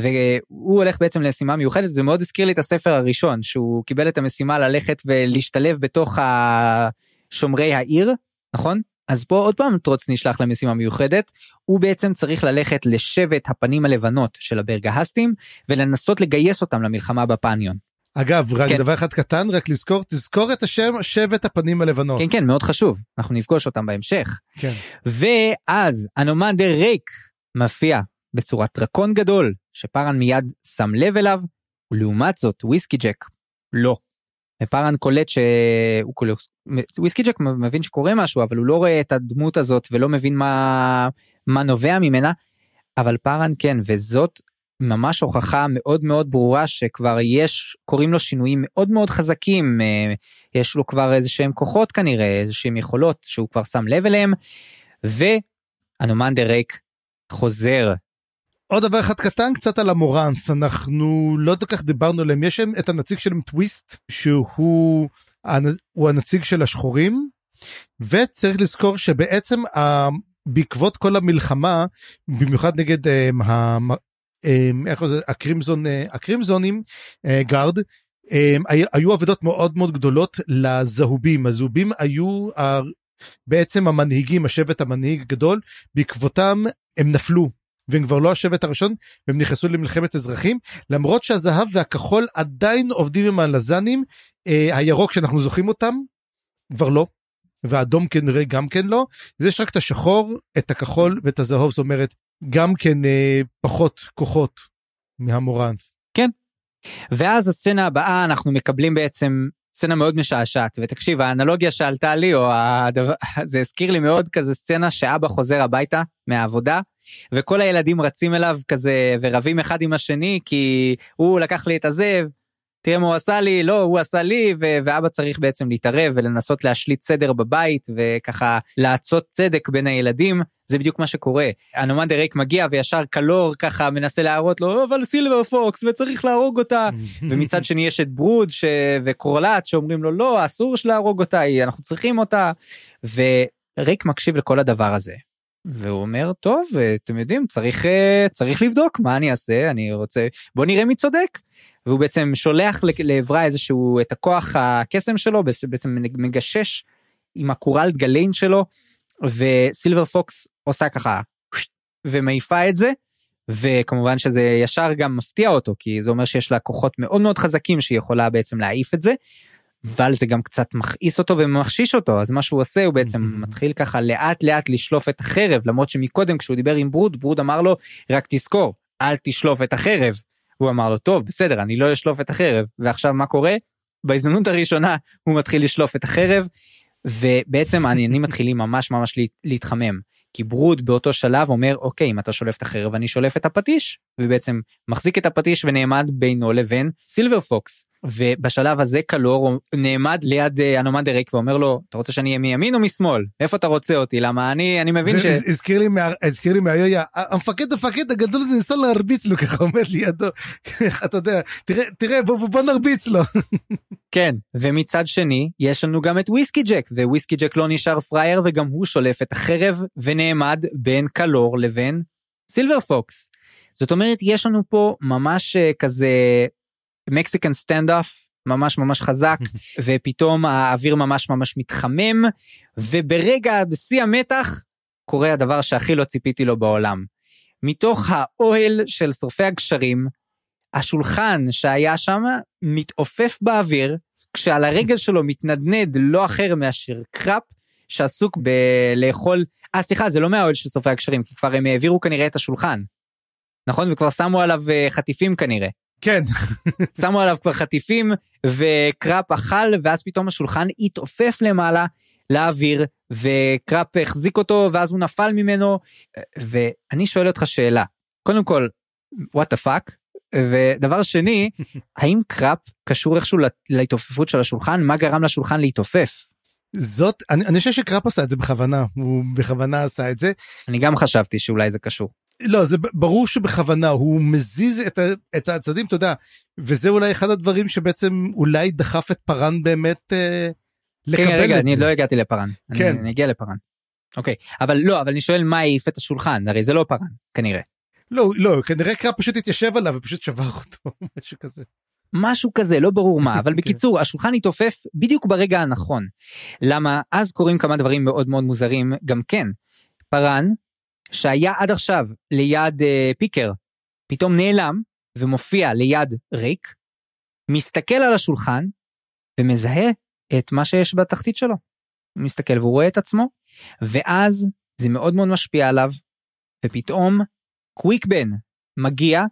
והוא הולך בעצם למשימה מיוחדת זה מאוד הזכיר לי את הספר הראשון שהוא קיבל את המשימה ללכת ולהשתלב בתוך ה- שומרי העיר נכון אז פה עוד פעם טרוץ נשלח למשימה מיוחדת הוא בעצם צריך ללכת לשבט הפנים הלבנות של הברגהסטים ולנסות לגייס אותם למלחמה בפניון. אגב, רק כן. דבר אחד קטן, רק לזכור, תזכור את השם שבט הפנים הלבנות. כן כן מאוד חשוב אנחנו נפגוש אותם בהמשך. כן. ואז אנומנדר ריק מופיע בצורת דרקון גדול שפארן מיד שם לב אליו ולעומת זאת וויסקי ג'ק לא. ופארן קולט שהוא קולט וויסקי ג'ק מבין שקורה משהו אבל הוא לא רואה את הדמות הזאת ולא מבין מה מה נובע ממנה אבל פארן כן וזאת ממש הוכחה מאוד מאוד ברורה שכבר יש קוראים לו שינויים מאוד מאוד חזקים אה, יש לו כבר איזה שהם כוחות כנראה איזה שהם יכולות שהוא כבר שם לב אליהם ואנומנדר ריק חוזר עוד דבר אחד קטן קצת על המורנס אנחנו לא כל כך דיברנו עליהם. יש את הנציג שלהם טוויסט שהוא הנ- הוא הנציג של השחורים וצריך לזכור שבעצם ה- בעקבות כל המלחמה במיוחד נגד um, ה... um, איך זה הקרימזון uh, הקרימזונים גארד הי- היו עבודות מאוד מאוד גדולות לזהובים. הזהובים היו בעצם המנהיגים השבט המנהיג הגדול בעקבותם הם נפלו והם כבר לא השבט הראשון והם נכנסו למלחמת אזרחים. למרות שהזהב והכחול עדיין עובדים עם הלזנים אה, הירוק שאנחנו זוכרים אותם כבר לא. והאדום כנראה גם כן לא. אז יש רק את השחור את הכחול ואת הזהוב זאת אומרת גם כן אה, פחות כוחות מהמורנס. ואז הסצנה הבאה אנחנו מקבלים בעצם סצנה מאוד משעשעת. ותקשיב האנלוגיה שעלתה לי או הדבר זה הזכיר לי מאוד כזה סצנה שאבא חוזר הביתה מהעבודה וכל הילדים רצים אליו כזה ורבים אחד עם השני כי הוא לקח לי את הזה תראה מה הוא עשה לי לא הוא עשה לי ו- ואבא צריך בעצם להתערב ולנסות להשליט סדר בבית וככה לעשות צדק בין הילדים. זה בדיוק מה שקורה. אנומנדר ריק מגיע וישר קלור ככה מנסה להראות לו אבל סילבר פוקס וצריך להרוג אותה. ומצד שני יש את ברוד ש... וקורלט שאומרים לו לא אסור להרוג אותה אנחנו צריכים אותה. וריק מקשיב לכל הדבר הזה. והוא אומר טוב אתם יודעים צריך אה, צריך לבדוק מה אני אעשה אני רוצה בוא נראה מי צודק. והוא בעצם שולח לעברה איזשהו את הכוח הקסם שלו בעצם מגשש עם הקורלט גליין שלו וסילבר פוקס עושה ככה ומעיפה את זה וכמובן שזה ישר גם מפתיע אותו כי זה אומר שיש לה כוחות מאוד מאוד חזקים שהיא יכולה בעצם להעיף את זה. אבל זה גם קצת מכעיס אותו ומחשיש אותו אז מה שהוא עושה הוא בעצם מתחיל ככה לאט לאט לשלוף את החרב למרות שמקודם כשהוא דיבר עם ברוד ברוד אמר לו רק תזכור אל תשלוף את החרב. הוא אמר לו טוב בסדר אני לא אשלוף את החרב. ועכשיו מה קורה? בהזדמנות הראשונה הוא מתחיל לשלוף את החרב ובעצם העניינים מתחילים ממש ממש להת- להתחמם. כי ברוד באותו שלב אומר אוקיי אם אתה שולף את החרב אני שולף את הפטיש. ובעצם מחזיק את הפטיש ונעמד בינו לבין סילבר פוקס ובשלב הזה קלור נעמד ליד אה, אנומנדר ריק ואומר לו אתה רוצה שאני אהיה מימין או משמאל? איפה אתה רוצה אותי? למה? אני אני מבין ש... זה הזכיר לי מה- הזכיר לי מהיויה המפקד המפקד הגדול הזה ניסה להרביץ לו ככה עומד לידו. אתה יודע תראה תראה בוא בוא- בוא נרביץ לו. כן ומצד שני יש לנו גם את וויסקי ג'ק וויסקי ג'ק לא נשאר פראייר וגם הוא שולף את החרב ונעמד בין קלור לבין סילבר פוקס. זאת אומרת יש לנו פה ממש אה, כזה Mexican standoff ממש ממש חזק ופתאום האוויר ממש ממש מתחמם וברגע בשיא המתח קורה הדבר שהכי לא ציפיתי לו בעולם. מתוך האוהל של שורפי הגשרים השולחן שהיה שם מתעופף באוויר כשעל הרגל שלו מתנדנד לא אחר מאשר קראפ שעסוק בלאכול אה סליחה זה לא מהאוהל של שורפי הגשרים כי כבר הם העבירו כנראה את השולחן. נכון וכבר שמו עליו אה, חטיפים כנראה כן. שמו עליו כבר חטיפים וקראפ אכל ואז פתאום השולחן התעופף למעלה לאוויר וקראפ החזיק אותו ואז הוא נפל ממנו. ואני שואל אותך שאלה. קודם כל what the fuck? ודבר שני האם קראפ קשור איכשהו להתעופפות של השולחן? מה גרם לשולחן להתעופף? זאת אני אני חושב שקראפ עשה את זה בכוונה. הוא בכוונה עשה את זה. אני גם חשבתי שאולי זה קשור לא זה ברור שבכוונה הוא מזיז את, את הצדדים אתה יודע וזה אולי אחד הדברים שבעצם אולי דחף את פארן באמת אה, לקבל כן, רגע את אני זה. לא הגעתי לפארן כן. אני, אני אגיע לפארן. אוקיי אבל לא אבל אני שואל מה העיף את השולחן הרי זה לא פארן כנראה לא לא כנראה קראפ פשוט התיישב עליו ופשוט שבר אותו משהו כזה. משהו כזה לא ברור מה אבל כן. בקיצור השולחן התעופף בדיוק ברגע הנכון. למה אז קורים כמה דברים מאוד מאוד מוזרים גם כן. פארן שהיה עד עכשיו ליד אה, פיקר פתאום נעלם ומופיע ליד ריק מסתכל על השולחן ומזהה את מה שיש בתחתית שלו. הוא מסתכל והוא רואה את עצמו ואז זה מאוד מאוד משפיע עליו ופתאום קוויק בן מגיע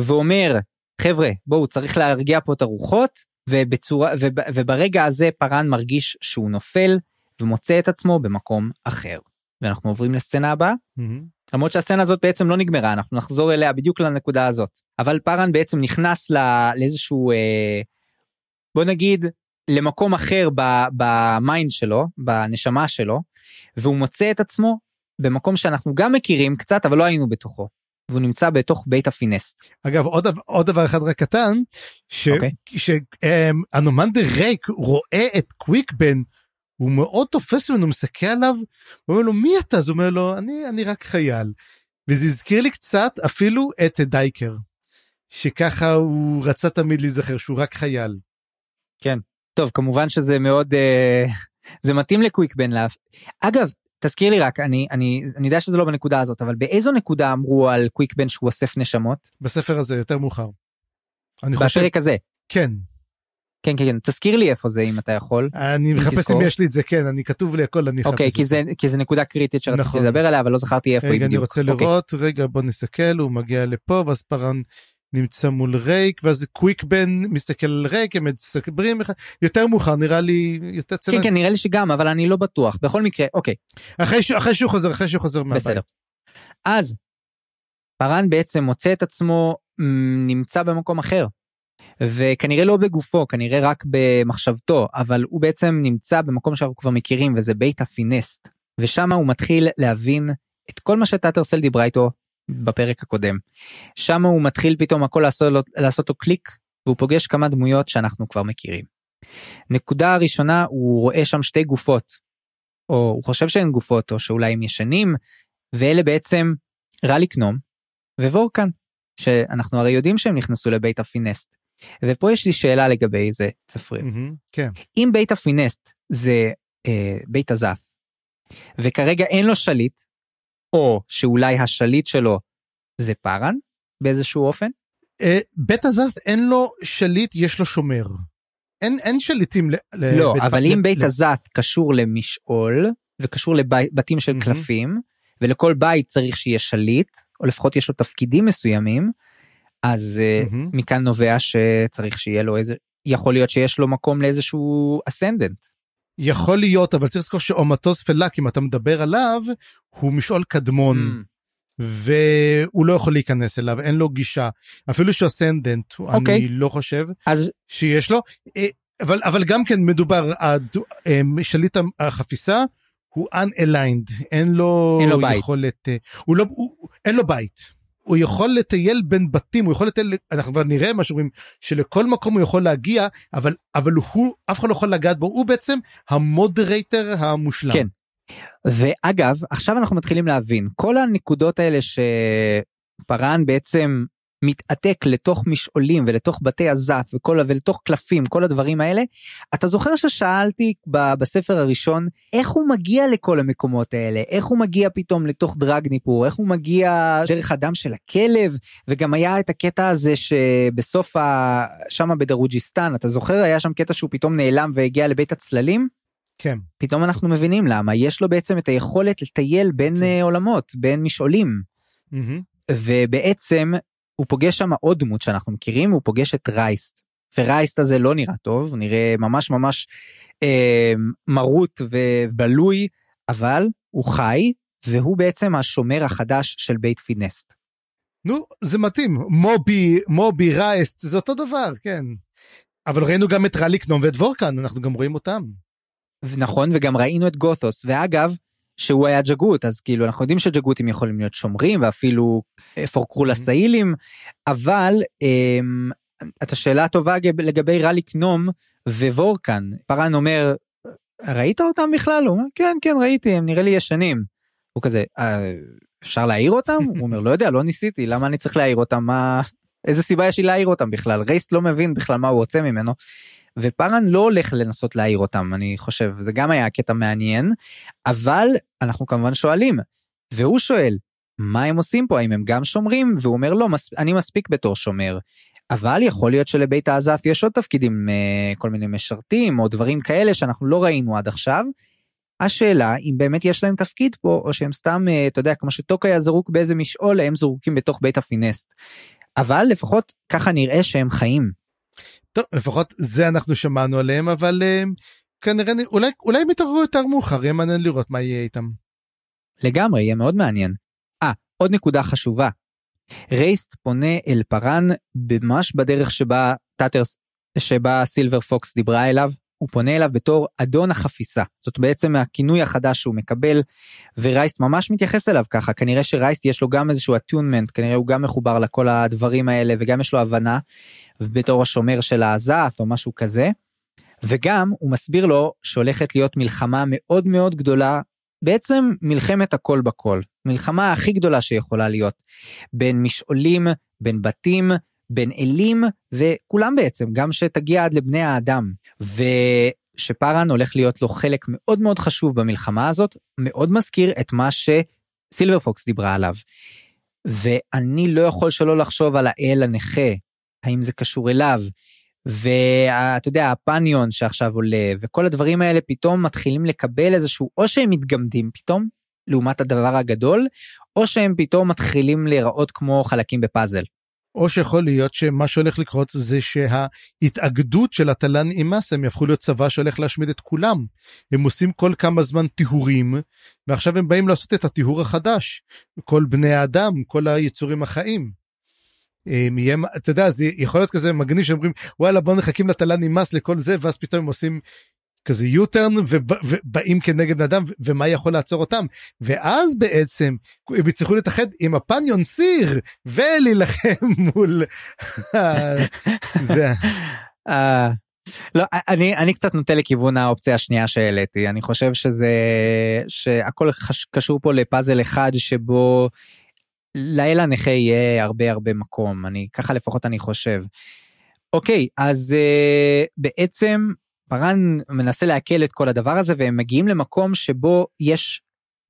ואומר חבר'ה בואו צריך להרגיע פה את הרוחות ובצורה וב, וברגע הזה פארן מרגיש שהוא נופל ומוצא את עצמו במקום אחר. ואנחנו עוברים לסצנה הבאה למרות שהסצנה הזאת בעצם לא נגמרה אנחנו נחזור אליה בדיוק לנקודה הזאת אבל פארן בעצם נכנס ל- לאיזשהו אה, בוא נגיד למקום אחר ב- ב mind שלו בנשמה שלו והוא מוצא את עצמו במקום שאנחנו גם מכירים קצת אבל לא היינו בתוכו. והוא נמצא בתוך בית הפינסט. אגב עוד, עוד דבר אחד רק קטן אוקיי. שאנומנדר ריק רואה את קוויקבן הוא מאוד תופס ממנו מסתכל עליו הוא אומר לו מי אתה אז הוא אומר לו אני אני רק חייל. וזה הזכיר לי קצת אפילו את דייקר שככה הוא רצה תמיד להיזכר שהוא רק חייל. טוב כמובן שזה מאוד אה, זה מתאים לקוויקבן. לה... אגב תזכיר לי רק אני אני אני יודע שזה לא בנקודה הזאת אבל באיזו נקודה אמרו על קוויקבן שהוא אוסף נשמות? בספר הזה יותר מאוחר. אני חושב בפרק הזה. כן כן כן כן תזכיר לי איפה זה אם אתה יכול. אני מחפש. אם יש לי את זה כן אני כתוב לי הכל אני אוקיי אחפש כי את זה כי זה נקודה קריטית שרציתי נכון. לדבר עליה אבל לא זכרתי איפה היא רגע אני בדיוק. רוצה אוקיי. לראות רגע בוא נסתכל הוא מגיע לפה ואז פארן נמצא מול ריק ואז קוויקבן מסתכל על ריק הם מסתברים יותר מאוחר נראה לי יותר צנע כן כן נראה לי שגם אבל אני לא בטוח בכל מקרה אוקיי אחרי אחרי שהוא חוזר אחרי שהוא חוזר מהבית. בסדר. אז פארן בעצם מוצא את עצמו נמצא במקום אחר. וכנראה לא בגופו כנראה רק במחשבתו אבל הוא בעצם נמצא במקום שאנחנו כבר מכירים וזה בית הפינסט ושם הוא מתחיל להבין את כל מה שטאטרסל דיברה איתו בפרק הקודם. שם הוא מתחיל פתאום הכל לעשות, לו- לעשות לו קליק והוא פוגש כמה דמויות שאנחנו כבר מכירים. נקודה הראשונה הוא רואה שם שתי גופות או הוא חושב שהן גופות או שאולי הם ישנים ואלה בעצם ראליק נום ווורקן שאנחנו הרי יודעים שהם נכנסו לבית הפינסט. ופה יש לי שאלה לגבי זה צפריר. מהמם, כן אם בית הפינסט זה אה, בית הזף וכרגע אין לו שליט או שאולי השליט שלו זה פארן באיזשהו אופן אה, בית הזת אין לו שליט יש לו שומר. אין אין שליטים ל- ל- לא בית- אבל ל- אם בית ל- הזת קשור למשעול וקשור לבתים של מהמם. קלפים ולכל בית צריך שיהיה שליט או לפחות יש לו תפקידים מסוימים אז מהמם. מכאן נובע שצריך שיהיה לו איזה יכול להיות שיש לו מקום לאיזשהו אסנדנט יכול להיות, אבל צריך לזכור שאומטוס פלאק, אם אתה מדבר עליו, הוא משעול קדמון. Mm. והוא לא יכול להיכנס אליו, אין לו גישה. אפילו שאסנדנט, okay. אוקיי. אני לא חושב אז שיש לו. אה, אבל, אבל גם כן מדובר, אה, שליט החפיסה הוא unaligned, אין לו, אין לו. יכולת, הוא לא, הוא, אין לו בית. הוא יכול לטייל בין בתים, הוא יכול לטייל, אנחנו כבר נראה מה שאומרים, שלכל מקום הוא יכול להגיע, אבל, אבל הוא, אף אחד לא יכול לגעת בו, הוא בעצם המודרייטר המושלם. כן. ואגב, עכשיו אנחנו מתחילים להבין, כל הנקודות האלה שפארן בעצם מתעתק לתוך משעולים ולתוך בתי הזף וכל, ולתוך קלפים, כל הדברים האלה, אתה זוכר ששאלתי ב- בספר הראשון, איך הוא מגיע לכל המקומות האלה? איך הוא מגיע פתאום לתוך דרגניפור? איך הוא מגיע דרך הדם של הכלב? וגם היה את הקטע הזה שבסוף ה... שמה בדרוג'יסטן, אתה זוכר? היה שם קטע שהוא פתאום נעלם והגיע לבית הצללים? כן. פתאום אנחנו מבינים למה יש לו בעצם את היכולת לטייל בין כן. אה, עולמות בין משעולים מהמם. ובעצם הוא פוגש שם עוד דמות שאנחנו מכירים הוא פוגש את רייסט ורייסט הזה לא נראה טוב הוא נראה ממש ממש אה, מרוט ובלוי אבל הוא חי והוא בעצם השומר החדש של בית פינסט. נו, זה מתאים, מובי, מובי, רייסט, זה אותו דבר, כן. אבל ראינו גם את רליקנום ואת וורקן, אנחנו גם רואים אותם. נכון וגם ראינו את גות'וס ואגב שהוא היה ג'גות אז כאילו אנחנו יודעים שג'גותים יכולים להיות שומרים ואפילו אה, פורקרו לסאילים אבל אמ, את השאלה הטובה גב- לגבי רליק נום ווורקן פארן אומר ראית אותם בכלל? הוא אומר כן כן ראיתי הם נראה לי ישנים. הוא כזה "אה, אפשר להעיר אותם? הוא אומר לא יודע לא ניסיתי למה אני צריך להעיר אותם? מה איזה סיבה יש לי להעיר אותם בכלל? רייסט לא מבין בכלל מה הוא רוצה ממנו. ופארן לא הולך לנסות להעיר אותם אני חושב זה גם היה קטע מעניין אבל אנחנו כמובן שואלים והוא שואל מה הם עושים פה האם הם גם שומרים והוא אומר לא מס... אני מספיק בתור שומר. אבל יכול להיות שלבית האזף יש עוד תפקידים אה, כל מיני משרתים או דברים כאלה שאנחנו לא ראינו עד עכשיו. השאלה אם באמת יש להם תפקיד פה או שהם סתם אה, אתה יודע כמו שטוק היה זרוק באיזה משעול הם זרוקים בתוך בית הפינסט. אבל לפחות ככה נראה שהם חיים. טוב, לפחות זה אנחנו שמענו עליהם, אבל אה, כנראה, אולי, אולי הם יתעוררו יותר מאוחר, יהיה מעניין לראות מה יהיה איתם. לגמרי, יהיה מאוד מעניין. אה, עוד נקודה חשובה. רייסט פונה אל פארן ממש בדרך שבה טאטרס, שבה סילבר פוקס דיברה אליו, הוא פונה אליו בתור אדון החפיסה. זאת בעצם הכינוי החדש שהוא מקבל, ורייסט ממש מתייחס אליו ככה. כנראה שרייסט יש לו גם איזשהו אטיונמנט, כנראה הוא גם מחובר לכל הדברים האלה, וגם יש לו הבנה, בתור השומר של הזף או משהו כזה. וגם הוא מסביר לו שהולכת להיות מלחמה מאוד מאוד גדולה בעצם מלחמת הכל בכל, מלחמה הכי גדולה שיכולה להיות, בין משעולים, בין בתים, בין אלים, וכולם בעצם, גם שתגיע עד לבני האדם. ושפארן הולך להיות לו חלק מאוד מאוד חשוב במלחמה הזאת, מאוד מזכיר את מה שסילבר פוקס דיברה עליו. ואני לא יכול שלא לחשוב על האל הנכה, האם זה קשור אליו, ואתה יודע הפניון שעכשיו עולה וכל הדברים האלה פתאום מתחילים לקבל איזשהו או שהם מתגמדים פתאום לעומת הדבר הגדול או שהם פתאום מתחילים להיראות כמו חלקים בפאזל. או שיכול להיות שמה שהולך לקרות זה שההתאגדות של התלן אימאס הם יהפכו להיות צבא שהולך להשמיד את כולם. הם עושים כל כמה זמן טיהורים ועכשיו הם באים לעשות את הטיהור החדש. כל בני האדם, כל היצורים החיים. יהיה, אתה יודע, זה יכול להיות כזה מגניב שאומרים וואלה בוא נחכים לתלן נמאס לכל זה ואז פתאום הם עושים כזה יוטרן ובאים כנגד בן אדם ומה יכול לעצור אותם ואז בעצם הם יצטרכו להתאחד עם הפניון סיר ולהילחם מול זה. אה, לא אני אני קצת נוטה לכיוון האופציה השנייה שהעליתי אני חושב שזה שהכל קשור פה לפאזל אחד שבו לאל הנכה יהיה הרבה הרבה מקום אני ככה לפחות אני חושב. אוקיי אז uh, בעצם פארן מנסה לעכל את כל הדבר הזה והם מגיעים למקום שבו יש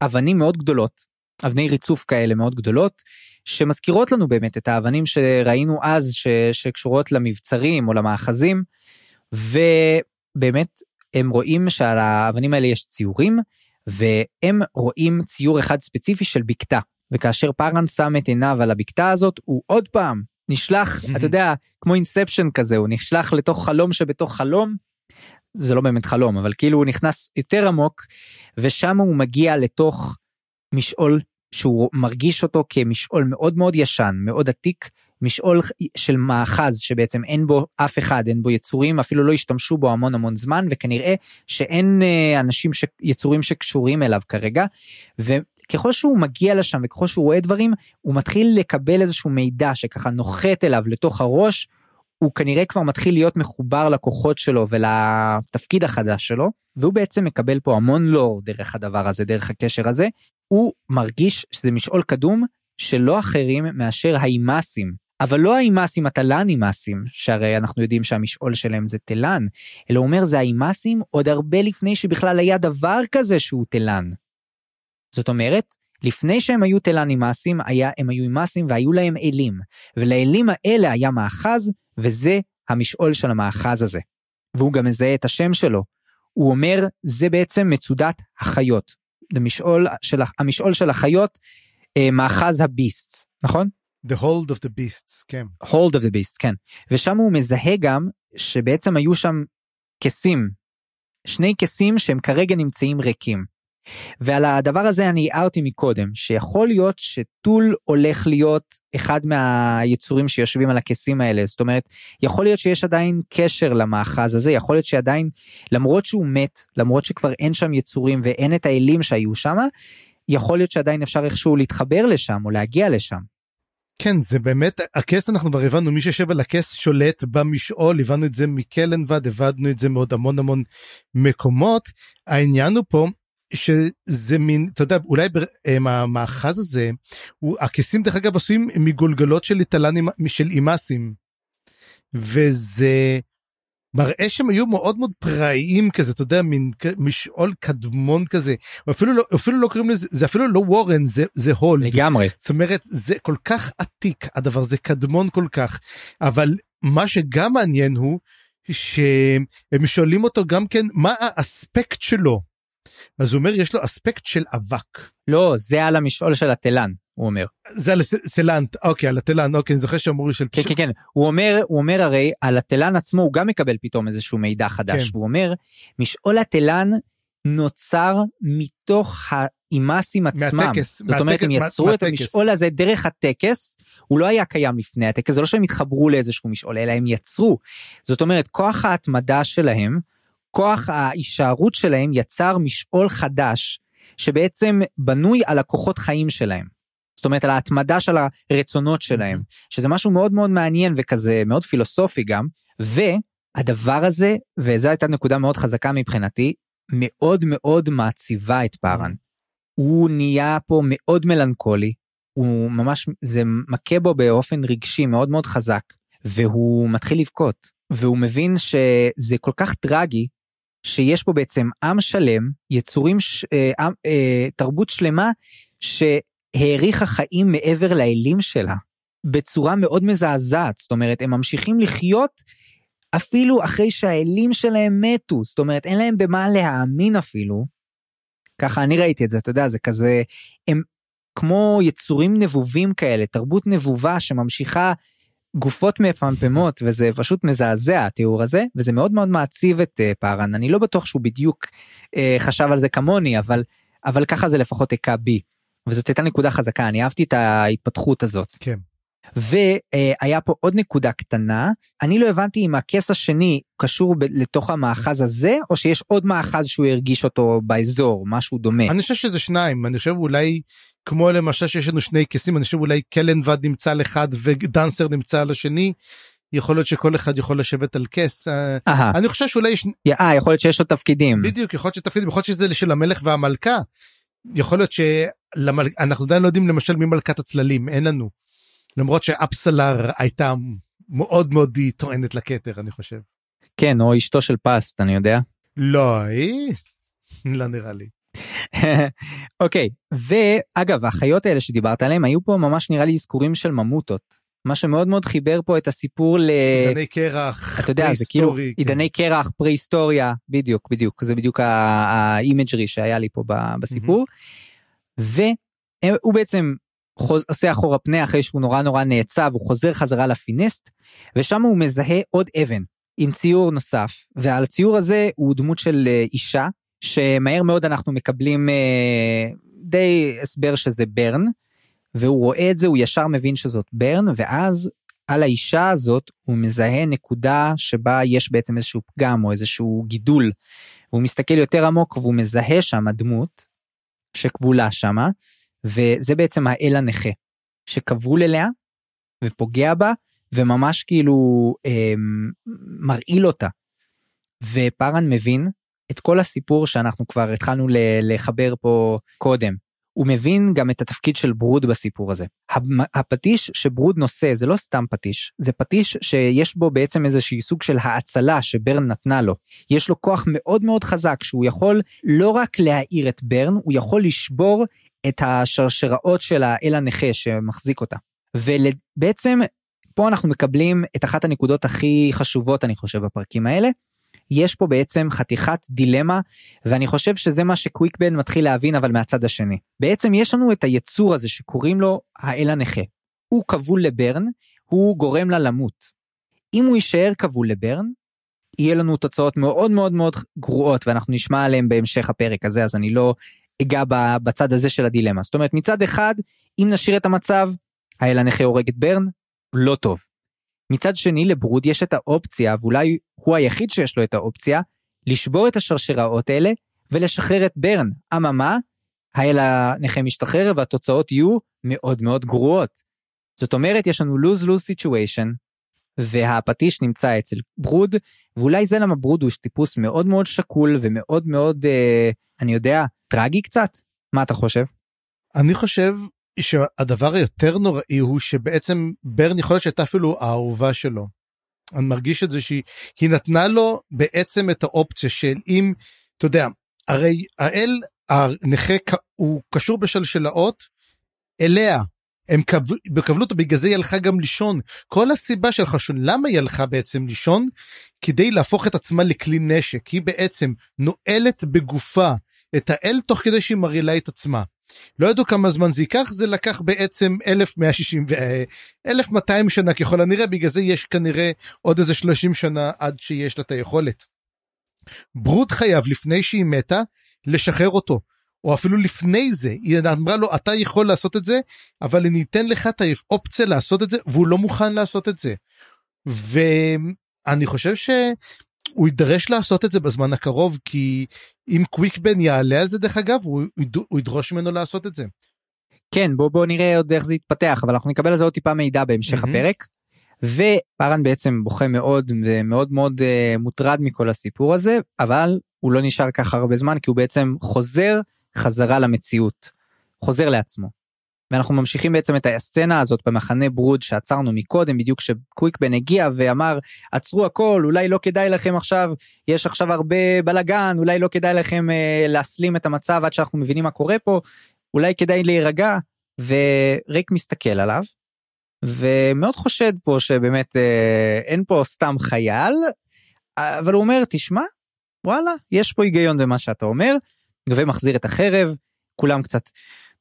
אבנים מאוד גדולות אבני ריצוף כאלה מאוד גדולות שמזכירות לנו באמת את האבנים שראינו אז ש, שקשורות למבצרים או למאחזים ובאמת הם רואים שעל האבנים האלה יש ציורים והם רואים ציור אחד ספציפי של בקתה וכאשר פארן שם את עיניו על הבקתה הזאת הוא עוד פעם נשלח אתה יודע כמו אינספשן כזה הוא נשלח לתוך חלום שבתוך חלום. זה לא באמת חלום אבל כאילו הוא נכנס יותר עמוק ושם הוא מגיע לתוך משעול שהוא מרגיש אותו כמשעול מאוד מאוד ישן מאוד עתיק משעול של מאחז שבעצם אין בו אף אחד אין בו יצורים אפילו לא השתמשו בו המון המון זמן וכנראה שאין אה, אנשים ש... יצורים שקשורים אליו כרגע. וככל שהוא מגיע לשם וככל שהוא רואה דברים הוא מתחיל לקבל איזשהו מידע שככה נוחת אליו לתוך הראש. הוא כנראה כבר מתחיל להיות מחובר לכוחות שלו ולתפקיד החדש שלו והוא בעצם מקבל פה המון לור דרך הדבר הזה דרך הקשר הזה הוא מרגיש שזה משעול קדום שלא אחרים מאשר האימאסים אבל לא האימאסים התלן אימאסים שהרי אנחנו יודעים שהמשעול שלהם זה תלן אלא הוא אומר זה האימאסים עוד הרבה לפני שבכלל היה דבר כזה שהוא תלן. זאת אומרת לפני שהם היו היה הם היו אימאסים והיו להם אלים ולאלים האלה היה מאחז וזה המשעול של המאחז הזה. והוא גם מזהה את השם שלו. הוא אומר זה בעצם מצודת החיות. המשעול של, המשעול של החיות אה, מאחז הביסט נכון? The hold of the beasts כן. hold of the beast כן ושם הוא מזהה גם שבעצם היו שם כסים שני כסים שהם כרגע נמצאים ריקים. ועל הדבר הזה אני הערתי מקודם שיכול להיות שטול הולך להיות אחד מהיצורים שיושבים על הכסים האלה זאת אומרת יכול להיות שיש עדיין קשר למאחז הזה יכול להיות שעדיין למרות שהוא מת למרות שכבר אין שם יצורים ואין את האלים שהיו שם יכול להיות שעדיין אפשר איכשהו להתחבר לשם או להגיע לשם. כן זה באמת הכס אנחנו כבר הבנו מי שיושב על הכס שולט במשעול הבנו את זה מקלנבד הבנו את זה מעוד המון המון מקומות העניין הוא פה שזה מין אתה יודע אולי המאחז הזה הוא הכיסים דרך אגב עשויים מגולגלות של איטלנים של אימאסים. וזה מראה שהם היו מאוד מאוד פראיים כזה אתה יודע מין משעול קדמון כזה. אפילו לא אפילו לא קוראים לזה זה אפילו לא וורן זה זה הולד. לגמרי. זאת אומרת זה כל כך עתיק הדבר זה קדמון כל כך. אבל מה שגם מעניין הוא שהם שואלים אותו גם כן מה האספקט שלו אז הוא אומר יש לו אספקט של אבק. לא זה על המשעול של התלן הוא אומר. זה על סלנט אוקיי על התלן אוקיי אני זוכר שאמרו של כן כן כן הוא אומר הוא אומר הרי על התלן עצמו הוא גם מקבל פתאום איזשהו מידע חדש כן. הוא אומר משעול התלן נוצר מתוך האימאסים עצמם מהטקס, זאת אומרת הם יצרו מה, את המשעול הזה דרך הטקס הוא לא היה קיים לפני הטקס זה לא שהם התחברו לאיזשהו משעול אלא הם יצרו זאת אומרת כוח ההתמדה שלהם כוח ההישארות שלהם יצר משעול חדש שבעצם בנוי על הכוחות חיים שלהם. זאת אומרת על ההתמדה של הרצונות שלהם שזה משהו מאוד מאוד מעניין וכזה מאוד פילוסופי גם והדבר הזה וזו הייתה נקודה מאוד חזקה מבחינתי מאוד מאוד מעציבה את פארן. הוא נהיה פה מאוד מלנכולי הוא ממש זה מכה בו באופן רגשי מאוד מאוד חזק והוא מתחיל לבכות והוא מבין שזה כל כך טרגי שיש פה בעצם עם שלם, יצורים, ש... אה, עם, אה, תרבות שלמה שהאריכה חיים מעבר לאלים שלה, בצורה מאוד מזעזעת, זאת אומרת הם ממשיכים לחיות אפילו אחרי שהאלים שלהם מתו, זאת אומרת אין להם במה להאמין אפילו. ככה אני ראיתי את זה, אתה יודע, זה כזה, הם כמו יצורים נבובים כאלה, תרבות נבובה שממשיכה גופות מפמפמות וזה פשוט מזעזע התיאור הזה וזה מאוד מאוד מעציב את uh, פארן אני לא בטוח שהוא בדיוק uh, חשב על זה כמוני אבל אבל ככה זה לפחות הכה בי. וזאת הייתה נקודה חזקה אני אהבתי את ההתפתחות הזאת. כן. והיה פה עוד נקודה קטנה אני לא הבנתי אם הכס השני קשור ב- לתוך המאחז הזה או שיש עוד מאחז שהוא הרגיש אותו באזור משהו דומה. אני חושב שזה שניים אני חושב אולי כמו למשל שיש לנו שני כסים אני חושב אולי קלנבד נמצא על אחד ודנסר נמצא על השני. יכול להיות שכל אחד יכול לשבת על כס אה, אני חושב שאולי יש אה, יכול להיות שיש לו תפקידים בדיוק יכול להיות שתפקידים יכול להיות שזה של המלך והמלכה. יכול להיות שאנחנו עדיין לא יודעים למשל מי מלכת הצללים אין לנו. למרות שאפסלר הייתה מאוד מאוד טוענת לכתר אני חושב. כן או אשתו של רייסט אני יודע. לא היא לא נראה לי. אוקיי ואגב החיות האלה שדיברת עליהם היו פה ממש נראה לי אזכורים של ממוטות. מה שמאוד מאוד חיבר פה את הסיפור ל... עידני קרח, אתה יודע, זה כאילו כן. עידני קרח, פרה היסטוריה, בדיוק, בדיוק, זה בדיוק ה imagery שהיה לי פה בסיפור. והוא בעצם חוז, עושה אחורה פנה אחרי שהוא נורא נורא נעצב, הוא חוזר חזרה לפינסט, ושם הוא מזהה עוד אבן. עם ציור נוסף, ועל הציור הזה הוא דמות של אה, אישה, שמהר מאוד אנחנו מקבלים אה, די הסבר שזה ברן, והוא רואה את זה, הוא ישר מבין שזאת ברן, ואז על האישה הזאת הוא מזהה נקודה שבה יש בעצם איזשהו פגם או איזשהו גידול. הוא מסתכל יותר עמוק והוא מזהה שם דמות שכבולה שמה, וזה בעצם האל הנכה, שכבול אליה ופוגע בה, וממש כאילו אה, מרעיל אותה. ופארן מבין את כל הסיפור שאנחנו כבר התחלנו לחבר פה קודם. הוא מבין גם את התפקיד של ברוד בסיפור הזה. הפטיש שברוד נושא זה לא סתם פטיש, זה פטיש שיש בו בעצם איזשהי סוג של האצלה שברן נתנה לו. יש לו כוח מאוד מאוד חזק שהוא יכול לא רק להעיר את ברן, הוא יכול לשבור את השרשראות של האל הנכה שמחזיק אותה. ובעצם פה אנחנו מקבלים את אחת הנקודות הכי חשובות אני חושב בפרקים האלה. יש פה בעצם חתיכת דילמה ואני חושב שזה מה שקוויקבן מתחיל להבין אבל מהצד השני. בעצם יש לנו את היצור הזה שקוראים לו האל הנכה. הוא כבול לברן, הוא גורם לה למות. אם הוא יישאר כבול לברן, יהיה לנו תוצאות מאוד מאוד מאוד גרועות ואנחנו נשמע עליהם בהמשך הפרק הזה אז אני לא אגע בצד הזה של הדילמה. זאת אומרת מצד אחד אם נשאיר את המצב האל הנכה הורג את ברן לא טוב. מצד שני לברוד יש את האופציה ואולי הוא היחיד שיש לו את האופציה לשבור את השרשראות האלה ולשחרר את ברן אממה האל הנכה משתחרר והתוצאות יהיו מאוד מאוד גרועות. זאת אומרת יש לנו lose lose situation והפטיש נמצא אצל ברוד ואולי זה למה ברוד הוא טיפוס מאוד מאוד שקול ומאוד מאוד אה, אני יודע טרגי קצת? מה אתה חושב? אני חושב שהדבר היותר נוראי הוא שבעצם ברן יכול להיות שהייתה אפילו האהובה שלו. אני מרגיש את זה שהיא נתנה לו בעצם את האופציה של אם אתה יודע הרי האל הנכה הוא קשור בשלשלאות אליה. הם כבלו אותו בגלל זה היא הלכה גם לישון. כל הסיבה של חשון למה היא הלכה בעצם לישון? כדי להפוך את עצמה לכלי נשק. היא בעצם נועלת בגופה את האל תוך כדי שהיא מרעילה את עצמה. לא ידעו כמה זמן זה ייקח זה לקח בעצם 1160 ו 1200 שנה ככל הנראה בגלל זה יש כנראה עוד איזה 30 שנה עד שיש לה את היכולת. ברוד חייב לפני שהיא מתה לשחרר אותו או אפילו לפני זה היא אמרה לו אתה יכול לעשות את זה אבל אני אתן לך את האופציה לעשות את זה והוא לא מוכן לעשות את זה. ואני חושב ש... הוא יידרש לעשות את זה בזמן הקרוב כי אם קוויקבן יעלה על זה דרך אגב הוא, הוא ידרוש ממנו לעשות את זה. כן בוא בוא נראה עוד איך זה יתפתח אבל אנחנו נקבל על זה עוד טיפה מידע בהמשך mm-hmm. הפרק. ופארן בעצם בוכה מאוד ומאוד מאוד uh, מוטרד מכל הסיפור הזה אבל הוא לא נשאר ככה הרבה זמן כי הוא בעצם חוזר חזרה למציאות חוזר לעצמו. ואנחנו ממשיכים בעצם את הסצנה הזאת במחנה ברוד שעצרנו מקודם בדיוק שקוויקבן הגיע ואמר עצרו הכל אולי לא כדאי לכם עכשיו יש עכשיו הרבה בלאגן אולי לא כדאי לכם אה, להסלים את המצב עד שאנחנו מבינים מה קורה פה אולי כדאי להירגע. וריק מסתכל עליו ומאוד חושד פה שבאמת אה, אין פה סתם חייל אבל הוא אומר תשמע וואלה יש פה היגיון במה שאתה אומר. ומחזיר את החרב כולם קצת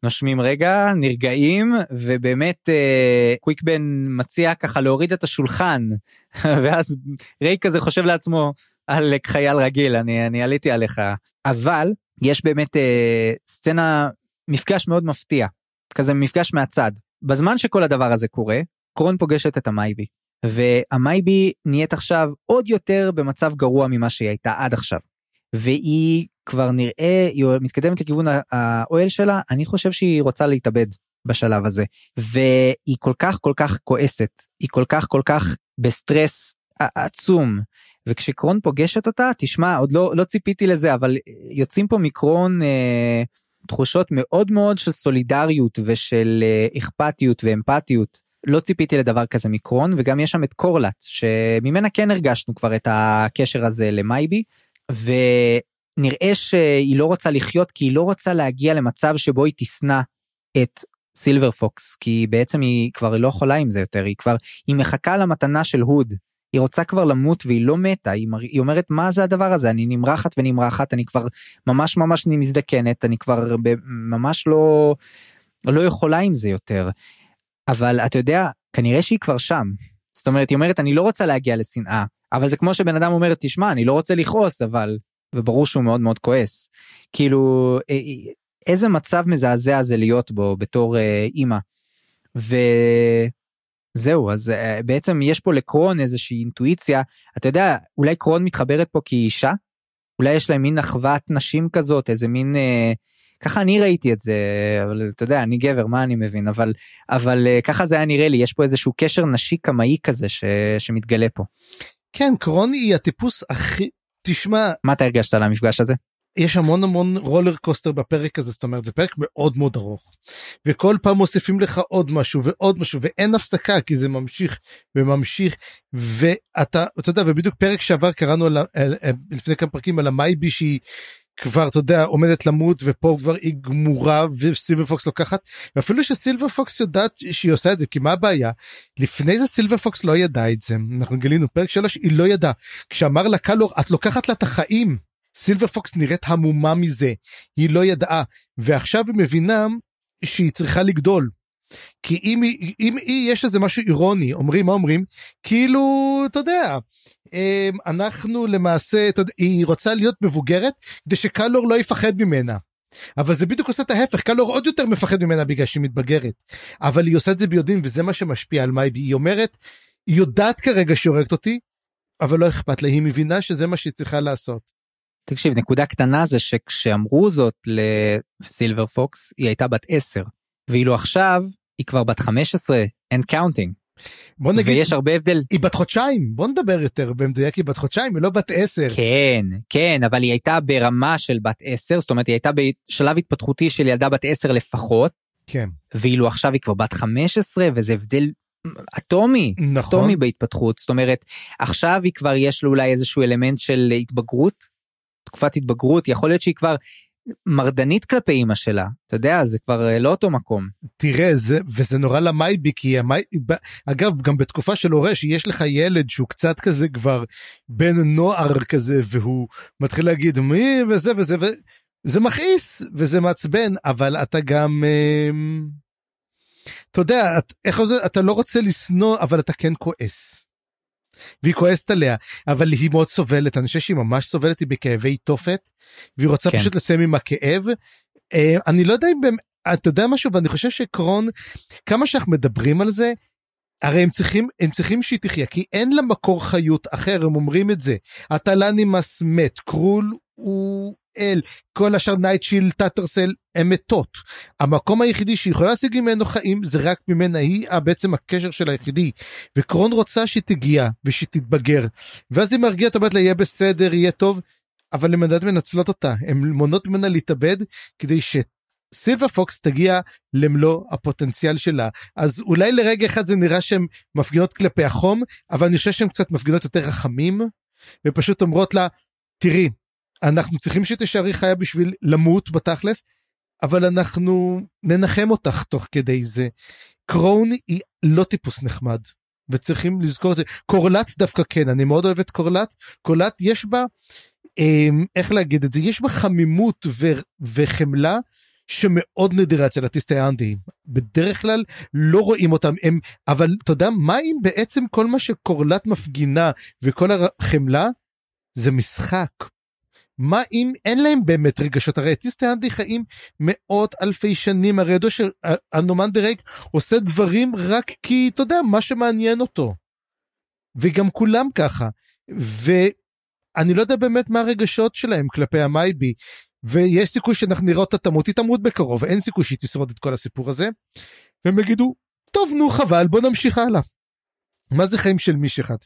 נושמים רגע נרגעים ובאמת אה, קוויקבן מציע ככה להוריד את השולחן ואז ריי כזה חושב לעצמו על חייל רגיל אני אני עליתי עליך. אבל יש באמת אה, סצנה מפגש מאוד מפתיע כזה מפגש מהצד. בזמן שכל הדבר הזה קורה קרון פוגשת את המייבי והמייבי נהיית עכשיו עוד יותר במצב גרוע ממה שהיא הייתה עד עכשיו והיא כבר נראה היא מתקדמת לכיוון האוהל שלה אני חושב שהיא רוצה להתאבד בשלב הזה. והיא כל כך כל כך כועסת. היא כל כך כל כך בסטרס עצום. וכשקרון פוגשת אותה תשמע עוד לא לא ציפיתי לזה אבל יוצאים פה מקרון אה, תחושות מאוד מאוד של סולידריות ושל אה, אכפתיות ואמפתיות. לא ציפיתי לדבר כזה מקרון וגם יש שם את קורלט שממנה כן הרגשנו כבר את הקשר הזה למייבי נראה שהיא לא רוצה לחיות כי היא לא רוצה להגיע למצב שבו היא תשנא את סילבר פוקס כי בעצם היא כבר לא יכולה עם זה יותר היא כבר היא מחכה למתנה של הוד. היא רוצה כבר למות והיא לא מתה היא, היא אומרת מה זה הדבר הזה? אני נמרחת ונמרחת אני כבר ממש ממש מזדקנת אני כבר ממש לא לא יכולה עם זה יותר. אבל אתה יודע כנראה שהיא כבר שם. זאת אומרת היא אומרת אני לא רוצה להגיע לשנאה אבל זה כמו שבן אדם אומר תשמע אני לא רוצה לכעוס אבל וברור שהוא מאוד מאוד כועס. כאילו אה, אה, איזה מצב מזעזע זה להיות בו בתור אה, אימא. וזהו אז אה, בעצם יש פה לקרון איזושהי אינטואיציה. אתה יודע אולי קרון מתחברת פה כאישה אולי יש להם מין אחוות נשים כזאת איזה מין אה, ככה אני ראיתי את זה אבל אתה יודע אני גבר מה אני מבין? אבל אבל אה, ככה זה היה נראה לי. יש פה איזשהו קשר נשי קמאי כזה ש, שמתגלה פה. כן קרון היא הטיפוס הכי תשמע מה אתה הרגשת על המפגש הזה? יש המון המון roller coaster בפרק הזה זאת אומרת זה פרק מאוד מאוד ארוך וכל פעם מוסיפים לך עוד משהו ועוד משהו ואין הפסקה כי זה ממשיך וממשיך ואתה אתה יודע ובדיוק פרק שעבר קראנו על, על, על, לפני כמה פרקים על המייבי שהיא כבר אתה יודע עומדת למות ופה כבר היא גמורה וסילבר פוקס לוקחת. ואפילו שסילבר פוקס יודעת שהיא עושה את זה כי מה הבעיה? לפני זה סילבר פוקס לא ידע את זה. אנחנו גילינו פרק 3 היא לא ידעה. כשאמר לה קלור את לוקחת לה את החיים. סילבר פוקס נראית המומה מזה. היא לא ידעה. ועכשיו היא מבינה שהיא צריכה לגדול. כי אם, אם, אם יש איזה משהו אירוני אומרים מה אומרים? כאילו אתה יודע אמ, אנחנו למעשה היא רוצה להיות מבוגרת כדי שקלור לא יפחד ממנה. אבל זה בדיוק עושה את ההפך קלור עוד יותר מפחד ממנה בגלל שהיא מתבגרת. אבל היא עושה את זה ביודעין וזה מה שמשפיע על מייבי. היא אומרת היא יודעת כרגע שהיא הורגת אותי אבל לא אכפת לה. היא מבינה שזה מה שהיא צריכה לעשות. תקשיב נקודה קטנה זה שכשאמרו זאת לסילבר פוקס היא הייתה בת 10 ואילו עכשיו היא כבר בת 15 and counting. בוא נגיד ויש הרבה הבדל. היא בת חודשיים בוא נדבר יותר במדויק היא בת חודשיים היא לא בת 10 כן כן אבל היא הייתה ברמה של בת 10 זאת אומרת היא הייתה בשלב התפתחותי של ילדה בת 10 לפחות. כן. ואילו עכשיו היא כבר בת 15 וזה הבדל אטומי נכון. אטומי בהתפתחות. זאת אומרת עכשיו היא כבר יש לה אולי איזשהו אלמנט של התבגרות תקופת התבגרות יכול להיות שהיא כבר מרדנית כלפי אמא שלה אתה יודע זה כבר אה, לא אותו מקום. תראה זה וזה נורא למייבי כי המי... אגב גם בתקופה של הורה שיש לך ילד שהוא קצת כזה כבר בן נוער כזה והוא מתחיל להגיד מי וזה וזה וזה מכעיס וזה מעצבן אבל אתה גם אה, אתה יודע איך זה אתה לא רוצה לשנוא אבל אתה כן כועס. והיא כועסת עליה אבל היא מאוד סובלת אני חושב שהיא ממש סובלת היא בכאבי תופת והיא רוצה כן. פשוט לסיים עם הכאב. אה, אני לא יודע אם באמת אתה יודע משהו ואני חושב שקרון כמה שאנחנו מדברים על זה הרי הם צריכים הם צריכים שהיא תחיה כי אין לה מקור חיות אחר הם אומרים את זה הטלנימאס מת קרול הוא אל כל השאר נייטשיל טאטרסל הם מתות. המקום היחידי שיכולה להשיג ממנו חיים זה רק ממנה. היא בעצם הקשר של היחידי. וקרון רוצה שתגיע ושתתבגר. ואז היא מרגיעה אומרת לה יהיה בסדר יהיה טוב אבל הן עדיין מנצלות אותה. הן מונות ממנה להתאבד כדי ש... סילבה פוקס תגיע למלוא הפוטנציאל שלה. אז אולי לרגע אחד זה נראה שהן מפגינות כלפי החום אבל אני חושב שהן קצת מפגינות יותר רחמים ופשוט אומרות לה תראי אנחנו צריכים שתשארי חיה בשביל למות בתכלס אבל אנחנו ננחם אותך תוך כדי זה. קרון היא לא טיפוס נחמד וצריכים לזכור את זה. קורלט דווקא כן אני מאוד אוהב את קורלט. קורלט יש בה אמ, איך להגיד את זה? יש בה חמימות ו, וחמלה שמאוד נדירה אצל אטיסטי האנדיים בדרך כלל לא רואים אותם הם אבל אתה יודע מה אם בעצם כל מה שקורלט מפגינה וכל החמלה? זה משחק מה אם אין להם באמת רגשות הרי אטיסטי האנדי חיים מאות אלפי שנים הרי ידוע שהנומן דירייק עושה דברים רק כי אתה יודע מה שמעניין אותו. וגם כולם ככה ואני לא יודע באמת מה הרגשות שלהם כלפי המייבי ויש סיכוי שאנחנו נראה אותה תמות היא תמות בקרוב אין סיכוי שהיא תשרוד את כל הסיפור הזה. והם יגידו טוב נו חבל בוא נמשיך הלאה. מה זה חיים של מישהו אחד.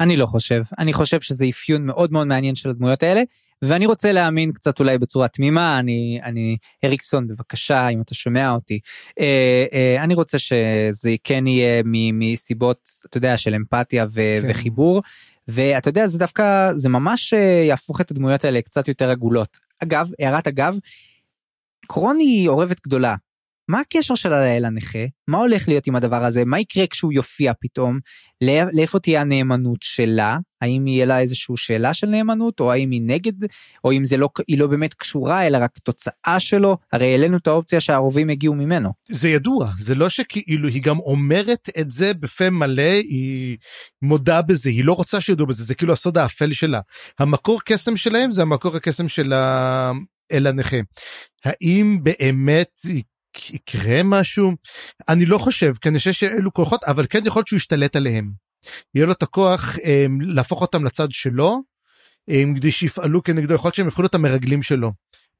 אני לא חושב. אני חושב שזה אפיון מאוד מאוד מעניין של הדמויות האלה ואני רוצה להאמין קצת אולי בצורה תמימה. אני אני אריקסון בבקשה אם אתה שומע אותי. אה, אה, אני רוצה שזה כן יהיה מסיבות אתה יודע של אמפתיה ו- כן. וחיבור. ואתה יודע זה דווקא זה ממש אה, יהפוך את הדמויות האלה קצת יותר עגולות. אגב הערת אגב קרוני אורבת גדולה מה הקשר שלה לאל הנכה? מה הולך להיות עם הדבר הזה? מה יקרה כשהוא יופיע פתאום? לא, לאיפה תהיה הנאמנות שלה? האם יהיה לה איזושהי שאלה של נאמנות, או האם היא נגד, או אם לא, היא לא באמת קשורה, אלא רק תוצאה שלו? הרי העלינו את האופציה שהערובים הגיעו ממנו. זה ידוע, זה לא שכאילו היא גם אומרת את זה בפה מלא, היא מודה בזה, היא לא רוצה שידעו בזה, זה כאילו הסוד האפל שלה. המקור קסם שלהם זה המקור הקסם של האל הנכה. האם באמת יקרה משהו? אני לא חושב, כי אני חושב שאלו כוחות, אבל כן יכול להיות שהוא ישתלט עליהם. יהיה לו את הכוח אה, להפוך אותם לצד שלו, אה, כדי שיפעלו כנגדו, יכול להיות שהם יפכו להיות המרגלים שלו,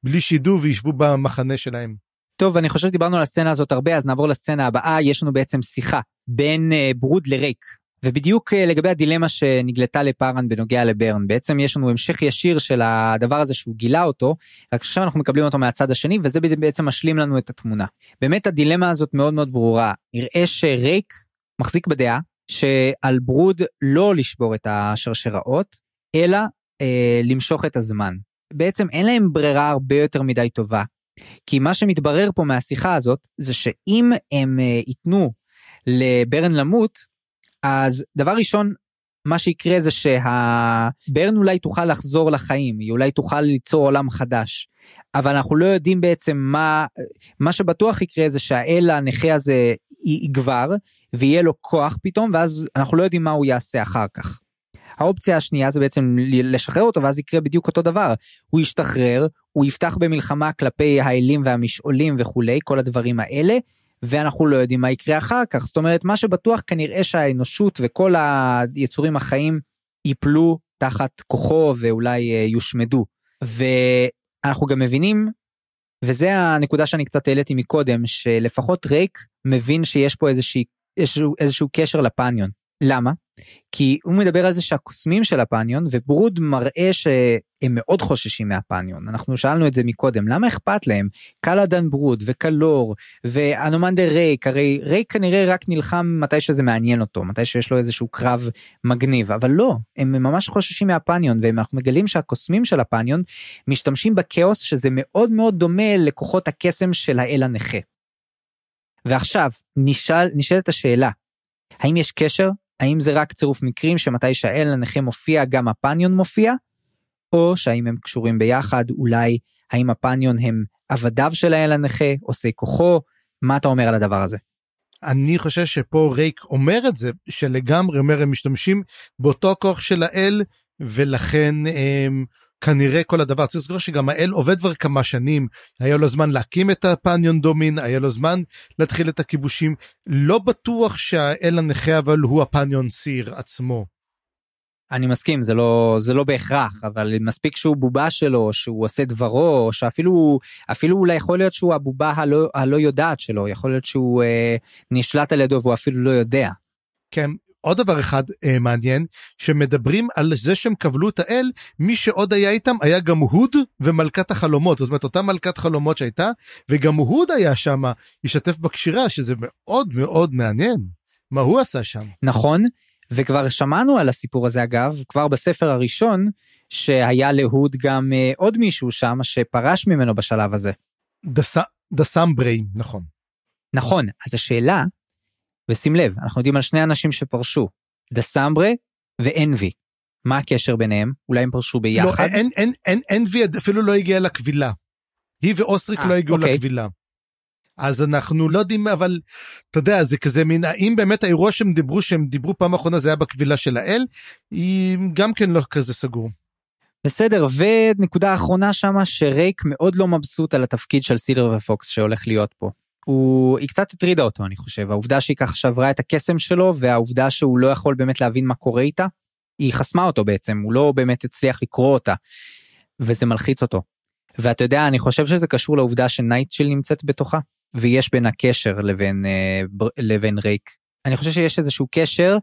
בלי שידעו וישבו במחנה שלהם. טוב, אני חושב שדיברנו על הסצנה הזאת הרבה, אז נעבור לסצנה הבאה, יש לנו בעצם שיחה בין אה, ברוד לריק. ובדיוק אה, לגבי הדילמה שנגלתה לפארן בנוגע לברן, בעצם יש לנו המשך ישיר של הדבר הזה שהוא גילה אותו, רק עכשיו אנחנו מקבלים אותו מהצד השני, וזה בעצם משלים לנו את התמונה. באמת הדילמה הזאת מאוד מאוד ברורה, נראה שרייק מחזיק בדעה שעל ברוד לא לשבור את השרשראות, אלא אה, למשוך את הזמן. בעצם אין להם ברירה הרבה יותר מדי טובה. כי מה שמתברר פה מהשיחה הזאת, זה שאם הם אה, ייתנו לברן למות, אז דבר ראשון, מה שיקרה זה שהברן אולי תוכל לחזור לחיים, היא אולי תוכל ליצור עולם חדש. אבל אנחנו לא יודעים בעצם מה, מה שבטוח יקרה זה שהאל הנכה הזה יגבר ויהיה לו כוח פתאום ואז אנחנו לא יודעים מה הוא יעשה אחר כך. האופציה השנייה זה בעצם לשחרר אותו ואז יקרה בדיוק אותו דבר הוא ישתחרר הוא יפתח במלחמה כלפי האלים והמשעולים וכולי כל הדברים האלה ואנחנו לא יודעים מה יקרה אחר כך. זאת אומרת מה שבטוח כנראה שהאנושות וכל היצורים החיים ייפלו תחת כוחו ואולי אה, יושמדו. ואנחנו גם מבינים וזה הנקודה שאני קצת העליתי מקודם שלפחות רייק מבין שיש פה איזושהי איזשהו, איזשהו קשר לפניון למה? כי הוא מדבר על זה שהקוסמים של הפניון וברוד מראה שהם מאוד חוששים מהפניון. אנחנו שאלנו את זה מקודם למה אכפת להם? קלאדן ברוד וקלור ואנומנדר רייק הרי רייק כנראה רק נלחם מתי שזה מעניין אותו מתי שיש לו איזשהו קרב מגניב אבל לא הם ממש חוששים מהפניון ואנחנו מגלים שהקוסמים של הפניון משתמשים בכאוס שזה מאוד מאוד דומה לכוחות הקסם של האל הנכה. ועכשיו נשאל נשאלת השאלה האם יש קשר האם זה רק צירוף מקרים שמתי שהאל הנכה מופיע גם הפניון מופיע? או שהאם הם קשורים ביחד, אולי האם הפניון הם עבדיו של האל הנכה, עושי כוחו, מה אתה אומר על הדבר הזה? אני חושב שפה רייק אומר את זה, שלגמרי אומר הם משתמשים באותו כוח של האל, ולכן הם, כנראה כל הדבר צריך לזכור שגם האל עובד כבר כמה שנים היה לו זמן להקים את הפניון דומין היה לו זמן להתחיל את הכיבושים לא בטוח שהאל הנכה אבל הוא הפניון סיר עצמו. אני מסכים זה לא זה לא בהכרח אבל מספיק שהוא בובה שלו שהוא עושה דברו שאפילו אפילו אולי יכול להיות שהוא הבובה הלא, הלא יודעת שלו יכול להיות שהוא אה, נשלט על ידו והוא אפילו לא יודע. כן עוד דבר אחד אה, מעניין שמדברים על זה שהם קבלו את האל מי שעוד היה איתם היה גם הוד ומלכת החלומות זאת אומרת אותה מלכת חלומות שהייתה וגם הוד היה שם השתתף בקשירה שזה מאוד מאוד מעניין מה הוא עשה שם נכון וכבר שמענו על הסיפור הזה אגב כבר בספר הראשון שהיה להוד גם אה, עוד מישהו שם שפרש ממנו בשלב הזה. דסם בריי נכון. נכון אז השאלה ושים לב, אנחנו יודעים על שני אנשים שפרשו, דסמברה ואנבי. מה הקשר ביניהם? אולי הם פרשו לא, ביחד? לא, אין, אין, אנבי אפילו לא הגיע לקבילה. היא ואוסריק 아, אה, לא הגיעו אוקיי. לקבילה. אז אנחנו לא יודעים אבל אתה יודע זה כזה מין האם באמת האירוע שהם דיברו שהם דיברו פעם אחרונה זה היה בקבילה של האל היא גם כן לא כזה סגור. בסדר ונקודה אחרונה שמה שרייק מאוד לא מבסוט על התפקיד של סילר ופוקס שהולך להיות פה. הוא היא קצת הטרידה אותו אני חושב העובדה שהיא ככה שברה את הקסם שלו והעובדה שהוא לא יכול באמת להבין מה קורה איתה. היא חסמה אותו בעצם הוא לא באמת הצליח לקרוא אותה. וזה מלחיץ אותו. ואתה יודע אני חושב שזה קשור לעובדה שנייטשיל נמצאת בתוכה ויש בין הקשר לבין אה, לבין רייק. אני חושב שיש איזשהו קשר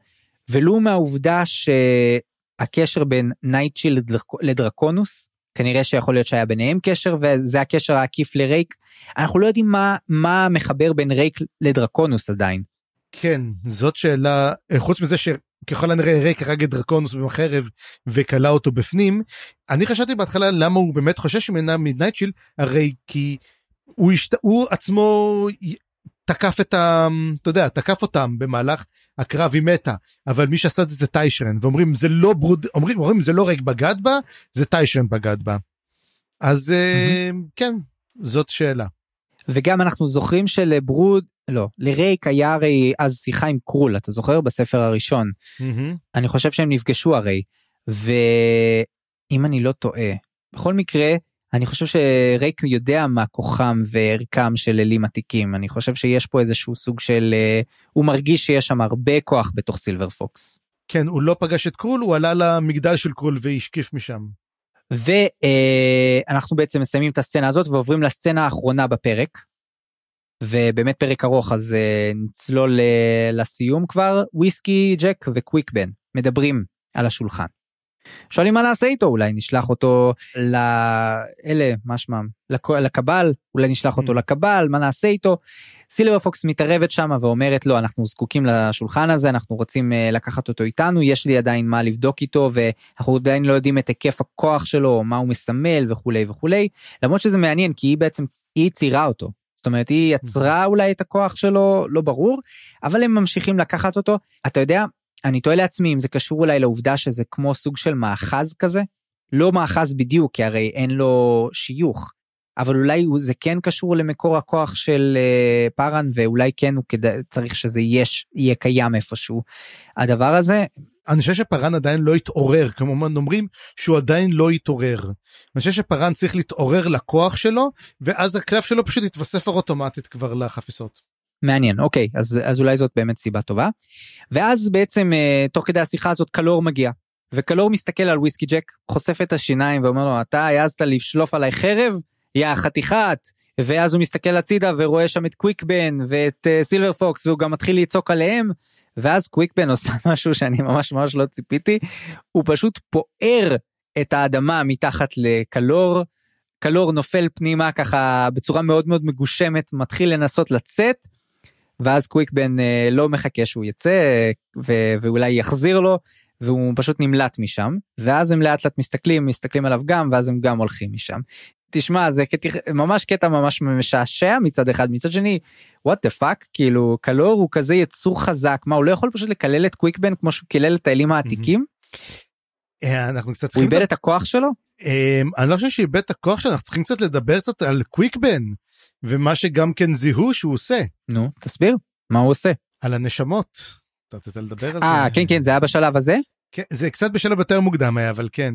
ולו מהעובדה שהקשר בין נייטשיל לדרקונוס כנראה שיכול להיות שהיה ביניהם קשר וזה הקשר העקיף לרייק. אנחנו לא יודעים מה מה מחבר בין רייק לדרקונוס עדיין. כן זאת שאלה חוץ מזה שככל הנראה רייק הרג את דרקונוס במחרב וכלה אותו בפנים אני חשבתי בהתחלה למה הוא באמת חושש ממנה מנייטשיל הרי כי הוא, השת... הוא עצמו תקף את ה... אתה יודע, תקף אותם במהלך הקרב היא מתה, אבל מי שעשה את זה זה טיישרן, ואומרים זה לא ברוד, אומרים, אומרים זה לא ריק בגד בה, זה טיישרן בגד בה. אז mm-hmm. כן, זאת שאלה. וגם אנחנו זוכרים שלברוד, לא, לרייק היה הרי אז שיחה עם קרול, אתה זוכר? בספר הראשון. Mm-hmm. אני חושב שהם נפגשו הרי, ואם אני לא טועה, בכל מקרה, אני חושב שרייק יודע מה כוחם וערכם של אלים עתיקים אני חושב שיש פה איזשהו סוג של אה, הוא מרגיש שיש שם הרבה כוח בתוך סילבר פוקס. כן הוא לא פגש את קרול הוא עלה למגדל של קרול והשקיף משם. ואנחנו בעצם מסיימים את הסצנה הזאת ועוברים לסצנה האחרונה בפרק. ובאמת פרק ארוך אז אה, נצלול אה, לסיום כבר וויסקי ג'ק וקוויק בן מדברים על השולחן. שואלים מה נעשה איתו אולי נשלח אותו לאלה מה שמם? לקבל? אולי נשלח אותו mm. לקבל? מה נעשה איתו. סילבר פוקס מתערבת שם ואומרת לו אנחנו זקוקים לשולחן הזה אנחנו רוצים uh, לקחת אותו איתנו יש לי עדיין מה לבדוק איתו ואנחנו עדיין לא יודעים את היקף הכוח שלו מה הוא מסמל וכולי וכולי. למרות שזה מעניין כי היא בעצם היא ציירה אותו. זאת אומרת היא יצרה אולי את הכוח שלו לא ברור אבל הם ממשיכים לקחת אותו. אתה יודע אני תוהה לעצמי אם זה קשור אולי לעובדה שזה כמו סוג של מאחז כזה. לא מאחז בדיוק כי הרי אין לו שיוך. אבל אולי זה כן קשור למקור הכוח של uh, פארן ואולי כן הוא כדא, צריך שזה יש יהיה קיים איפשהו. הדבר הזה. אני חושב שפארן עדיין לא התעורר כמובן אומרים שהוא עדיין לא התעורר. אני חושב שפארן צריך להתעורר לכוח שלו ואז הקלף שלו פשוט יתווסף אוטומטית כבר לחפיסות. מעניין אוקיי אז אז אולי זאת באמת סיבה טובה. ואז בעצם אה, תוך כדי השיחה הזאת קלור מגיע וקלור מסתכל על וויסקי ג'ק חושף את השיניים ואומר לו אתה העזת לשלוף עליי חרב? יא חתיכת! ואז הוא מסתכל הצידה ורואה שם את קוויק בן ואת uh, סילבר פוקס והוא גם מתחיל לצעוק עליהם. ואז קוויק בן עושה משהו שאני ממש ממש לא ציפיתי. הוא פשוט פוער את האדמה מתחת לקלור. קלור נופל פנימה ככה בצורה מאוד מאוד מגושמת מתחיל לנסות לצאת ואז קוויק בן אה, לא מחכה שהוא יצא ו- ואולי יחזיר לו והוא פשוט נמלט משם ואז הם לאט לאט מסתכלים מסתכלים עליו גם ואז הם גם הולכים משם. תשמע זה כתח... ממש קטע ממש משעשע מצד אחד מצד שני what the fuck כאילו קלור הוא כזה יצור חזק מה הוא לא יכול פשוט לקלל את קוויק בן כמו שהוא קילל את האלים העתיקים. אה, אנחנו קצת הוא איבד את הכוח שלו? אה, אני לא חושב שאיבד את הכוח שלו אנחנו צריכים קצת לדבר קצת על קוויק בן. ומה שגם כן זיהו שהוא עושה. נו, תסביר, מה הוא עושה? על הנשמות. אתה רוצה לדבר על זה? אה, כן, כן, זה היה בשלב הזה? כן, זה קצת בשלב יותר מוקדם היה, אבל כן,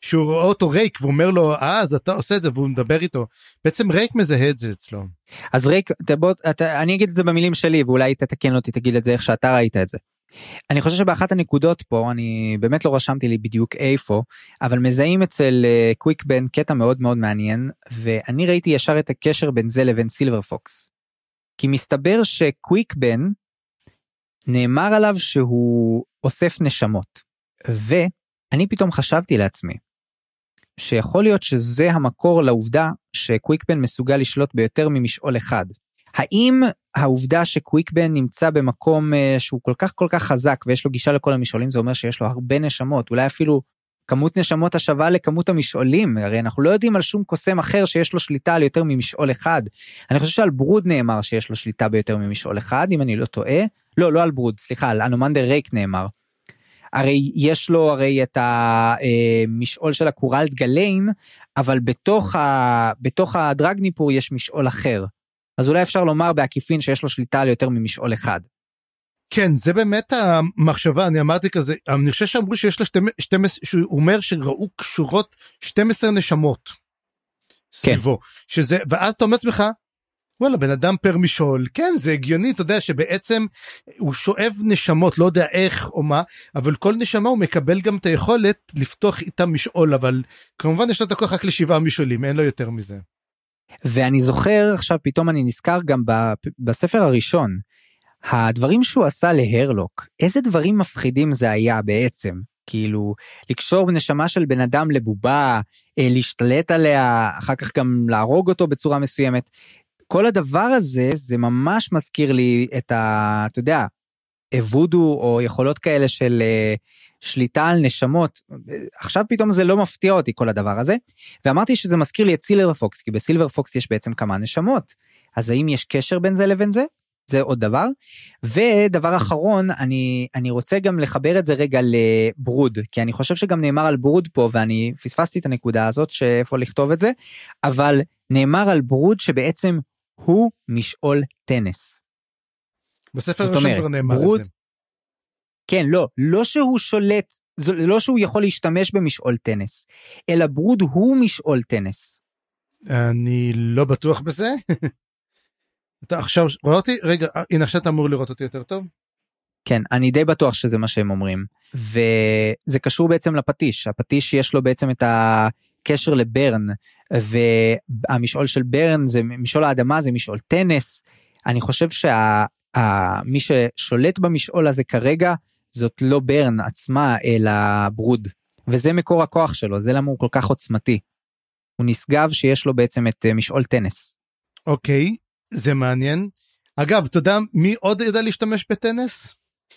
שהוא רואה אותו רייק ואומר לו, אה, אז אתה עושה את זה, והוא מדבר איתו. בעצם ריק מזהה את זה אצלו. אז ריק, בוא, אתה, אני אגיד את זה במילים שלי, ואולי תתקן אותי, תגיד את זה איך שאתה ראית את זה. אני חושב שבאחת הנקודות פה אני באמת לא רשמתי לי בדיוק איפה אבל מזהים אצל קוויק uh, בן קטע מאוד מאוד מעניין ואני ראיתי ישר את הקשר בין זה לבין סילבר פוקס. כי מסתבר שקוויק בן נאמר עליו שהוא אוסף נשמות ואני פתאום חשבתי לעצמי שיכול להיות שזה המקור לעובדה שקוויק בן מסוגל לשלוט ביותר ממשעול אחד. האם העובדה שקוויקבן נמצא במקום uh, שהוא כל כך כל כך חזק ויש לו גישה לכל המשעולים זה אומר שיש לו הרבה נשמות אולי אפילו כמות נשמות השווה לכמות המשעולים הרי אנחנו לא יודעים על שום קוסם אחר שיש לו שליטה על יותר ממשעול אחד. אני חושב שעל ברוד נאמר שיש לו שליטה ביותר ממשעול אחד אם אני לא טועה לא לא על ברוד סליחה על אנומנדר ריק נאמר. הרי יש לו הרי את המשעול אה, של הקורלד גליין אבל בתוך ה... בתוך הדרגניפור יש משעול אחר אז אולי אפשר לומר בעקיפין שיש לו שליטה על יותר ממשעול אחד. כן זה באמת המחשבה אני אמרתי כזה אני חושב שאמרו שיש לה 12 שהוא אומר שראו קשורות 12 נשמות. סביבו כן. שזה ואז אתה אומר לעצמך וואלה בן אדם פר משעול כן זה הגיוני אתה יודע שבעצם הוא שואב נשמות לא יודע איך או מה אבל כל נשמה הוא מקבל גם את היכולת לפתוח איתה משעול אבל כמובן יש לו את הכוח רק לשבעה משעולים אין לו יותר מזה. ואני זוכר עכשיו פתאום אני נזכר גם בספר הראשון הדברים שהוא עשה להרלוק איזה דברים מפחידים זה היה בעצם. כאילו לקשור נשמה של בן אדם לבובה אה, להשתלט עליה אחר כך גם להרוג אותו בצורה מסוימת. כל הדבר הזה זה ממש מזכיר לי את ה... אתה יודע וודו או יכולות כאלה של שליטה על נשמות. עכשיו פתאום זה לא מפתיע אותי כל הדבר הזה. ואמרתי שזה מזכיר לי את סילבר פוקס, כי בסילבר פוקס יש בעצם כמה נשמות. אז האם יש קשר בין זה לבין זה? זה עוד דבר. ודבר אחרון, אני, אני רוצה גם לחבר את זה רגע לברוד, כי אני חושב שגם נאמר על ברוד פה, ואני פספסתי את הנקודה הזאת שאיפה לכתוב את זה, אבל נאמר על ברוד שבעצם הוא משעול טנס. בספר הראשון כבר נאמר ברוד, את זה. כן, לא, לא שהוא שולט, לא שהוא יכול להשתמש במשעול טנס, אלא ברוד הוא משעול טנס. אני לא בטוח בזה. אתה עכשיו רואה אותי? רגע, אה, הנה עכשיו אתה אמור לראות אותי יותר טוב. כן, אני די בטוח שזה מה שהם אומרים. וזה קשור בעצם לפטיש, הפטיש יש לו בעצם את הקשר לברן, והמשעול של ברן זה משעול האדמה זה משעול טנס. אני חושב שמי ששולט במשעול הזה כרגע זאת לא ברן עצמה אלא ברוד. וזה מקור הכוח שלו, זה למה הוא כל כך עוצמתי. הוא נשגב שיש לו בעצם את אה, משעול טנס. אוקיי, זה מעניין. אגב, אתה יודע מי עוד ידע להשתמש בטנס?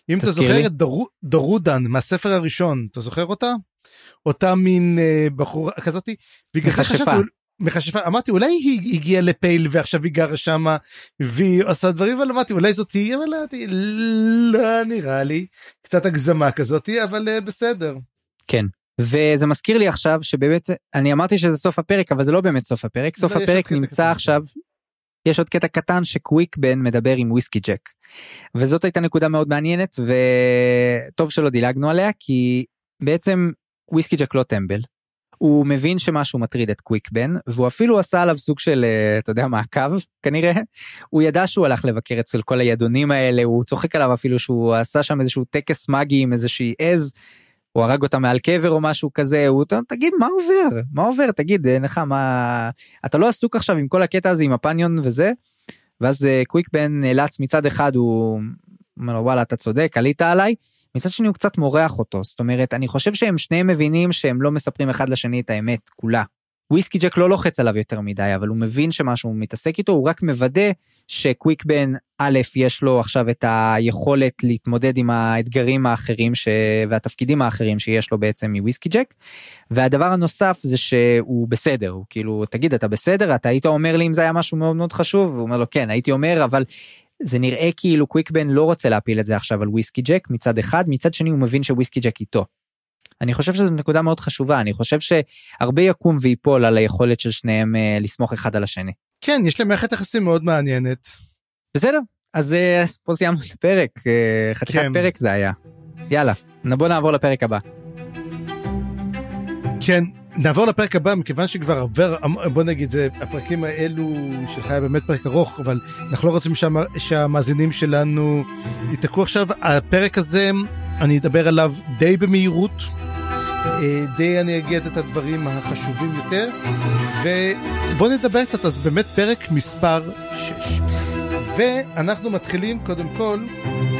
אם אתה זוכר. את דרו, דרודן מהספר הראשון, אתה זוכר אותה? אותה מין אה, בחורה כזאתי, בגלל זה. חשבתי, מכשפה, אמרתי אולי היא הגיעה לפייל ועכשיו היא גרה שמה והיא עושה דברים, אבל אמרתי אולי זאת היא, אבל אמרתי, לא נראה לי, קצת הגזמה כזאתי, אבל אה, בסדר. כן. וזה מזכיר לי עכשיו שבאמת אני אמרתי שזה סוף הפרק אבל זה לא באמת סוף הפרק סוף לא, יש עוד הפרק נמצא קטן. עכשיו. יש עוד קטע קטן שקוויק בן מדבר עם וויסקי ג'ק. וזאת הייתה נקודה מאוד מעניינת וטוב שלא דילגנו עליה כי בעצם וויסקי ג'ק לא טמבל. הוא מבין שמשהו מטריד את קוויק בן והוא אפילו עשה עליו סוג של אה, אתה יודע מעקב כנראה הוא ידע שהוא הלך לבקר אצל כל הידונים האלה הוא צוחק עליו אפילו שהוא עשה שם איזשהו טקס מגי עם איזושהי עז. הוא הרג אותה מעל קבר או משהו כזה הוא טוב, תגיד מה עובר מה עובר תגיד אין לך מה אתה לא עסוק עכשיו עם כל הקטע הזה עם הפניון וזה. ואז אה, קוויק בן נאלץ מצד אחד הוא אומר לו וואלה אתה צודק עלית עליי. מצד שני הוא קצת מורח אותו זאת אומרת אני חושב שהם שניהם מבינים שהם לא מספרים אחד לשני את האמת כולה. וויסקי ג'ק לא לוחץ עליו יותר מדי אבל הוא מבין שמשהו מתעסק איתו הוא רק מוודא שקוויק בן א' יש לו עכשיו את היכולת להתמודד עם האתגרים האחרים ש... והתפקידים האחרים שיש לו בעצם מוויסקי ג'ק. והדבר הנוסף זה שהוא בסדר הוא כאילו תגיד אתה בסדר אתה היית אומר לי אם זה היה משהו מאוד מאוד חשוב הוא אומר לו כן הייתי אומר אבל זה נראה כאילו קוויק בן לא רוצה להפיל את זה עכשיו על וויסקי ג'ק מצד אחד מצד שני הוא מבין שוויסקי ג'ק איתו. אני חושב שזו נקודה מאוד חשובה אני חושב שהרבה יקום ויפול על היכולת של שניהם אה, לסמוך אחד על השני. כן, יש להם מערכת יחסים מאוד מעניינת. בסדר אז אה, פה סיימנו את הפרק אה, חתיכת כן. פרק זה היה. יאללה בוא נעבור לפרק הבא. כן, נעבור לפרק הבא מכיוון שכבר עבר בוא נגיד זה הפרקים האלו שלך היה באמת פרק ארוך אבל אנחנו לא רוצים שהמ... שהמאזינים שלנו ייתקעו עכשיו. הפרק הזה אני אדבר עליו די במהירות. אה, די אני אגיד את הדברים החשובים יותר. ובוא נדבר קצת אז באמת פרק מספר 6 ואנחנו מתחילים קודם כל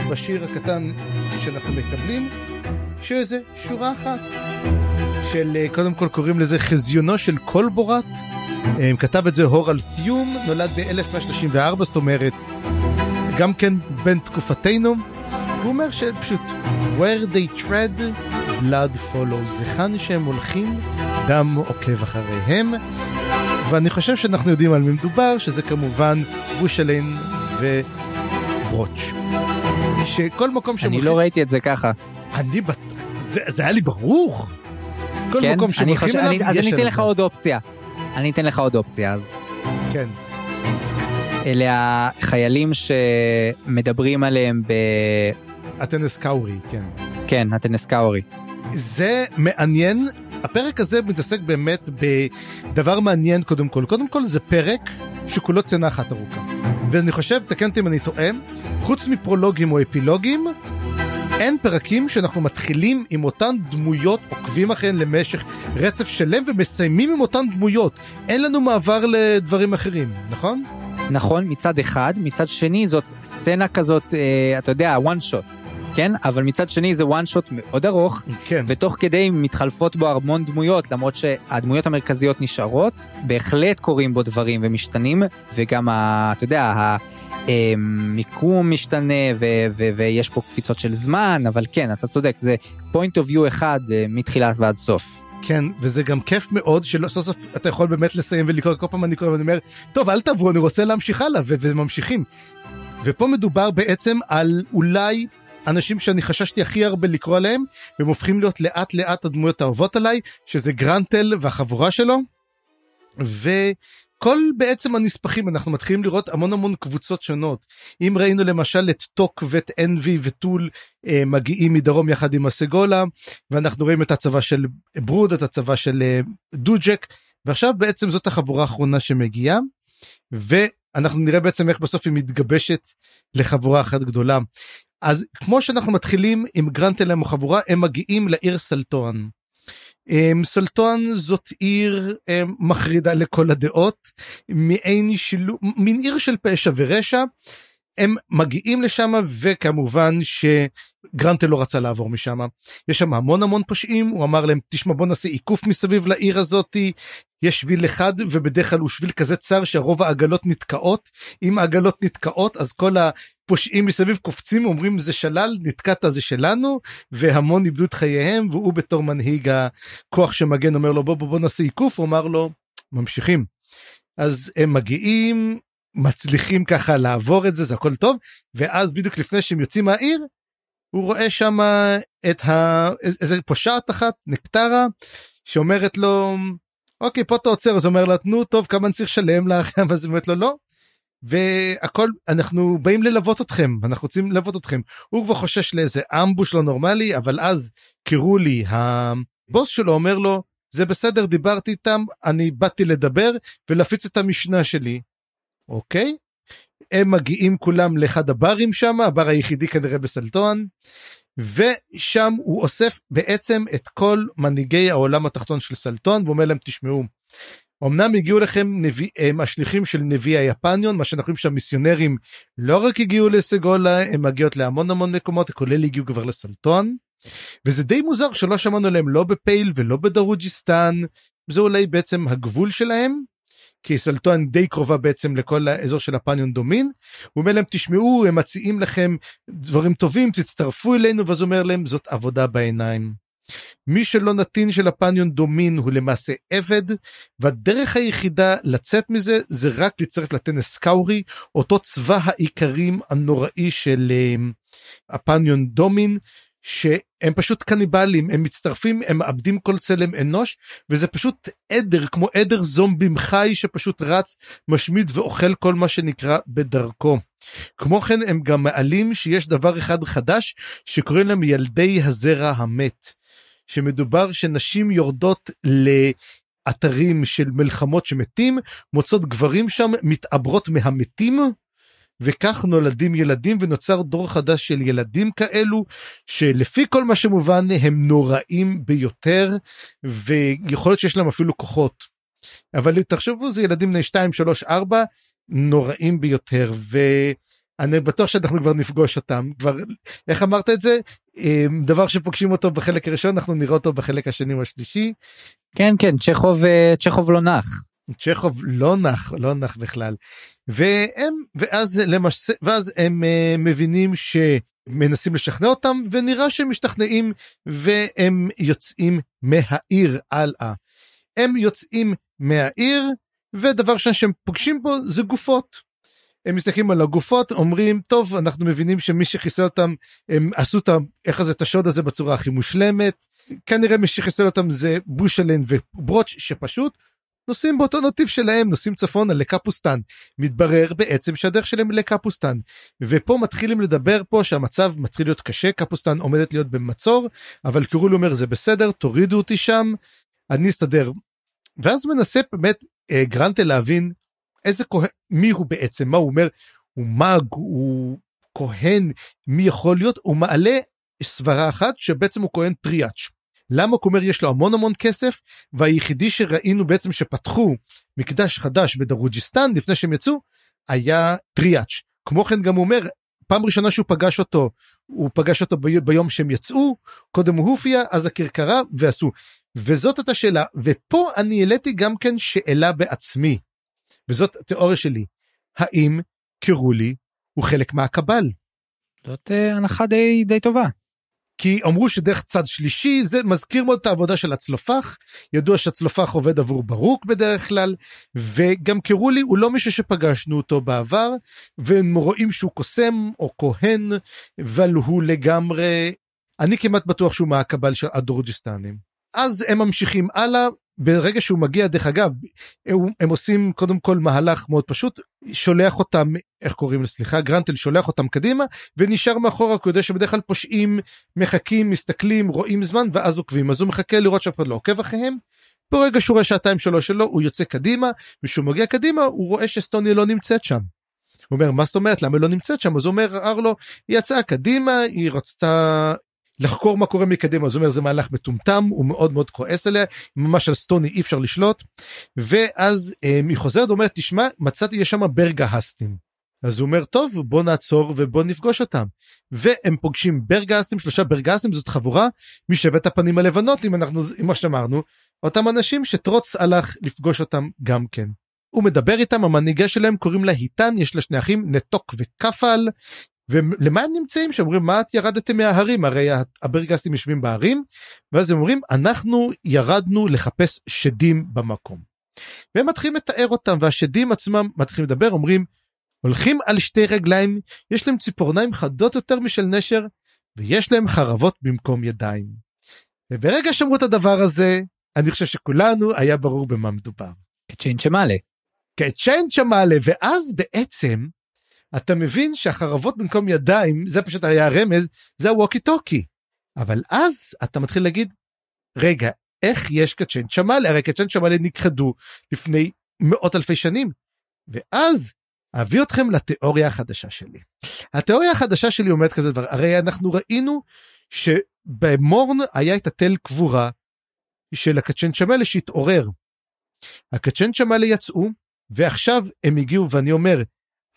בשיר הקטן שאנחנו מקבלים שזה שורה אחת של אה, קודם כל קוראים לזה חזיונו של קולבורט. אה, כתב את זה הורל תיום, נולד ב-1134, זאת אומרת, גם כן בין תקופתנו. הוא אומר שפשוט, where they tread, blood follows. היכן שהם הולכים, דם עוקב אחריהם. ואני חושב שאנחנו יודעים על מי מדובר, שזה כמובן בושליין וברוץ'. שכל מקום שהם אני הולכים... לא ראיתי את זה ככה. אני בט... זה, זה היה לי ברור. כל כן? מקום חושב- אליו, אני- אז אני אתן לך. עוד אופציה. אני אתן לך עוד אופציה אז. כן. אלה החיילים שמדברים עליהם ב... הטנס קאורי, כן. כן, הטנסקאורי. זה מעניין. הפרק הזה מתעסק באמת בדבר מעניין קודם כל. קודם כל זה פרק שכולו צנע אחת ארוכה. ואני חושב, תקן אותי אם אני טועה, חוץ מפרולוגים או אפילוגים, אין פרקים שאנחנו מתחילים עם אותן דמויות, עוקבים אחריהן למשך רצף שלם ומסיימים עם אותן דמויות. אין לנו מעבר לדברים אחרים, נכון? נכון, מצד אחד, מצד שני זאת סצנה כזאת, אה, אתה יודע, one shot, כן? אבל מצד שני זה one shot מאוד ארוך, כן. ותוך כדי מתחלפות בו המון דמויות, למרות שהדמויות המרכזיות נשארות, בהחלט קורים בו דברים ומשתנים, וגם, ה, אתה יודע, מיקום משתנה ו- ו- ויש פה קפיצות של זמן אבל כן אתה צודק זה point of view אחד אה, מתחילת ועד סוף. כן וזה גם כיף מאוד שלא סוף אתה יכול באמת לסיים ולקרוא כל פעם אני קורא ואני אומר טוב אל תעברו אני רוצה להמשיך הלאה ו- וממשיכים. ופה מדובר בעצם על אולי אנשים שאני חששתי הכי הרבה לקרוא עליהם והם הופכים להיות לאט לאט הדמויות האהובות עליי שזה גרנטל והחבורה שלו. וכל בעצם הנספחים אנחנו מתחילים לראות המון המון קבוצות שונות אם ראינו למשל את טוק ואת אנבי וטול אה, מגיעים מדרום יחד עם הסגולה ואנחנו רואים את הצבא של ברוד את הצבא של אה, דוג'ק ועכשיו בעצם זאת החבורה האחרונה שמגיעה. ואנחנו נראה בעצם איך בסוף היא מתגבשת לחבורה אחת גדולה. אז כמו שאנחנו מתחילים עם גרנטלם או חבורה הם מגיעים לעיר סלטון. אמ, סולטון זאת עיר אמ, מחרידה לכל הדעות מעין שילוב מין עיר של פשע ורשע. הם מגיעים לשם וכמובן שגרנטל לא רצה לעבור משם. יש שם המון המון פושעים הוא אמר להם תשמע בוא נעשה עיקוף מסביב לעיר הזאתי יש שביל אחד ובדרך כלל הוא שביל כזה צר שהרוב העגלות נתקעות. אם העגלות נתקעות אז כל הפושעים מסביב קופצים אומרים זה שלל נתקעת זה שלנו. והמון איבדו את חייהם והוא בתור מנהיג הכוח שמגן אומר לו בוא בוא בוא נעשה עיקוף. הוא אמר לו ממשיכים. אז הם מגיעים מצליחים ככה לעבור את זה זה הכל טוב ואז בדיוק לפני שהם יוצאים מהעיר הוא רואה שם את ה... איזה פושעת אחת נקטרה שאומרת לו אוקיי פה אתה עוצר אז אומר לה נו טוב כמה אני צריך לשלם לך ואז היא אומרת לו לא. והכל אנחנו באים ללוות אתכם אנחנו רוצים ללוות אתכם הוא כבר חושש לאיזה אמבוש לא נורמלי אבל אז קירולי הבוס שלו אומר לו זה בסדר דיברתי איתם אני באתי לדבר ולהפיץ את המשנה שלי. אוקיי הם מגיעים כולם לאחד הברים שם הבר היחידי כנראה בסלטון ושם הוא אוסף בעצם את כל מנהיגי העולם התחתון של סלטון ואומר להם תשמעו. אמנם הגיעו לכם נביא, הם השליחים של נביא היפניון מה שאנחנו רואים שהמיסיונרים לא רק הגיעו לסגולה הם מגיעות להמון המון מקומות כולל הגיעו כבר לסלטון. וזה די מוזר שלא שמענו עליהם לא בפייל ולא בדרוג'יסטן זה אולי בעצם הגבול שלהם כי סלטון די קרובה בעצם לכל האזור של הפניון דומין. הוא אומר להם תשמעו הם מציעים לכם דברים טובים תצטרפו אלינו ואז הוא אומר להם זאת עבודה בעיניים. מי שלא נתין של הפניון דומין הוא למעשה עבד והדרך היחידה לצאת מזה זה רק להצטרף לטנס קאורי אותו צבא האיכרים הנוראי של uh, הפניון דומין שהם פשוט קניבלים הם מצטרפים הם מאבדים כל צלם אנוש וזה פשוט עדר כמו עדר זומבים חי שפשוט רץ משמיד ואוכל כל מה שנקרא בדרכו. כמו כן הם גם מעלים שיש דבר אחד חדש שקוראים להם ילדי הזרע המת. שמדובר שנשים יורדות לאתרים של מלחמות שמתים מוצאות גברים שם מתעברות מהמתים וכך נולדים ילדים ונוצר דור חדש של ילדים כאלו שלפי כל מה שמובן הם נוראים ביותר ויכול להיות שיש להם אפילו כוחות. אבל תחשבו זה ילדים בני 2 3 4 נוראים ביותר ואני בטוח שאנחנו כבר נפגוש אותם כבר איך אמרת את זה אמ, דבר שפוגשים אותו בחלק הראשון אנחנו נראה אותו בחלק השני או השלישי. כן כן צ'כוב אה, צ'כוב לא נח. צ'כוב לא נח לא נח בכלל והם ואז למעשה ואז הם uh, מבינים שמנסים לשכנע אותם ונראה שהם משתכנעים והם יוצאים מהעיר הלאה. הם יוצאים מהעיר ודבר ראשון שהם פוגשים בו זה גופות. הם מסתכלים על הגופות אומרים טוב אנחנו מבינים שמי שחיסל אותם הם עשו את איך זה את השוד הזה בצורה הכי מושלמת כנראה מי שחיסל אותם זה בושלן וברוץ' שפשוט נוסעים באותו נתיב שלהם נוסעים צפונה לקפוסטן. מתברר בעצם שהדרך שלהם לקפוסטן. ופה מתחילים לדבר פה שהמצב מתחיל להיות קשה קפוסטן עומדת להיות במצור אבל קירול אומר זה בסדר תורידו אותי שם אני אסתדר. ואז מנסה באמת אה, גרנטה להבין איזה כהן מי הוא בעצם מה הוא אומר הוא מאג הוא כהן מי יכול להיות הוא מעלה סברה אחת שבעצם הוא כהן טריאץ' למה הוא אומר יש לו המון המון כסף? והיחידי שראינו בעצם שפתחו מקדש חדש בדרוג'יסטן לפני שהם יצאו היה טריאץ' כמו כן גם הוא אומר פעם ראשונה שהוא פגש אותו הוא פגש אותו ב- ביום שהם יצאו קודם הוא הופיע אז הכרכרה ועשו. וזאת הייתה שאלה ופה אני העליתי גם כן שאלה בעצמי. וזאת תיאוריה שלי. האם קרולי הוא חלק מהקבל. זאת אה, הנחה די, די טובה. כי אמרו שדרך צד שלישי זה מזכיר מאוד את העבודה של הצלופח ידוע שהצלופח עובד עבור ברוק בדרך כלל וגם קרולי הוא לא מישהו שפגשנו אותו בעבר והם רואים שהוא קוסם או כהן אבל הוא לגמרי אני כמעט בטוח שהוא מהקבל של הדורג'סטנים. אז הם ממשיכים הלאה ברגע שהוא מגיע דרך אגב הם, עושים קודם כל מהלך מאוד פשוט שולח אותם איך קוראים לו סליחה גרנטל שולח אותם קדימה ונשאר מאחורה כי הוא יודע שבדרך כלל פושעים מחכים מסתכלים רואים זמן ואז עוקבים אז הוא מחכה לראות שאף אחד לא עוקב אחריהם. ברגע שהוא רואה שעתיים שלוש שלו הוא יוצא קדימה וכשהוא מגיע קדימה הוא רואה שסטוניה לא נמצאת שם. הוא אומר מה זאת אומרת למה היא לא נמצאת שם אז הוא אומר ארלו היא יצאה קדימה היא רצתה לחקור מה קורה מקדימה הוא אומר זה מהלך מטומטם הוא מאוד מאוד כועס עליה ממש על סטוני אי אפשר לשלוט ואז אה, היא חוזרת ואומרת תשמע מצאתי יש שם ברגהסטים. אז הוא אומר טוב בוא נעצור ובוא נפגוש אותם והם פוגשים ברגהסטים שלושה ברגהסטים זאת חבורה משבט הפנים הלבנות אם אנחנו מה שאמרנו אותם אנשים שטרוץ הלך לפגוש אותם גם כן. הוא מדבר איתם המנהיגה שלהם קוראים לה היטן יש לה שני אחים נתוק וכפל ולמה הם נמצאים שאומרים מה את ירדתם מההרים הרי הברגסים יושבים בהרים ואז הם אומרים אנחנו ירדנו לחפש שדים במקום. והם מתחילים לתאר אותם והשדים עצמם מתחילים לדבר אומרים הולכים על שתי רגליים יש להם ציפורניים חדות יותר משל נשר ויש להם חרבות במקום ידיים. וברגע שאמרו את הדבר הזה אני חושב שכולנו היה ברור במה מדובר. כצ'יין צ'מאלה. כצ'יין צ'מאלה ואז בעצם אתה מבין שהחרבות במקום ידיים זה פשוט היה הרמז זה הווקי טוקי. אבל אז אתה מתחיל להגיד רגע איך יש קצ'ן צ'מאלה הרי קצ'ן צ'מאלה נכחדו לפני מאות אלפי שנים. ואז אביא אתכם לתיאוריה החדשה שלי. התיאוריה החדשה שלי אומרת כזה דבר הרי אנחנו ראינו שבמורן היה את התל קבורה של הקצ'ן צ'מאלה שהתעורר. הקצ'ן צ'מאלה יצאו ועכשיו הם הגיעו ואני אומר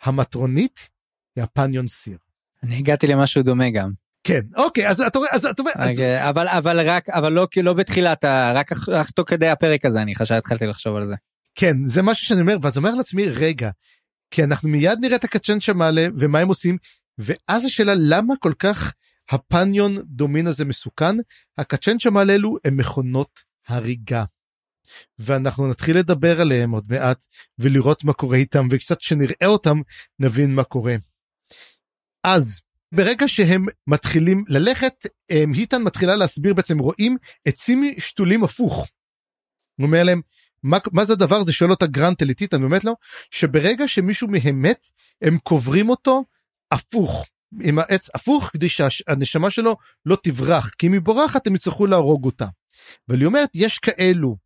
המטרונית היא הפניון סיר. אני הגעתי למשהו דומה גם. כן אוקיי אז אתה רואה אז אתה רואה אז... אבל אבל רק אבל לא לא בתחילת רק, רק תוך כדי הפרק הזה אני חשבתי התחלתי לחשוב על זה. כן זה משהו שאני אומר ואז אומר לעצמי רגע כי אנחנו מיד נראה את הקצ'ן שמעלה ומה הם עושים ואז השאלה למה כל כך הפניון דומין הזה מסוכן הקצ'ן שמעלה אלו הם מכונות הריגה. ואנחנו נתחיל לדבר עליהם עוד מעט ולראות מה קורה איתם וקצת שנראה אותם נבין מה קורה. אז ברגע שהם מתחילים ללכת היטן מתחילה להסביר בעצם רואים עצים שתולים הפוך. הוא אומר להם מה, מה זה הדבר הזה שואל אותה גרנט אליטיטן באמת לא שברגע שמישהו מהם מת הם קוברים אותו הפוך עם העץ הפוך כדי שהנשמה שלו לא תברח כי אם היא בורחת הם יצטרכו להרוג אותה. אבל היא אומרת יש כאלו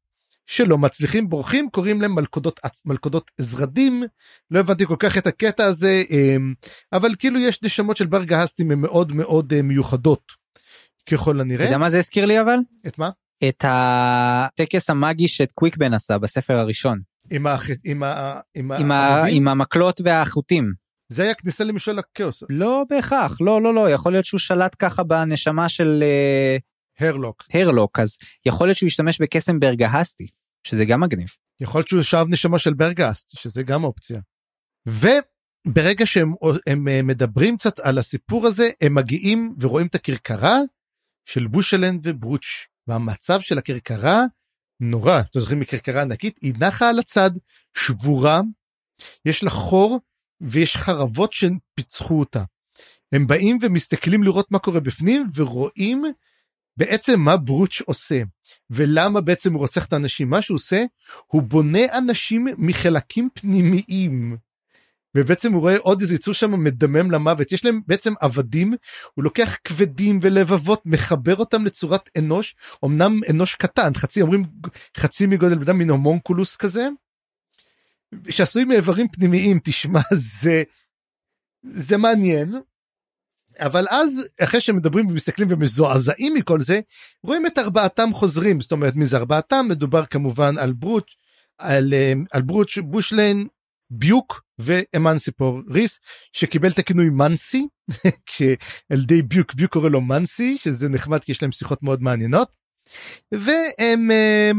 שלא מצליחים בורחים קוראים להם מלכודות מלכודות זרדים לא הבנתי כל כך את הקטע הזה אמ, אבל כאילו יש נשמות של ברגהסטים הם מאוד מאוד אה, מיוחדות ככל הנראה. אתה יודע מה זה הזכיר לי אבל? את מה? את הטקס המאגי שקוויקבן עשה בספר הראשון. עם, הח... עם, ה... עם, עם, ה... עם המקלות והחוטים. זה היה כניסה למשול הכאוס. לא בהכרח לא לא לא יכול להיות שהוא שלט ככה בנשמה של אה, הרלוק. הרלוק, אז יכול להיות שהוא ישתמש בקסם ברגהסטי, שזה גם מגניב. יכול להיות שהוא שאב נשמה של ברגהסט, שזה גם אופציה. וברגע שהם הם אה, מדברים קצת על הסיפור הזה, הם מגיעים ורואים את הכרכרה של בושלן וברוץ', והמצב של הכרכרה נורא, אתם זוכרים מכרכרה ענקית, היא נחה על הצד, שבורה, יש לה חור ויש חרבות שפיצחו אותה. הם באים ומסתכלים לראות מה קורה בפנים ורואים בעצם מה ברוץ' עושה ולמה בעצם הוא רוצח את האנשים מה שהוא עושה הוא בונה אנשים מחלקים פנימיים. ובעצם הוא רואה עוד איזה יצור שם מדמם למוות יש להם בעצם עבדים הוא לוקח כבדים ולבבות מחבר אותם לצורת אנוש אמנם אנוש קטן חצי אומרים חצי מגודל בדם מין הומונקולוס כזה. שעשוי מאיברים פנימיים תשמע זה זה מעניין אבל אז אחרי שמדברים ומסתכלים ומזועזעים מכל זה רואים את ארבעתם חוזרים. זאת אומרת מי זה ארבעתם? מדובר כמובן על ברוץ' על, אה, על ברוץ' בושליין ביוק ואמנסיפור ריס שקיבל את הכינוי מנסי על ידי ביוק ביוק קורא לו מנסי שזה נחמד כי יש להם שיחות מאוד מעניינות. והם אה,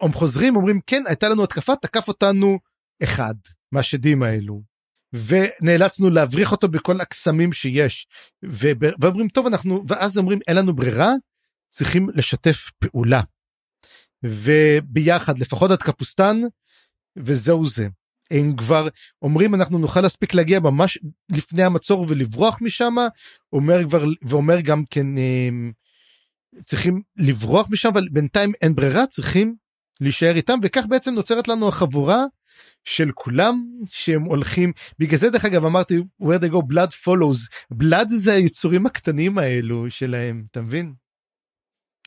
הם חוזרים אומרים כן הייתה לנו התקפה תקף אותנו אחד מהשדים האלו ונאלצנו להבריח אותו בכל הקסמים שיש ואומרים טוב אנחנו ואז אומרים אין לנו ברירה צריכים לשתף פעולה. וביחד לפחות עד קפוסטן וזהו זה. הם כבר אומרים אנחנו נוכל להספיק להגיע ממש לפני המצור ולברוח משם אומר כבר ואומר גם כן הם, צריכים לברוח משם אבל בינתיים אין ברירה צריכים להישאר איתם וכך בעצם נוצרת לנו החבורה של כולם שהם הולכים בגלל זה דרך אגב אמרתי where they go blood follows blood זה היצורים הקטנים האלו שלהם אתה מבין.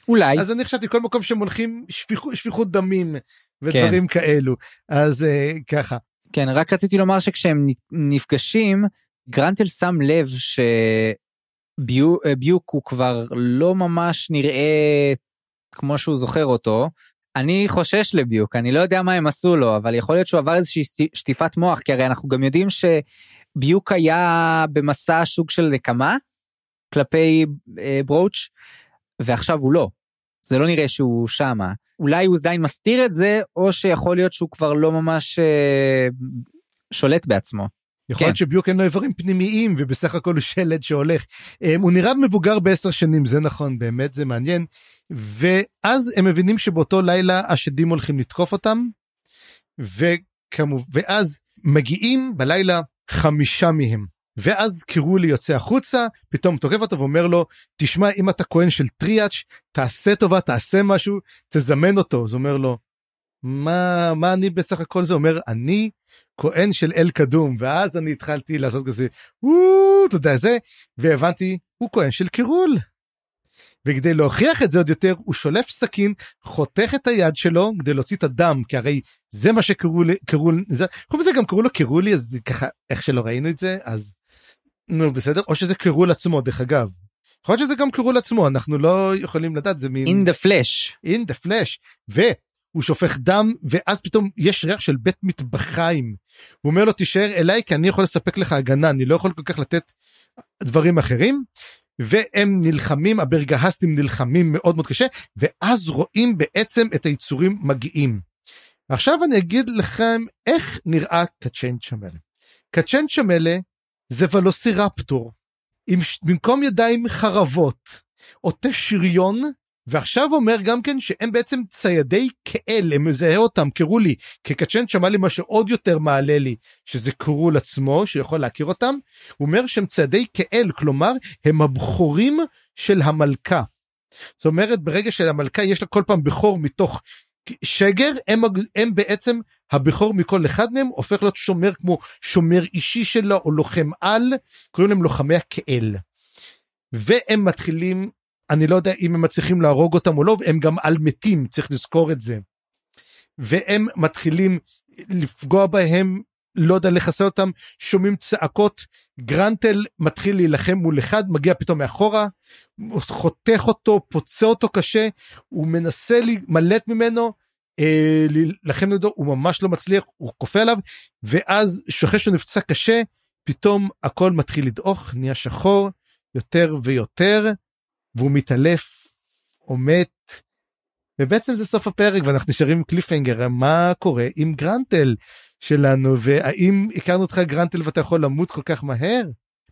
אולי אז אני חשבתי כל מקום שהם הולכים שפיכות, שפיכות דמים ודברים כן. כאלו אז uh, ככה. כן רק רציתי לומר שכשהם נפגשים גרנטל שם לב שביוק הוא כבר לא ממש נראה כמו שהוא זוכר אותו אני חושש לביוק אני לא יודע מה הם עשו לו אבל יכול להיות שהוא עבר איזושהי שטיפת מוח כי הרי אנחנו גם יודעים שביוק היה במסע סוג של נקמה כלפי אה, ברוץ' ועכשיו הוא לא. זה לא נראה שהוא שמה אולי הוא עדיין מסתיר את זה או שיכול להיות שהוא כבר לא ממש אה, שולט בעצמו. יכול להיות כן. שביוק אין לו איברים פנימיים ובסך הכל הוא שלד שהולך. אמ, הוא נראה מבוגר בעשר שנים זה נכון באמת זה מעניין ואז הם מבינים שבאותו לילה השדים הולכים לתקוף אותם וכמו ואז מגיעים בלילה חמישה מהם ואז קירולי יוצא החוצה פתאום תוקף אותו ואומר לו תשמע אם אתה כהן של טריאץ' תעשה טובה תעשה משהו תזמן אותו אז אומר לו מה מה אני בסך הכל זה אומר אני כהן של אל קדום ואז אני התחלתי לעשות כזה אתה יודע זה והבנתי הוא כהן של קירול. וכדי להוכיח את זה עוד יותר הוא שולף סכין חותך את היד שלו כדי להוציא את הדם כי הרי זה מה שקראו לי קראו לזה חוץ מזה גם קראו לו קראו לי אז ככה איך שלא ראינו את זה אז נו בסדר או שזה קראו עצמו דרך אגב. יכול להיות שזה גם קראו עצמו אנחנו לא יכולים לדעת זה מין in the flash in the flash והוא שופך דם ואז פתאום יש ריח של בית מטבחיים. הוא אומר לו תישאר אליי כי אני יכול לספק לך הגנה אני לא יכול כל כך לתת דברים אחרים והם נלחמים הברגהסטים נלחמים מאוד מאוד קשה ואז רואים בעצם את היצורים מגיעים. עכשיו אני אגיד לכם איך נראה קצ'נצ'מלה. קצ'נצ'מלה זה ולוסירפטור עם במקום ידיים חרבות עוטה שריון ועכשיו אומר גם כן שהם בעצם ציידי כאל, הם מזהה אותם, קראו לי, כקצ'ן שמע לי מה שעוד יותר מעלה לי, שזה קרול עצמו, שיכול להכיר אותם, הוא אומר שהם ציידי כאל, כלומר, הם הבכורים של המלכה. זאת אומרת, ברגע שלמלכה יש לה כל פעם בכור מתוך שגר, הם, הם בעצם, הבכור מכל אחד מהם הופך להיות שומר כמו שומר אישי שלו, או לוחם על, קוראים להם לוחמי הכאל. והם מתחילים אני לא יודע אם הם מצליחים להרוג אותם או לא, הם גם על מתים, צריך לזכור את זה. והם מתחילים לפגוע בהם, לא יודע לחסל אותם, שומעים צעקות, גרנטל מתחיל להילחם מול אחד, מגיע פתאום מאחורה, חותך אותו, פוצע אותו קשה, הוא מנסה להימלט ממנו, אה, להילחם נגדו, הוא ממש לא מצליח, הוא כופה עליו, ואז שאחרי שהוא נפצע קשה, פתאום הכל מתחיל לדעוך, נהיה שחור יותר ויותר, והוא מתעלף או מת. ובעצם זה סוף הפרק ואנחנו נשארים עם cliffhanger מה קורה עם גרנטל שלנו והאם הכרנו אותך גרנטל ואתה יכול למות כל כך מהר.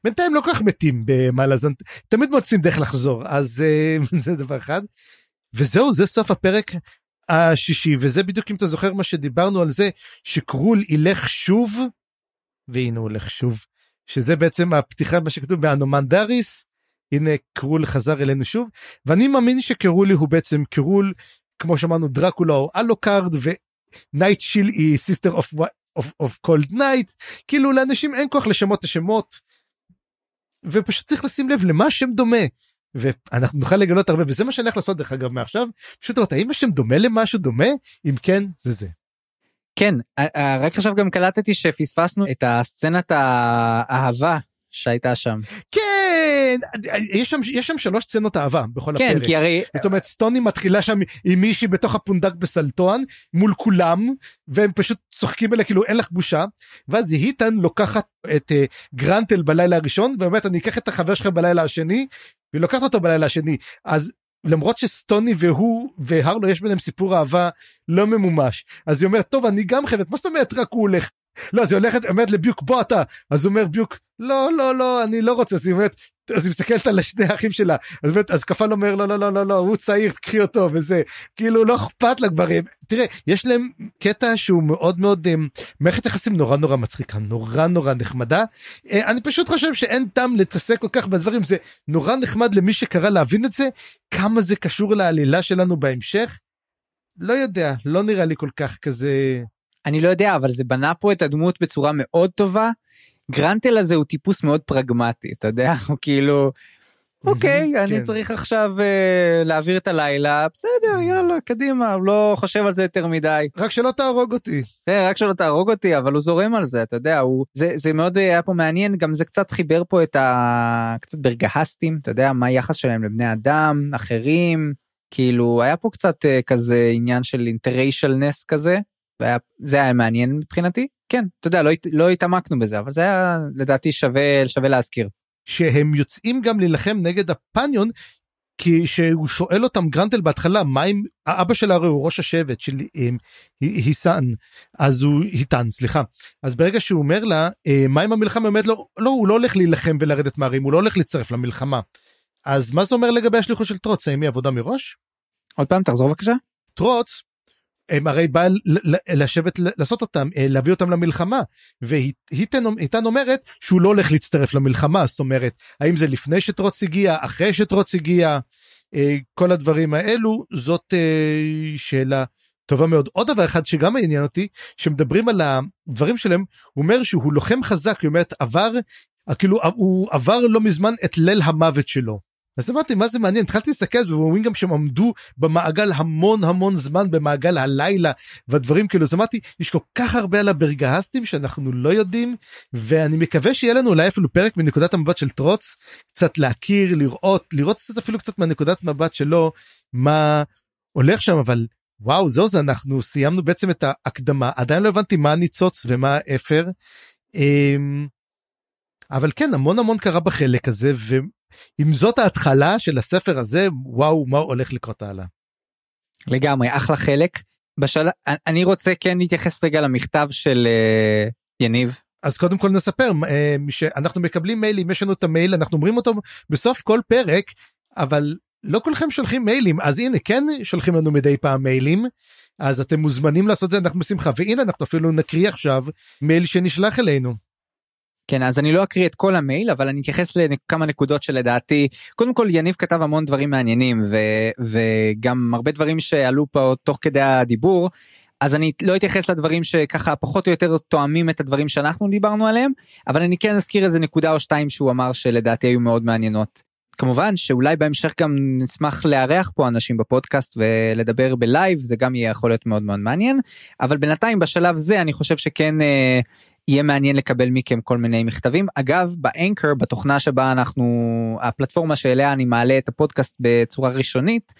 בינתיים לא כל כך מתים במלאזן תמיד מוצאים דרך לחזור אז זה דבר אחד. וזהו זה סוף הפרק השישי וזה בדיוק אם אתה זוכר מה שדיברנו על זה שקרול ילך שוב והנה הוא הולך שוב שזה בעצם הפתיחה מה שכתוב ב Anomandaris הנה קרול חזר אלינו שוב ואני מאמין שקרולי הוא בעצם קרול כמו שאמרנו דרקולה או אלוקארד ו Nightchill היא Sister of Cold Night כאילו לאנשים אין כוח לשנות את השמות. ופשוט צריך לשים לב למה השם דומה ואנחנו נוכל לגלות הרבה וזה מה שאני הולך לעשות דרך אגב מעכשיו פשוט לראות האם השם דומה למשהו דומה אם כן זה זה. כן רק עכשיו גם קלטתי שפספסנו את הסצנת האהבה שהייתה שם. כן יש שם יש שם שלוש סצנות אהבה בכל כן, הפרק. כי הרי זאת אומרת סטוני מתחילה שם עם מישהי בתוך הפונדק בסלטון מול כולם והם פשוט צוחקים עליה כאילו אין לך בושה ואז היטן לוקחת את uh, גרנטל בלילה הראשון ואומרת אני אקח את החבר שלך בלילה השני והיא לוקחת אותו בלילה השני אז למרות שסטוני והוא והרלו יש ביניהם סיפור אהבה לא ממומש אז היא אומרת טוב אני גם חייבת מה זאת אומרת רק הוא הולך לא, אז היא הולכת, אומרת לביוק, בוא אתה. אז הוא אומר ביוק, לא, לא, לא, אני לא רוצה. אז היא אומרת, אז היא מסתכלת על שני האחים שלה. אז באמת, אז כפל אומר, לא, לא, לא, לא, לא, הוא צעיר, קחי אותו, וזה. כאילו, לא אכפת כבר. תראה, יש להם קטע שהוא מאוד מאוד, אה, מערכת יחסים נורא נורא מצחיקה, נורא נורא נחמדה. אה, אני פשוט חושב שאין טעם להתעסק כל כך בדברים, זה נורא נחמד למי שקרא להבין את זה, כמה זה קשור לעלילה שלנו בהמשך. לא יודע, לא נראה לי כל כך כזה... אני לא יודע, אבל זה בנה פה את הדמות בצורה מאוד טובה. גרנטל הזה הוא טיפוס מאוד פרגמטי, אתה יודע, הוא כאילו, אוקיי, אני כן. צריך עכשיו uh, להעביר את הלילה, בסדר, יאללה, קדימה, לא חושב על זה יותר מדי. רק שלא תהרוג אותי. כן, רק שלא תהרוג אותי, אבל הוא זורם על זה, אתה יודע, הוא, זה, זה מאוד אה, היה פה מעניין, גם זה קצת חיבר פה את ה... קצת ברגהסטים, אתה יודע, מה היחס שלהם לבני אדם, אחרים, כאילו, היה פה קצת uh, כזה עניין של אינטריישלנס כזה, זה היה מעניין מבחינתי. כן, אתה יודע, לא, לא התעמקנו בזה, אבל זה היה לדעתי שווה, שווה להזכיר. שהם יוצאים גם להילחם נגד הפניון, כי שהוא שואל אותם גרנטל בהתחלה, מה אם, האבא שלה הרי הוא ראש השבט של אה, היסן, אז הוא, היטן, סליחה. אז ברגע שהוא אומר לה, אה, מה אם המלחמה, אומרת לו, לא, הוא לא הולך להילחם ולרדת מהרים, הוא לא הולך להצטרף למלחמה. אז מה זה אומר לגבי השליחות של טרוץ, האם היא עבודה מראש? עוד פעם, תחזור בבקשה. טרוץ, הם הרי בא לשבת לעשות אותם, אה, להביא אותם למלחמה, והיטן אומרת שהוא לא הולך להצטרף למלחמה, זאת אומרת, האם זה לפני שטרוץ הגיע, אחרי שטרוץ הגיע, אה, כל הדברים האלו, זאת אה, שאלה טובה מאוד. עוד דבר אחד שגם מעניין אותי, שמדברים על הדברים שלהם, הוא אומר שהוא לוחם חזק, היא אומרת, עבר, כאילו, הוא עבר לא מזמן את ליל המוות שלו. אז אמרתי מה זה מעניין התחלתי להסתכל ואומרים גם שהם עמדו במעגל המון המון זמן במעגל הלילה והדברים כאילו אז אמרתי יש כל כך הרבה על הברגהסטים שאנחנו לא יודעים ואני מקווה שיהיה לנו אולי אפילו פרק מנקודת המבט של טרוץ קצת להכיר לראות לראות קצת אפילו קצת מהנקודת מבט שלו מה הולך שם אבל וואו זהו זה אנחנו סיימנו בעצם את ההקדמה עדיין לא הבנתי מה הניצוץ ומה האפר. אמ, אבל כן המון המון קרה בחלק הזה ואם זאת ההתחלה של הספר הזה וואו מה הולך לקרות הלאה. לגמרי, אחלה חלק. בשל... אני רוצה כן להתייחס רגע למכתב של uh, יניב. אז קודם כל נספר אה, שאנחנו מקבלים מיילים יש לנו את המייל אנחנו אומרים אותו בסוף כל פרק אבל לא כולכם שולחים מיילים אז הנה כן שולחים לנו מדי פעם מיילים אז אתם מוזמנים לעשות זה אנחנו בשמחה והנה אנחנו אפילו נקריא עכשיו מייל שנשלח אלינו. כן אז אני לא אקריא את כל המייל אבל אני אתייחס לכמה נקודות שלדעתי קודם כל יניב כתב המון דברים מעניינים ו, וגם הרבה דברים שעלו פה תוך כדי הדיבור אז אני לא אתייחס לדברים שככה פחות או יותר תואמים את הדברים שאנחנו דיברנו עליהם אבל אני כן אזכיר איזה נקודה או שתיים שהוא אמר שלדעתי היו מאוד מעניינות. כמובן שאולי בהמשך גם נשמח לארח פה אנשים בפודקאסט ולדבר בלייב זה גם יהיה יכול להיות מאוד מאוד מעניין אבל בינתיים בשלב זה אני חושב שכן אה, יהיה מעניין לקבל מכם כל מיני מכתבים. אגב ב Anchor בתוכנה שבה אנחנו הפלטפורמה שאליה אני מעלה את הפודקאסט בצורה ראשונית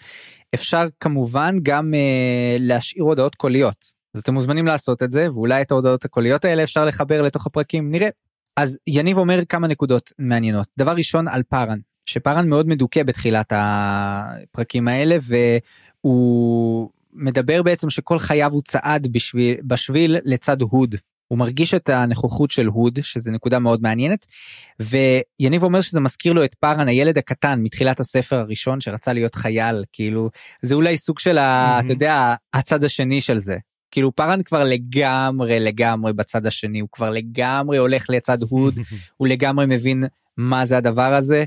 אפשר כמובן גם אה, להשאיר הודעות קוליות. אז אתם מוזמנים לעשות את זה ואולי את ההודעות הקוליות האלה אפשר לחבר לתוך הפרקים נראה. אז יניב אומר כמה נקודות מעניינות. דבר ראשון על פארן שפארן מאוד מדוכא בתחילת הפרקים האלה והוא מדבר בעצם שכל חייו הוא צעד בשביל בשביל לצד הוד הוא מרגיש את הנוכחות של הוד שזה נקודה מאוד מעניינת ויניב אומר שזה מזכיר לו את פארן הילד הקטן מתחילת הספר הראשון שרצה להיות חייל כאילו זה אולי סוג של ה, Mhm. אתה יודע הצד השני של זה כאילו פארן כבר לגמרי לגמרי בצד השני הוא כבר לגמרי הולך לצד הוד הוא לגמרי מבין מה זה הדבר הזה.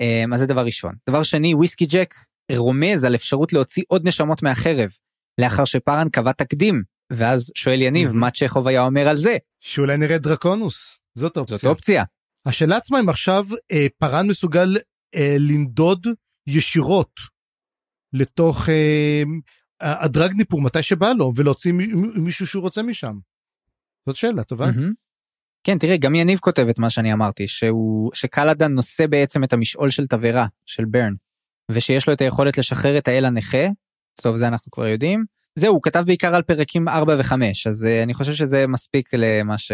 אמ, אז זה דבר ראשון. דבר שני וויסקי ג'ק רומז על אפשרות להוציא עוד נשמות מהחרב לאחר שפארן קבע תקדים ואז שואל יניב. מה צ'כוב היה אומר על זה שאולי נראה דרקונוס זאת זאת האופציה. אופציה. השאלה עצמה אם עכשיו אה, פארן מסוגל אה, לנדוד ישירות לתוך אה, הדרגניפור מתי שבא לו ולהוציא מי- מי- מישהו שהוא רוצה משם. זאת שאלה טובה. מהמם. כן תראה גם יניב כותב את מה שאני אמרתי שהוא שקלאדן נושא בעצם את המשעול של תבערה של ברן ושיש לו את היכולת לשחרר את האל הנכה. טוב זה אנחנו כבר יודעים. זהו הוא כתב בעיקר על פרקים 4 ו5 אז uh, אני חושב שזה מספיק למה ש...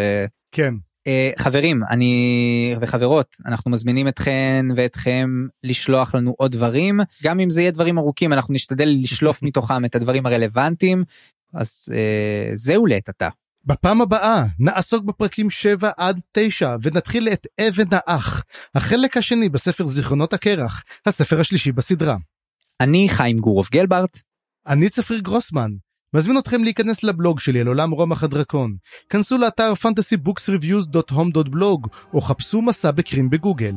כן. Uh, חברים אני וחברות אנחנו מזמינים אתכן ואתכם לשלוח לנו עוד דברים גם אם זה יהיה דברים ארוכים אנחנו נשתדל לשלוף מתוכם את הדברים הרלוונטיים אז uh, זהו לעת עתה. בפעם הבאה נעסוק בפרקים 7 עד 9 ונתחיל את אבן האח, החלק השני בספר זיכרונות הקרח, הספר השלישי בסדרה. אני חיים גורוב גלברט. אני צפריר גרוסמן. מזמין אתכם להיכנס לבלוג שלי על עולם רומח הדרקון. כנסו לאתר fantasybooksreviews.home.blog או חפשו מסע בקרים בגוגל.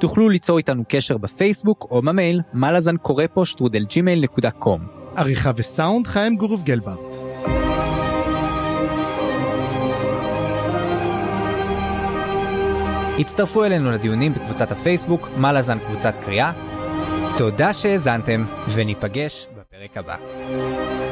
תוכלו ליצור איתנו קשר בפייסבוק או במייל מלאזן קורא פה שטרודל ג'ימייל נקודה קום. עריכה וסאונד חיים גורוב גלברט. הצטרפו אלינו לדיונים בקבוצת הפייסבוק מלאזן קבוצת קריאה. תודה שהאזנתם וניפגש בפרק הבא.